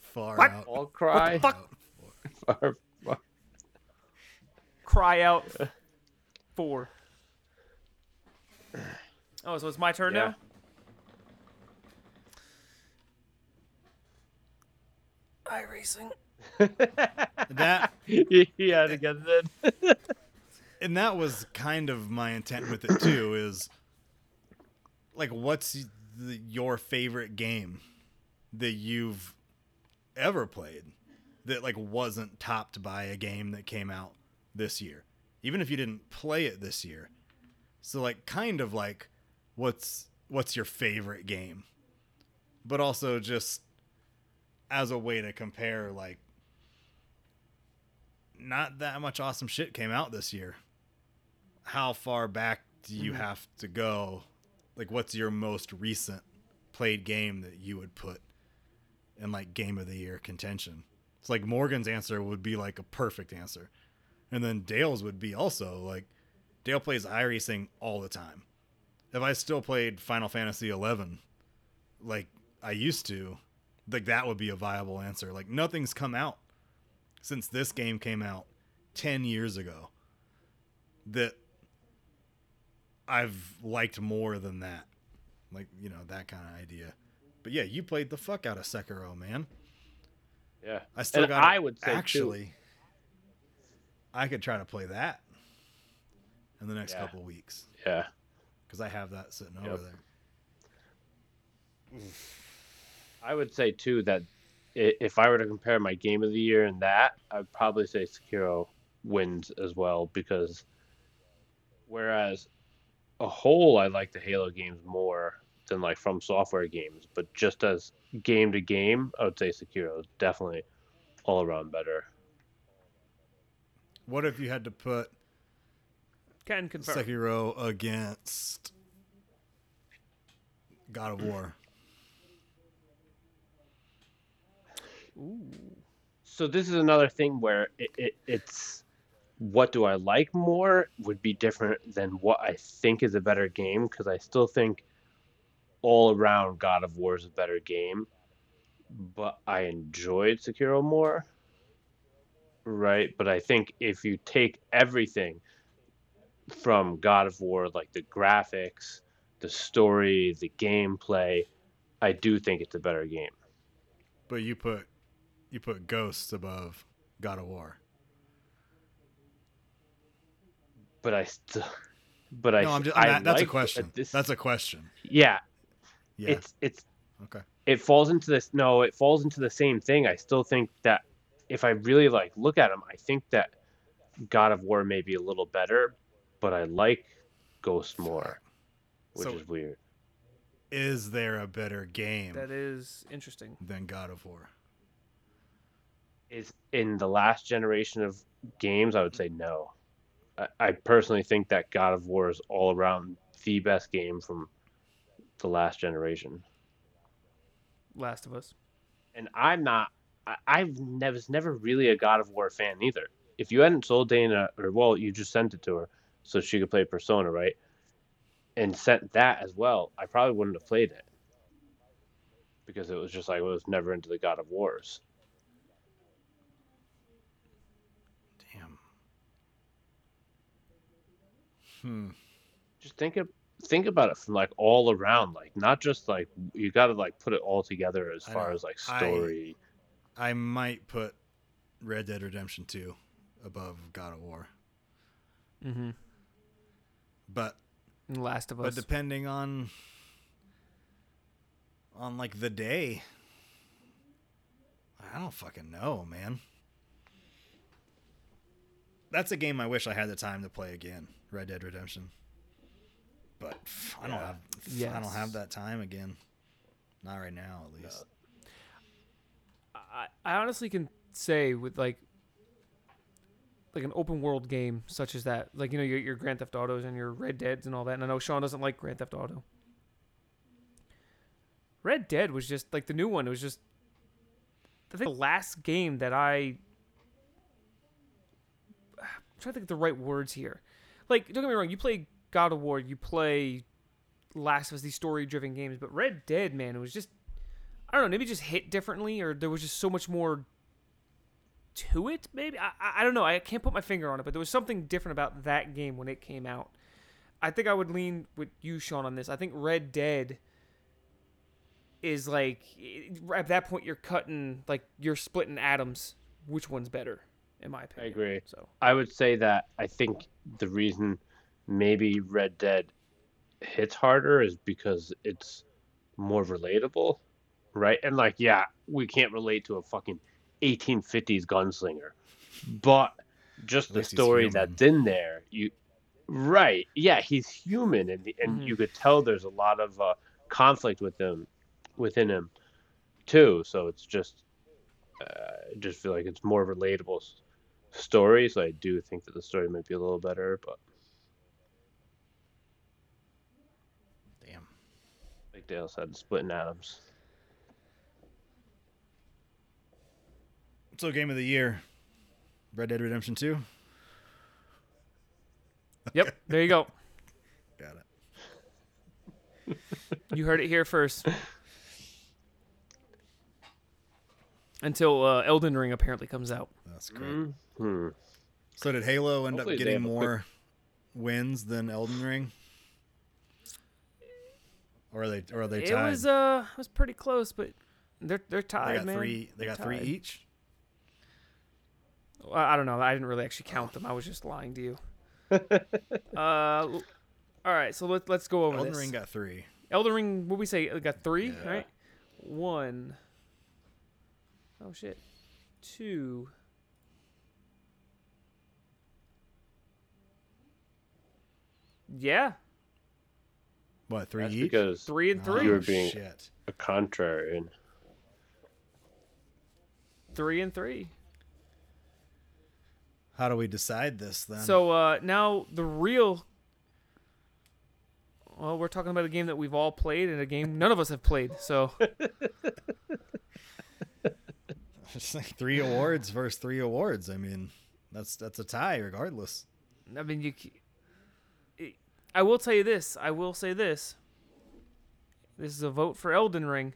Far What? out. fall cry. fuck? Far, far. Cry out four. Oh, so it's my turn Yeah. now. iRacing. <laughs> That <laughs> he had to get it and that was kind of my intent with it too is like what's the, your favorite game that you've ever played that like wasn't topped by a game that came out this year? Even if you didn't play it this year. So like kind of like what's what's your favorite game? But also just as a way to compare like not that much awesome shit came out this year. How far back do you mm-hmm. have to go? Like, what's your most recent played game that you would put in like game of the year contention? It's like Morgan's answer would be like a perfect answer, and then Dale's would be also like Dale plays iRacing all the time. If I still played Final Fantasy eleven, like I used to, like that would be a viable answer. Like nothing's come out since this game came out 10 years ago that I've liked more than that. Like, you know, that kind of idea. But yeah, you played the fuck out of Sekiro, man. Yeah. I still And got I would say, too- actually I could try to play that in the next Yeah. couple weeks Yeah. cuz I have that sitting Yep. over there. I would say too that if I were to compare my game of the year and that, I'd probably say Sekiro wins as well because whereas a whole I like the Halo games more than like from software games, but just as game to game, I would say Sekiro is definitely all around better. What if you had to put Can confirm. Sekiro against God of War? So this is another thing where it, it, it's what do I like more would be different than what I think is a better game because I still think all around God of War is a better game, but I enjoyed Sekiro more. Right, but I think if you take everything from God of War, like the graphics, the story, the gameplay, I do think it's a better game. But you put you put Ghosts above God of War. but I still, but I, No, I'm just I that- that's a question. this- That's a question. yeah, Yeah. It's it's okay. it falls into this. No, it falls into the same thing. I still think that if I really like look at them, I think that God of War may be a little better, but I like Ghost more, which So- is weird. Is there a better game That is interesting. than God of War? Is in the last generation of games, I would say no. I, I personally think that God of War is all around the best game from the last generation. Last of Us. and I'm not. I, I've never was never really a God of War fan either. If you hadn't sold Dana, or well, you just sent it to her so she could play Persona, right? And sent that as well, I probably wouldn't have played it because it was just like I was never into the God of Wars. Hmm. Just think of think about it from like all around, like not just like you got to like put it all together as I far as like story. I might put Red Dead Redemption 2 above God of War. Mm-hmm. But Last of Us. but depending on on like the day I don't fucking know, man. That's a game I wish I had the time to play again, Red Dead Redemption. But pff, I don't Yeah. have pff, I don't have that time again. Not right now, at least. I, I honestly can say with like like an open world game such as that, like you know your your Grand Theft Autos and your Red Deads and all that. And I know Sean doesn't like Grand Theft Auto. Red Dead was just like the new one. It was just I think the last game that I <sighs> I'm trying to think of the right words here. Like don't get me wrong, you play God of War, you play Last of Us, these story-driven games, but Red Dead, man, it was just I don't know, maybe just hit differently, or there was just so much more to it. Maybe I, I I don't know. I can't put my finger on it, but there was something different about that game when it came out. I think I would lean with you, Sean, on this. I think Red Dead is like at that point you're cutting like you're splitting atoms. Which one's better, in my opinion? I agree. So I would say that I think the reason maybe Red Dead hits harder is because it's more relatable, right? And like, yeah, we can't relate to a fucking 1850s gunslinger, but just the story that's in there, you right? Yeah, he's human, and and Mhm. you could tell there's a lot of uh, conflict with him, within him, too. So it's just, uh, I just feel like it's more relatable s- story. So I do think that the story might be a little better, but Damn. like Dale said, splitting atoms. So game of the year, Red Dead Redemption Two. yep, there you go. <laughs> Got it. <laughs> You heard it here first. Until uh, Elden Ring apparently comes out. That's great. Hmm. So did Halo end Hopefully up getting have a quick- more wins than Elden Ring? Or are they or are they tied? It tied? was uh, it was pretty close, but they're they're they tied, got man. three. They got three each. Well, I don't know. I didn't really actually count them. I was just lying to you. <laughs> uh, all right. So let let's go over Elden this. Ring got three. Elden Ring. What we say? Got three, Yeah. right? One. Oh shit. Two. Yeah, What three That's each? because three and Oh, three. You were being- shit. a contrarian. Three and three. How do we decide this then? So uh, now the real. Well, we're talking about a game that we've all played and a game none of us have played. So It's <laughs> like three awards versus three awards. I mean, that's that's a tie regardless. I mean, you. C- it- I will tell you this. I will say this. This is a vote for Elden Ring.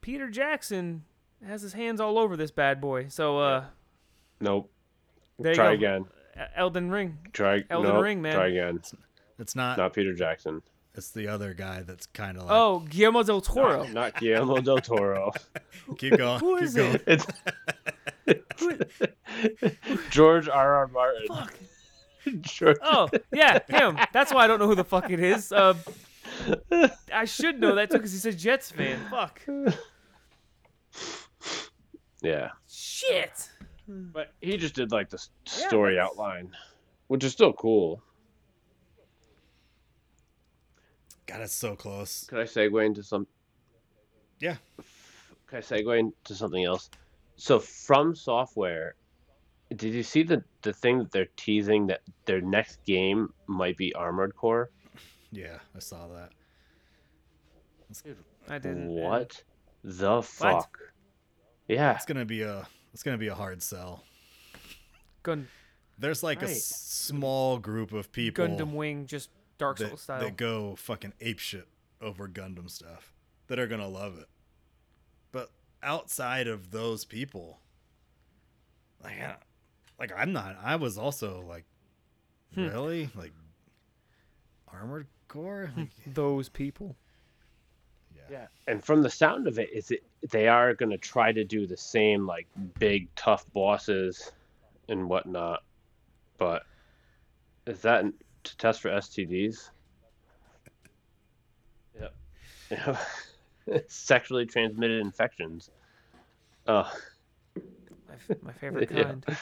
Peter Jackson has his hands all over this bad boy. So uh, Nope. there you Try go. again. Elden Ring. Try. Elden nope. Ring, man. Try again. It's not. Not Peter Jackson. It's the other guy that's kind of like. Oh, Guillermo del Toro. Not, not Guillermo del Toro. <laughs> keep going. Who keep is going. it? It's <laughs> George R. R. Martin. Fuck. <laughs> George. Oh, yeah, him. That's why I don't know who the fuck it is. Uh, I should know that too because he's a Jets fan. Fuck. Yeah. Shit. But he just did like the s- Yeah, story outline, which is still cool. God, it's so close. Could I segue into some? Yeah. Can I segue into something else? So from software, did you see the the thing that they're teasing that their next game might be Armored Core? Yeah, I saw that. I didn't. What the fuck? Yeah. It's gonna be a. It's gonna be a hard sell. Gun, There's like a Right. s- small group of people Gundam Wing, just Dark that, Souls style. that go fucking apeshit over Gundam stuff that are gonna love it. But outside of those people, like, I- like I'm not. I was also like, Hmm. really like armored core. Like, Those people. yeah. Yeah, and from the sound of it, is it they are going to try to do the same like big tough bosses and whatnot, but is that to test for STDs? Yep. Yeah. <laughs> Sexually transmitted infections. Oh, My, f- my favorite <laughs> kind. yeah.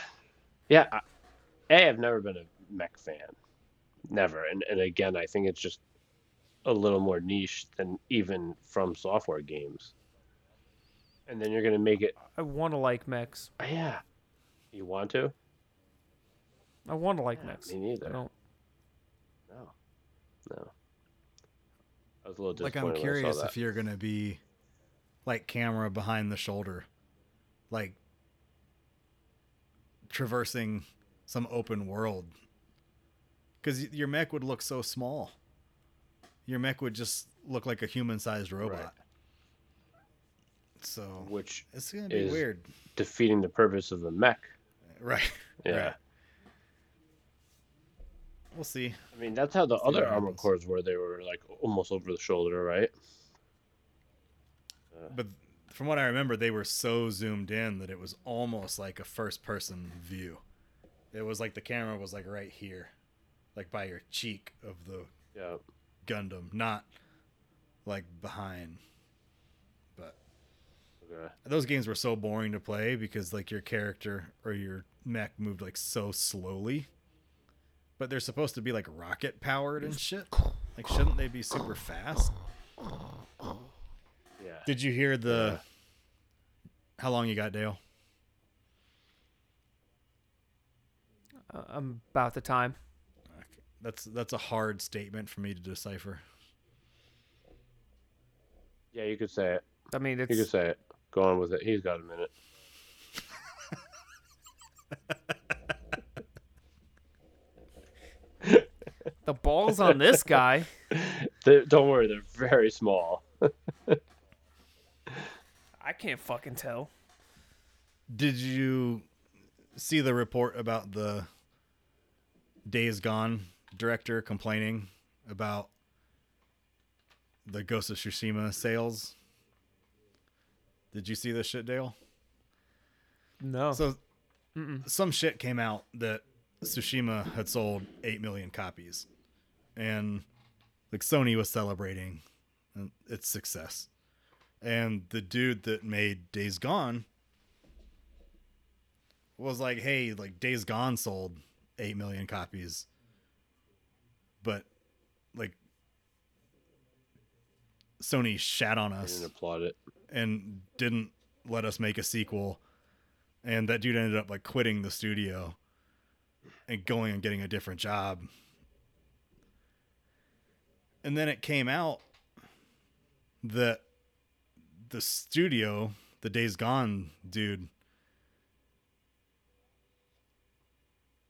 I, a, I've never been a mech fan, never, and and again, I think it's just a little more niche than even from software games. And then you're gonna make it I want to like mechs. Oh, yeah. You want to? I want to like Yeah, mechs. me neither. I don't. No. No. I was a little disappointed. Like I'm when I curious saw that. if you're gonna be like camera behind the shoulder, like traversing some open world because your mech would look so small. Your mech would just look like a human-sized robot. So which it's gonna be is- weird, defeating the purpose of the mech. <laughs> right? Yeah. Right. We'll see. I mean, that's how the other armor cores were. They were like almost over the shoulder, right? But from what I remember, they were so zoomed in that it was almost like a first-person view. It was like the camera was like right here, like by your cheek of the Yeah. Gundam, not like behind. But Okay. those games were so boring to play because like your character or your mech moved like so slowly. But they're supposed to be like rocket powered and shit. Like shouldn't they be super fast? Yeah. Did you hear the How long you got, Dale? Uh, I'm about the time. That's that's a hard statement for me to decipher. Yeah, you could say it. I mean, You could say it. Go on with it. He's got a minute. the balls on this guy. <laughs> They, don't worry, they're very small. <laughs> I can't fucking tell. Did you see the report about the Days Gone director complaining about the Ghost of Tsushima sales? Did you see this shit, Dale? No. So some shit came out that Tsushima had sold 8 million copies. And like Sony was celebrating its success. And the dude that made Days Gone was like, "Hey, like Days Gone sold 8 million copies." But like Sony shat on us didn't applaud it. and didn't let us make a sequel and that dude ended up like quitting the studio and going and getting a different job and then it came out that the studio the days gone dude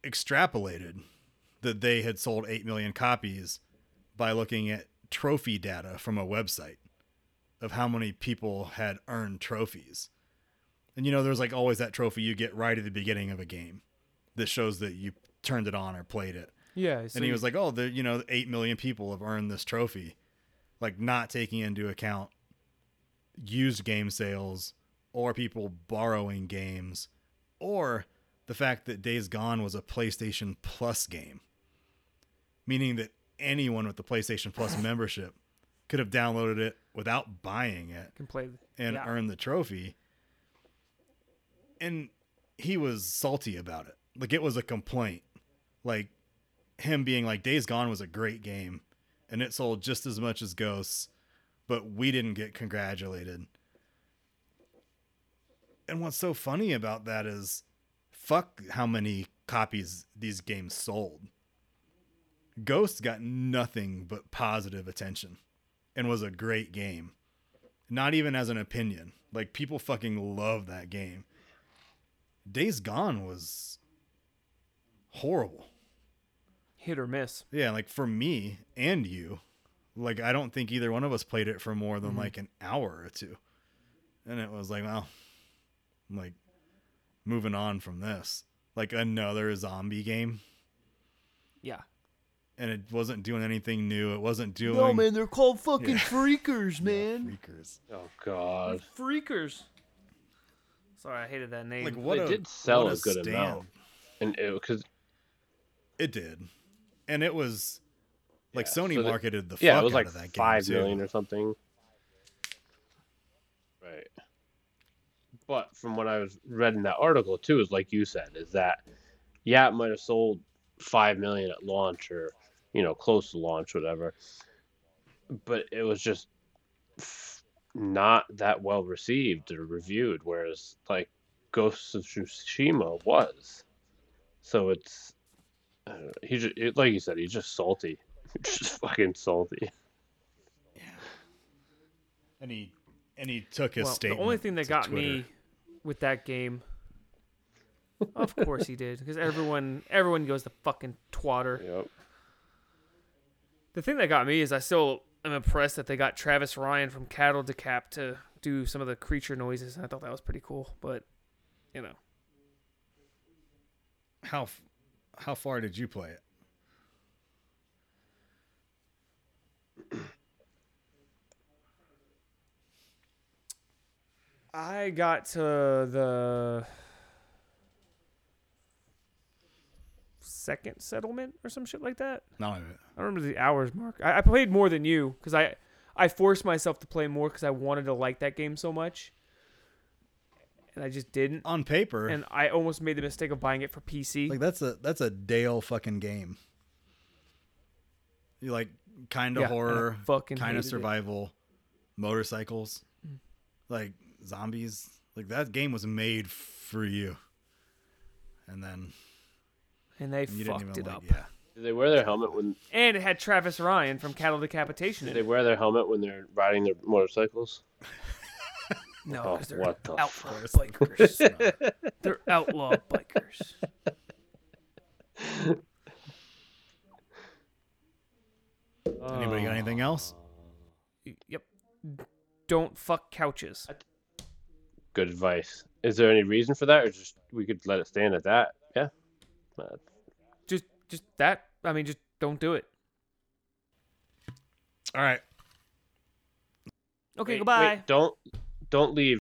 extrapolated that they had sold 8 million copies by looking at trophy data from a website of how many people had earned trophies. And you know, there's like always that trophy you get right at the beginning of a game that shows that you turned it on or played it. yeah. so and he was like, "Oh, the you know, 8 million people have earned this trophy." Like not taking into account used game sales or people borrowing games or the fact that Days Gone was a PlayStation Plus game. Meaning that anyone with the PlayStation Plus <sighs> membership could have downloaded it without buying it can play. and yeah. earn the trophy. And he was salty about it. Like it was a complaint. Like him being like Days Gone was a great game and it sold just as much as Ghosts, but we didn't get congratulated. And what's so funny about that is fuck how many copies these games sold. Ghosts got nothing but positive attention and was a great game not even as an opinion. Like people fucking love that game. Days Gone was horrible. hit or miss. Yeah, like for me and you, like I don't think either one of us played it for more than mm-hmm. like an hour or two. And it was like, well, like moving on from this. Like another zombie game. Yeah. And it wasn't doing anything new. It wasn't doing No, man, they're called fucking Yeah. freakers, <laughs> Yeah, man. freakers. Oh God. Freakers. Sorry, I hated that name. Like what it a, did sell what a good stand. amount, and it because It did, and it was like Yeah, Sony so marketed the yeah, fuck it was like of that five million too. or something. Right. But from what I was read in that article too, is like you said, is that yeah, it might have sold five million at launch or you know close to launch, whatever. But it was just not that well received or reviewed, whereas like Ghosts of Tsushima was. So it's I he just it, like you said, he's just salty, <laughs> just fucking salty. Yeah. And he and he took his well, the only thing that got Twitter. me with that game, <laughs> of course he did, because everyone everyone goes to fucking twatter. Yep. The thing that got me is I still am impressed that they got Travis Ryan from Cattle Decap to do some of the creature noises. I thought that was pretty cool, but you know, How f- how far did you play it? I got to the second settlement or some shit like that. It. I don't remember the hours mark. I, I played more than you because I I forced myself to play more because I wanted to like that game so much, and I just didn't. On paper, And I almost made the mistake of buying it for PC. like that's a that's a Dale fucking game. You like kind of Yeah, horror, fucking kind of hated it. survival, motorcycles, mm. like zombies. Like that game was made for you. And then and they you didn't fucked even it like up. yeah. Do they wear their helmet when And it had Travis Ryan from Cattle Decapitation do they wear their helmet when they're riding their motorcycles? <laughs> No, Oh, because they're what the outlaw fuck? bikers. <laughs> they're outlaw bikers. Anybody got anything else? Yep. Don't fuck couches. Good advice. Is there any reason for that, or just we could let it stand at that? Yeah. Uh, Just, just that. I mean, just don't do it. All right. Okay, wait, goodbye. Wait, don't don't leave.